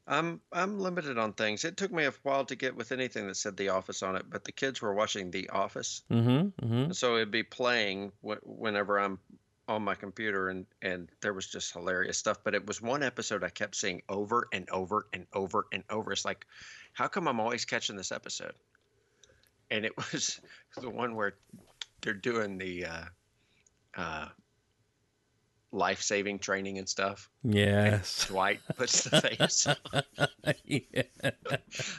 I'm I'm limited on things. It took me a while to get with anything that said The Office on it, but the kids were watching The Office, Mm-hmm. Mm-hmm. so it'd be playing wh- whenever I'm on my computer and and there was just hilarious stuff but it was one episode i kept seeing over and over and over and over it's like how come i'm always catching this episode and it was the one where they're doing the uh uh life-saving training and stuff. Yes. dwight puts the face yeah.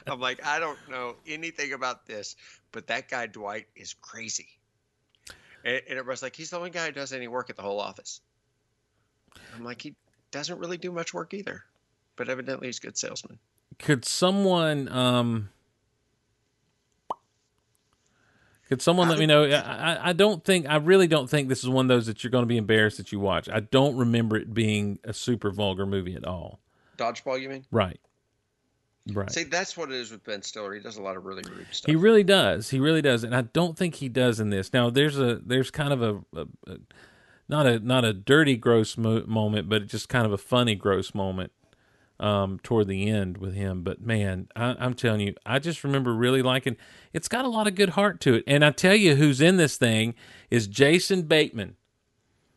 i'm like i don't know anything about this but that guy dwight is crazy. And, and everybody's like he's the only guy who does any work at the whole office. I'm like he doesn't really do much work either but evidently he's a good salesman. Could someone um could someone let me know? I, I- don't think I really don't think this is one of those that you're going to be embarrassed that you watch. I don't remember it being a super vulgar movie at all. dodgeball you mean Right. Right. see that's what it is with ben stiller he does a lot of really rude stuff He really does. He really does, and I don't think he does in this. Now, there's a there's kind of a, a, a not a not a dirty gross mo- moment, but just kind of a funny gross moment um, toward the end with him. But man, I, I'm telling you, I just remember really liking. It's got a lot of good heart to it, and I tell you, who's in this thing is Jason Bateman.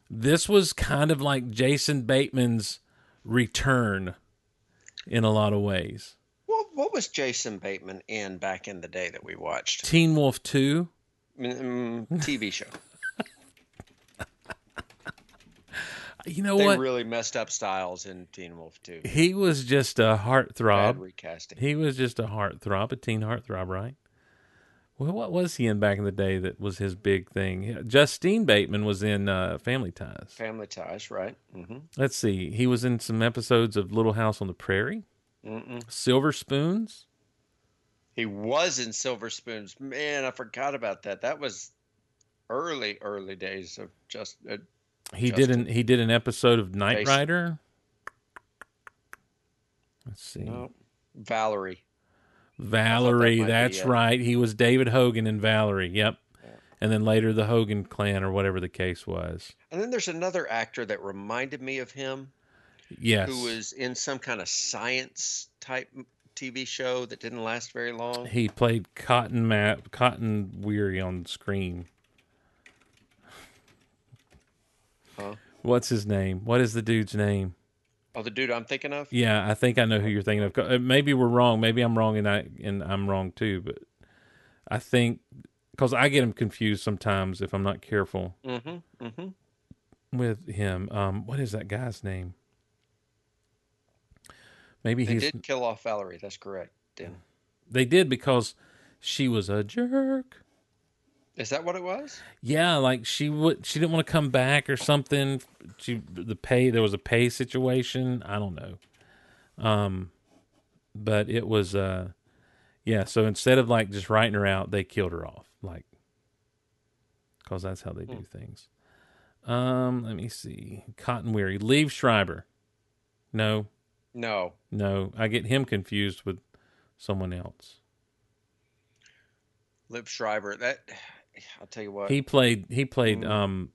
This was kind of like Jason Bateman's return in a lot of ways. what, what was jason bateman in back in the day that we watched Teen Wolf Two. mm, tv show You know they what? really messed up styles in teen wolf too. he was just a bad heartthrob. recasting He was just a heartthrob, a teen heartthrob, right? Well, what was he in back in the day that was his big thing? Justine Bateman was in uh, Family Ties. family ties right mm-hmm. Let's see. He was in some episodes of Little House on the Prairie, Mm-mm. Silver Spoons. He was in Silver Spoons. Man, I forgot about that. That was early, early days of just. Uh, He did an he did an episode of Knight Face- Rider. Let's see. no, Valerie. Valerie, might be that's right. He was David Hogan and Valerie. Yep. And then later the Hogan clan or whatever the case was. And then there's another actor that reminded me of him Yes. who was in some kind of science type TV show that didn't last very long. He played Cotton Map, Cotton Weary on Scream. Huh? What's his name? What is the dude's name? Oh, the dude I'm thinking of? Yeah, I think I know who you're thinking of. Uh, Maybe we're wrong. Maybe I'm wrong, and I and I'm wrong too. But I think because I get him confused sometimes if I'm not careful Mm-hmm. Mm-hmm. with him. Um, what is that guy's name? Maybe They he's did kill off Valerie. That's correct. Dan. they did because she was a jerk. Is that what it was? Yeah, like she would she didn't want to come back or something. She the pay there was a pay situation. I don't know. Um but it was uh yeah, so instead of like just writing her out, they killed her off. Like cuz that's how they do things. Um let me see. Cotton Weary, Liev Schreiber. No, No. no, I get him confused with someone else. Lip Schreiber. That I'll tell you what. He played. He played. Um,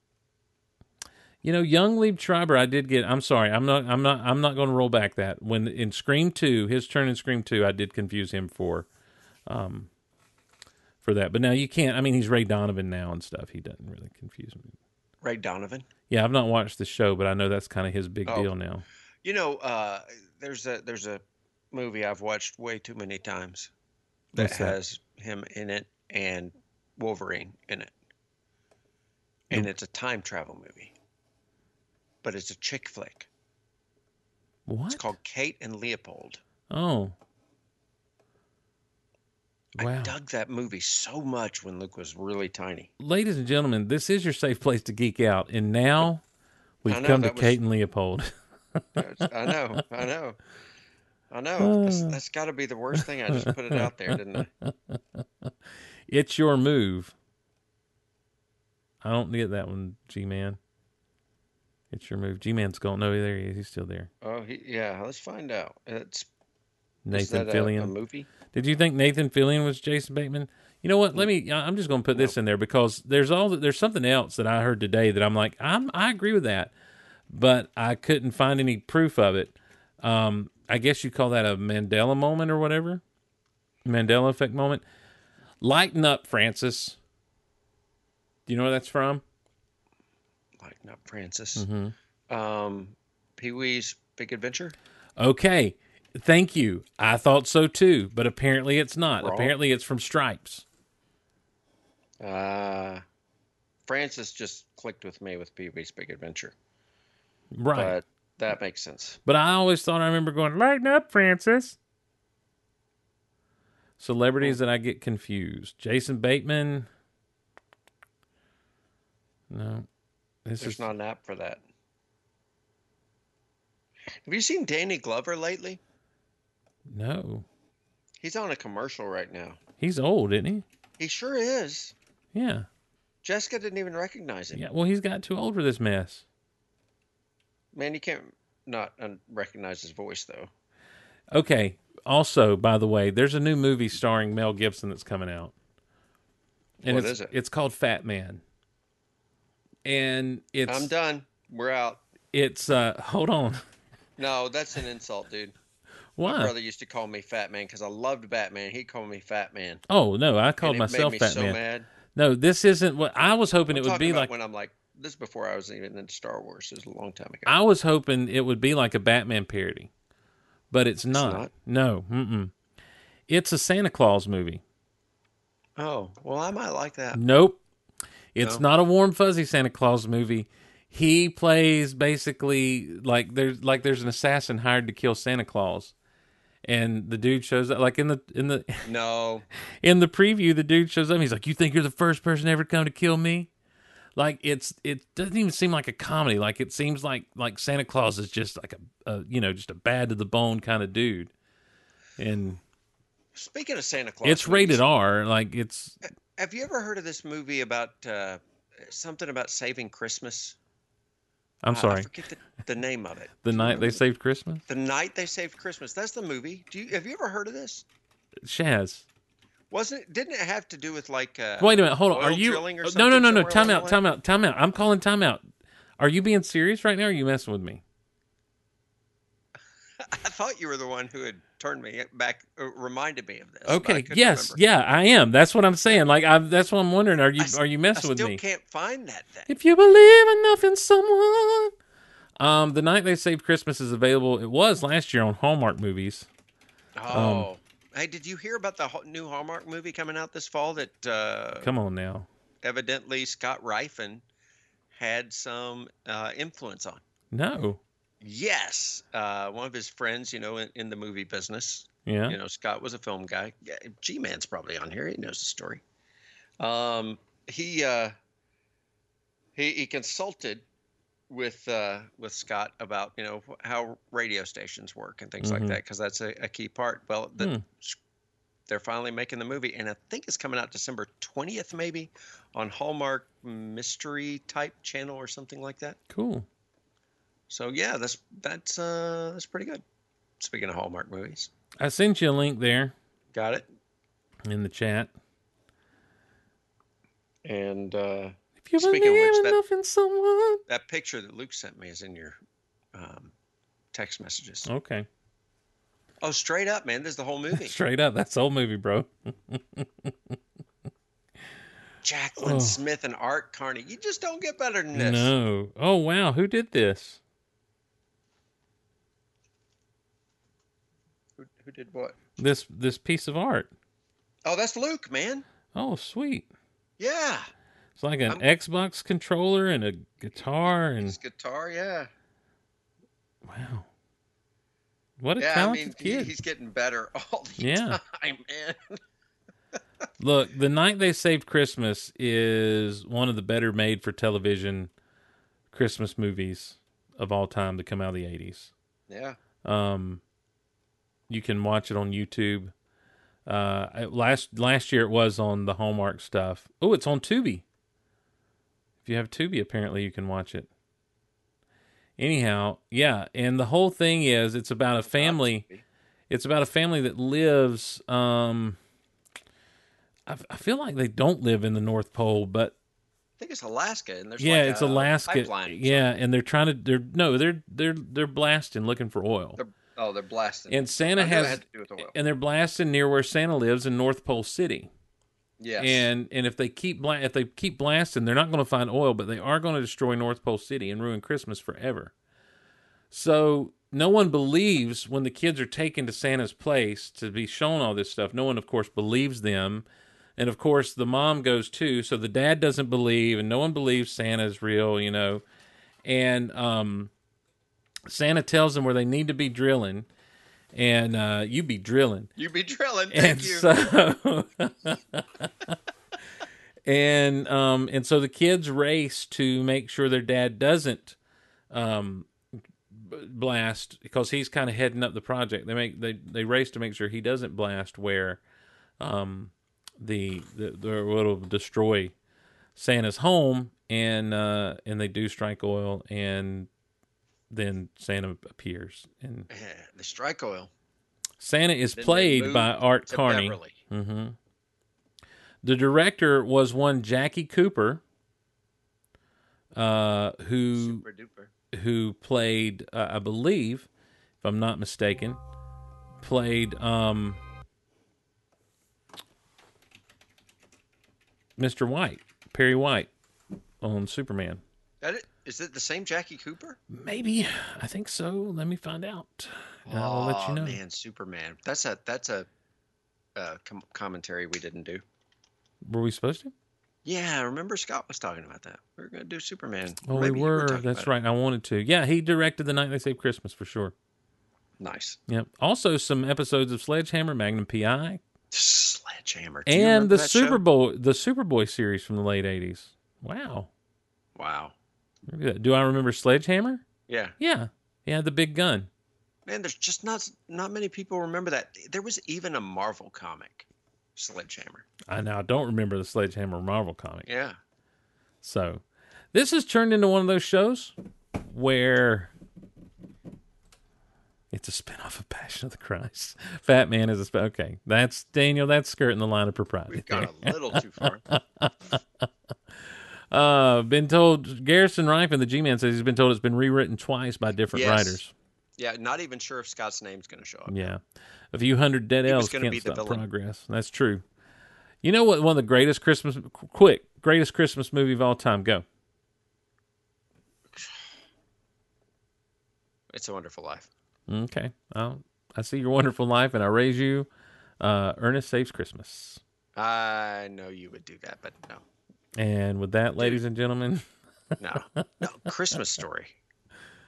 you know, young Liev Schreiber. I did get. I'm sorry. I'm not. I'm not. I'm not going to roll back that. When in Scream Two, his turn in Scream Two, I did confuse him for, um, for that. But now you can't. I mean, he's Ray Donovan now and stuff. He doesn't really confuse me. Ray Donovan. Yeah, I've not watched the show, but I know that's kind of his big Oh. deal now. You know, uh, there's a there's a movie I've watched way too many times that What's that? has him in it and Wolverine in it, and it's a time travel movie, but it's a chick flick. What? It's called Kate and Leopold. Oh. Wow. I dug that movie so much when Luke was really tiny. Ladies and gentlemen, this is your safe place to geek out, and now we've know, come to was- Kate and Leopold. I know, I know, I know. That's, Uh. that's got to be the worst thing. I just put it out there, didn't I? It's your move. I don't get that one, G Man. It's your move. G Man's gone. No, there he is. He's still there. Oh, he, yeah. Let's find out. It's Nathan that a, Fillion. a movie. Did you think Nathan Fillion was Jason Bateman? You know what? Let me. I'm just going to put this in there because there's all there's something else that I heard today that I'm like I'm I agree with that, but I couldn't find any proof of it. Um, I guess you call that a Mandela moment or whatever, Mandela effect moment. Lighten up, Francis. Do you know where that's from? Lighten up, Francis. Mhm. Um, Pee Wee's Big Adventure. Okay, thank you. I thought so too, but apparently it's not. Wrong. Apparently it's from Stripes. Uh, Francis just clicked with me with Pee Wee's Big Adventure, Right. but that makes sense. But I always thought I remember going, lighten up, Francis. Celebrities hmm. that I get confused. Jason Bateman. No. This There's is not an app for that. Have you seen Danny Glover lately? no. He's on a commercial right now. He's old, isn't he? He sure is. Yeah. Jessica didn't even recognize him. Yeah. Well, he's got too old for this mess. Man, you can't not un- recognize his voice though. Okay. Also, by the way, there's a new movie starring Mel Gibson that's coming out. And What it's is it? it's called Fat Man. And it's I'm done. We're out. it's uh hold on. No, that's an insult, dude. Why? My brother used to call me Fat Man because I loved Batman. He called me Fat Man. Oh no, I called myself made me Fat so Man. mad. No, this isn't what I was hoping I'm it would be like. when I'm like this is before I was even in Star Wars. It was a long time ago. I was hoping it would be like a Batman parody, but it's not. not? No, mm-mm. It's a Santa Claus movie. oh, well, I might like that. Nope, it's No? not a warm fuzzy Santa Claus movie. He plays basically like there's like there's an assassin hired to kill Santa Claus, and the dude shows up like in the in the No, in the preview. The dude shows up. He's like, "You think you're the first person ever come to kill me?" Like it's it doesn't even seem like a comedy. Like it seems like like Santa Claus is just like a, a you know just a bad to the bone kind of dude, and speaking of Santa Claus, it's rated R. Like it's Have you ever heard of this movie about uh, something about saving Christmas? I'm I- I sorry. forget the, the name of it. The night they saved Christmas. The night they saved Christmas. That's the movie. Do you have you ever heard of this? Shaz. Wasn't it? Didn't it have to do with like? Uh, Wait a minute. Hold on. Are you? No, no, no, no. Time out. Time out. Time out. I'm calling time out. Are you being serious right now? Or are you messing with me? I thought you were the one who had turned me back, uh, reminded me of this. Okay. Yes. remember. Yeah, I am. That's what I'm saying. Like, I. That's what I'm wondering. Are you? I Are you I messing with still me? can't find that thing. If you believe enough in someone. Um, the night they saved Christmas is available. It was last year on Hallmark movies. Oh, hey, did you hear about the new Hallmark movie coming out this fall that uh, Come on now. evidently Scott Rifen had some uh, influence on? No. Yes, uh, one of his friends, you know, in, in the movie business. Yeah. You know, Scott was a film guy. G Man's probably on here. He knows the story. Um, he uh, he he consulted with uh, with Scott about you know how radio stations work and things Mhm. like that because that's a, a key part. Well, the, Hmm. they're finally making the movie, and I think it's coming out December twentieth, maybe, on Hallmark Mystery type channel or something like that. Cool. So yeah, that's that's uh, that's pretty good. Speaking of Hallmark movies, I sent you a link there got it. in the chat. And uh, If you Speaking of believe which, that- enough in someone. that picture that Luke sent me is in your um, text messages. Okay. Oh, straight up, man! This is the whole movie. Straight up. That's the whole movie, bro. Jaclyn Oh. Smith and Art Carney. You just don't get better than this. No. Oh, wow. Who did this? Who, who did what? This this piece of art. Oh, that's Luke, man. Oh, sweet. Yeah, It's like an I'm- Xbox controller and a guitar and his guitar. Yeah, wow. What a yeah. I talented mean, he, kid. he's getting better all the Yeah. time, man. Look, The Night They Saved Christmas is one of the better made for television Christmas movies of all time to come out of the 80s. Yeah. Um, you can watch it on YouTube. Uh, last last year it was on the Hallmark stuff. Oh, it's on Tubi. If you have Tubi, apparently you can watch it. Anyhow, yeah, and the whole thing is it's about a family. It's about a family that lives. Um, I, I feel like they don't live in the North Pole, but I think it's Alaska, and there's yeah, like it's Alaska. Yeah, and they're trying to. They're no, they're they're they're blasting, looking for oil. They're, oh, they're blasting. And Santa has, had to do with oil. and they're blasting near where Santa lives in North Pole City. Yes. And and if they keep bla- if they keep blasting, they're not going to find oil, but they are going to destroy North Pole City and ruin Christmas forever. So no one believes when the kids are taken to Santa's place to be shown all this stuff. No one, of course, believes them. And of course, the mom goes too. So the dad doesn't believe, and no one believes Santa's real, you know. And um, Santa tells them where they need to be drilling, and uh, you be drilling. you be drilling. Thank And you. so, and um, and so the kids race to make sure their dad doesn't um blast because he's kind of heading up the project. They make they they race to make sure he doesn't blast where um the the, the will destroy Santa's home and uh and they do strike oil and then Santa appears and the strike oil. Santa is Then played by Art Carney. Beverly. hmm The director was one Jackie Cooper, uh, who Super duper. who played, uh, I believe, if I'm not mistaken, played um, Mr. White, Perry White, on Superman. That it? Is it the same Jackie Cooper? Maybe I think so. Let me find out. And I'll let you Oh, know. Man, Superman. That's a that's a uh, com- commentary we didn't do. Were we supposed to? Yeah, I remember Scott was talking about that. We were going to do Superman. Oh, Maybe we you were. That's about it. right. I wanted to. Yeah, he directed the night they saved Christmas for sure. Nice. Yep. Also, some episodes of Sledgehammer, Magnum PI, Sledgehammer. And the show? Superboy, the Superboy series from the late '80s. Wow. Wow. Look at that. Do I remember Sledgehammer? Yeah. Yeah. He had the big gun. Man, there's just not not many people remember that. There was even a Marvel comic, Sledgehammer. I now don't remember the Sledgehammer Marvel comic. Yeah. So, this has turned into one of those shows where it's a spinoff of Passion of the Christ. Fat Man is a sp- okay. That's Daniel. That's skirting the line of propriety. We've gone a little too far. Uh, been told Garrison Rifin, the G-Man says he's been told it's been rewritten twice by different Yes. writers. Yeah, not even sure if Scott's name's going to show up. Yeah, a few hundred dead He elves can't be stop progress. That's true. You know what? One of the greatest Christmas, quick, greatest Christmas movie of all time. Go. It's a Wonderful Life. Okay. Well, I see your wonderful life, and I raise you. Uh, Ernest saves Christmas. I know you would do that, but no, And with that, ladies and gentlemen, no, no. Christmas Story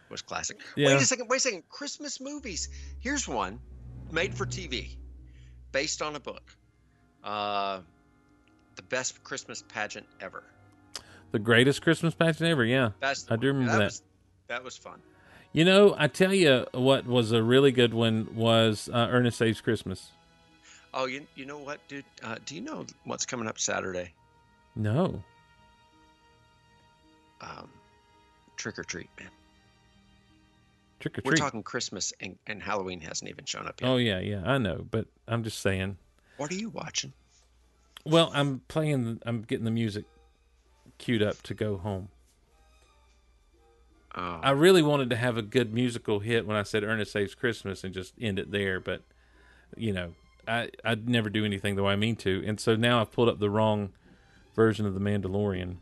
was classic. Yeah. Wait a second. Wait a second. Christmas movies. Here's one, made for TV, based on a book. Uh, the best Christmas pageant ever. the greatest Christmas pageant ever. Yeah. The I do remember that. Was, that was fun. You know, I tell you what was a really good one was uh, Ernest Saves Christmas. Oh, you you know what, dude? Uh, do you know what's coming up Saturday? No. Um, trick or treat, man. Trick or treat. We're treat. talking Christmas and, and Halloween hasn't even shown up yet. Oh yeah, yeah, I know, but I'm just saying. What are you watching? Well, I'm playing. I'm getting the music queued up to go home. Oh, I really wanted to have a good musical hit when I said Ernest Saves Christmas and just end it there, but you know, I I'd never do anything the way I mean to, and so now I've pulled up the wrong version of the Mandalorian,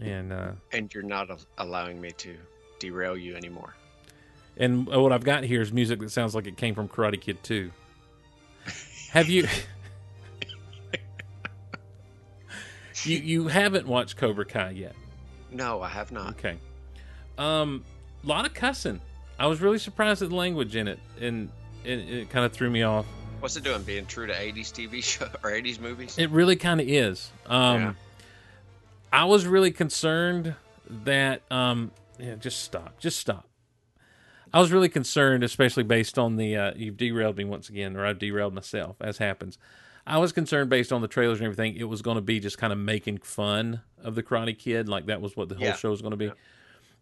and uh, and you're not a- allowing me to derail you anymore. and what I've got here is music that sounds like it came from Karate Kid 2. Have you? you you haven't watched Cobra Kai yet? No, I have not. Okay. Um, a lot of cussing. I was really surprised at the language in it, and it, it kind of threw me off. What's it doing? Being true to 80s TV show or 80s movies? It really kind of is. Um, Yeah. I was really concerned that um, yeah, just stop, just stop. I was really concerned, especially based on the uh, you've derailed me once again, or I've derailed myself, as happens. I was concerned based on the trailers and everything. It was going to be just kind of making fun of the Karate Kid, like that was what the whole Yeah. show was going to be.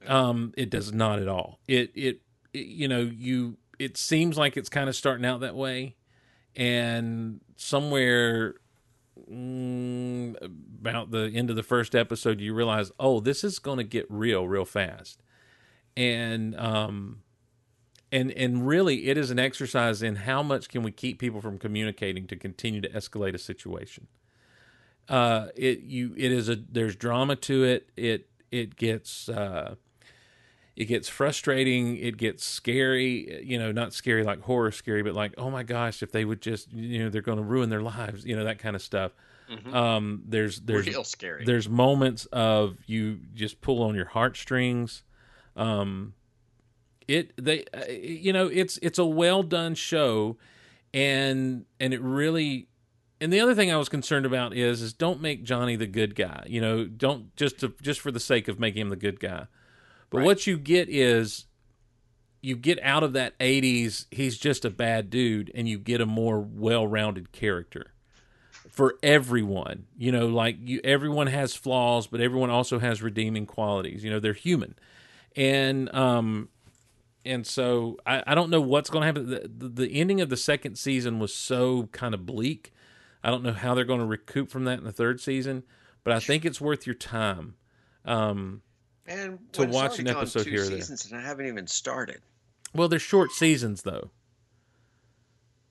Um, it does not at all. It, it it you know you it seems like it's kind of starting out that way, and somewhere mm, about the end of the first episode, you realize, oh, this is going to get real, real fast, and um, and and really, it is an exercise in how much can we keep people from communicating to continue to escalate a situation. uh, it you it is a there's drama to it. It it gets uh, it gets frustrating. It gets scary. You know, not scary like horror scary, but like oh my gosh, if they would just you know they're going to ruin their lives. You know that kind of stuff. Um, there's there's Real scary. there's moments of you just pull on your heartstrings. Um, it they uh, you know it's it's a well done show, and and it really. And the other thing I was concerned about is is don't make Johnny the good guy. You know, don't just to, just for the sake of making him the good guy. But what you get is you get out of that 80s he's just a bad dude and you get a more well-rounded character for everyone. You know like you everyone has flaws but everyone also has redeeming qualities. You know they're human. And um and so i, I don't know what's going to happen. The, the, the ending of the second season was so kind of bleak. I don't know how they're going to recoup from that in the third season but i think it's worth your time. Um and to watch an episode here or there. seasons and I haven't even started. Well, they're short seasons though.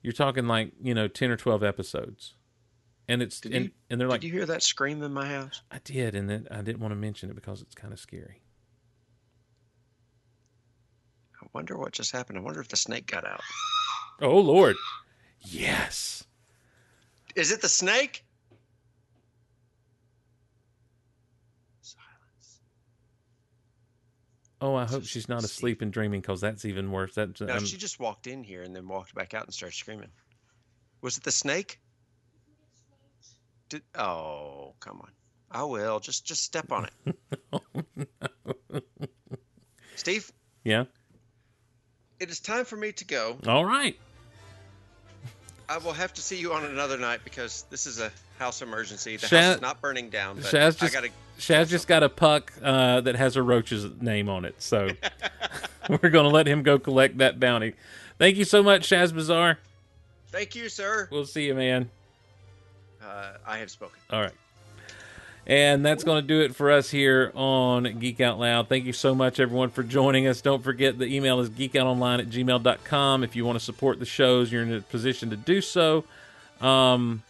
You're talking like you know ten or twelve episodes, and it's Did and, you- and they're like Did you hear that scream in my house? I did, and then I didn't want to mention it because it's kind of scary. I wonder what just happened. I wonder if the snake got out. Oh Lord, yes. Is it the snake? Oh, I hope she's not asleep and dreaming because that's even worse. That's No, um, she just walked in here and then walked back out and started screaming. Was it the snake? Did oh come on. I will. Just just step on it. Steve, yeah. it is time for me to go. All right. I will have to see you on another night because this is a house emergency. The Shaz- house is not burning down, but Shaz I just gotta Shaz just got a puck uh, that has a roach's name on it, so we're gonna let him go collect that bounty. Thank you so much, Shazbazzar. thank you, sir. We'll see you, man. Uh, I have spoken. All right. And that's going to do it for us here on Geek Out Loud. Thank you so much, everyone, for joining us. Don't forget the email is geekoutonline at gmail.com. If you want to support the shows, you're in a position to do so. Um,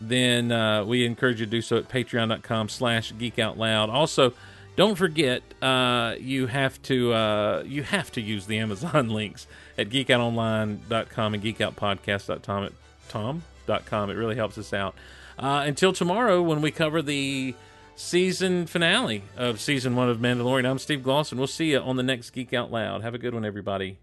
then uh, we encourage you to do so at patreon.com slash geekoutloud. Also, don't forget uh, you have to uh, you have to use the Amazon links at geekoutonline.com and geekoutpodcast.com. It really helps us out. Uh, until tomorrow when we cover the season finale of season one of Mandalorian, I'm Steve Glosson. We'll see you on the next Geek Out Loud. Have a good one, everybody.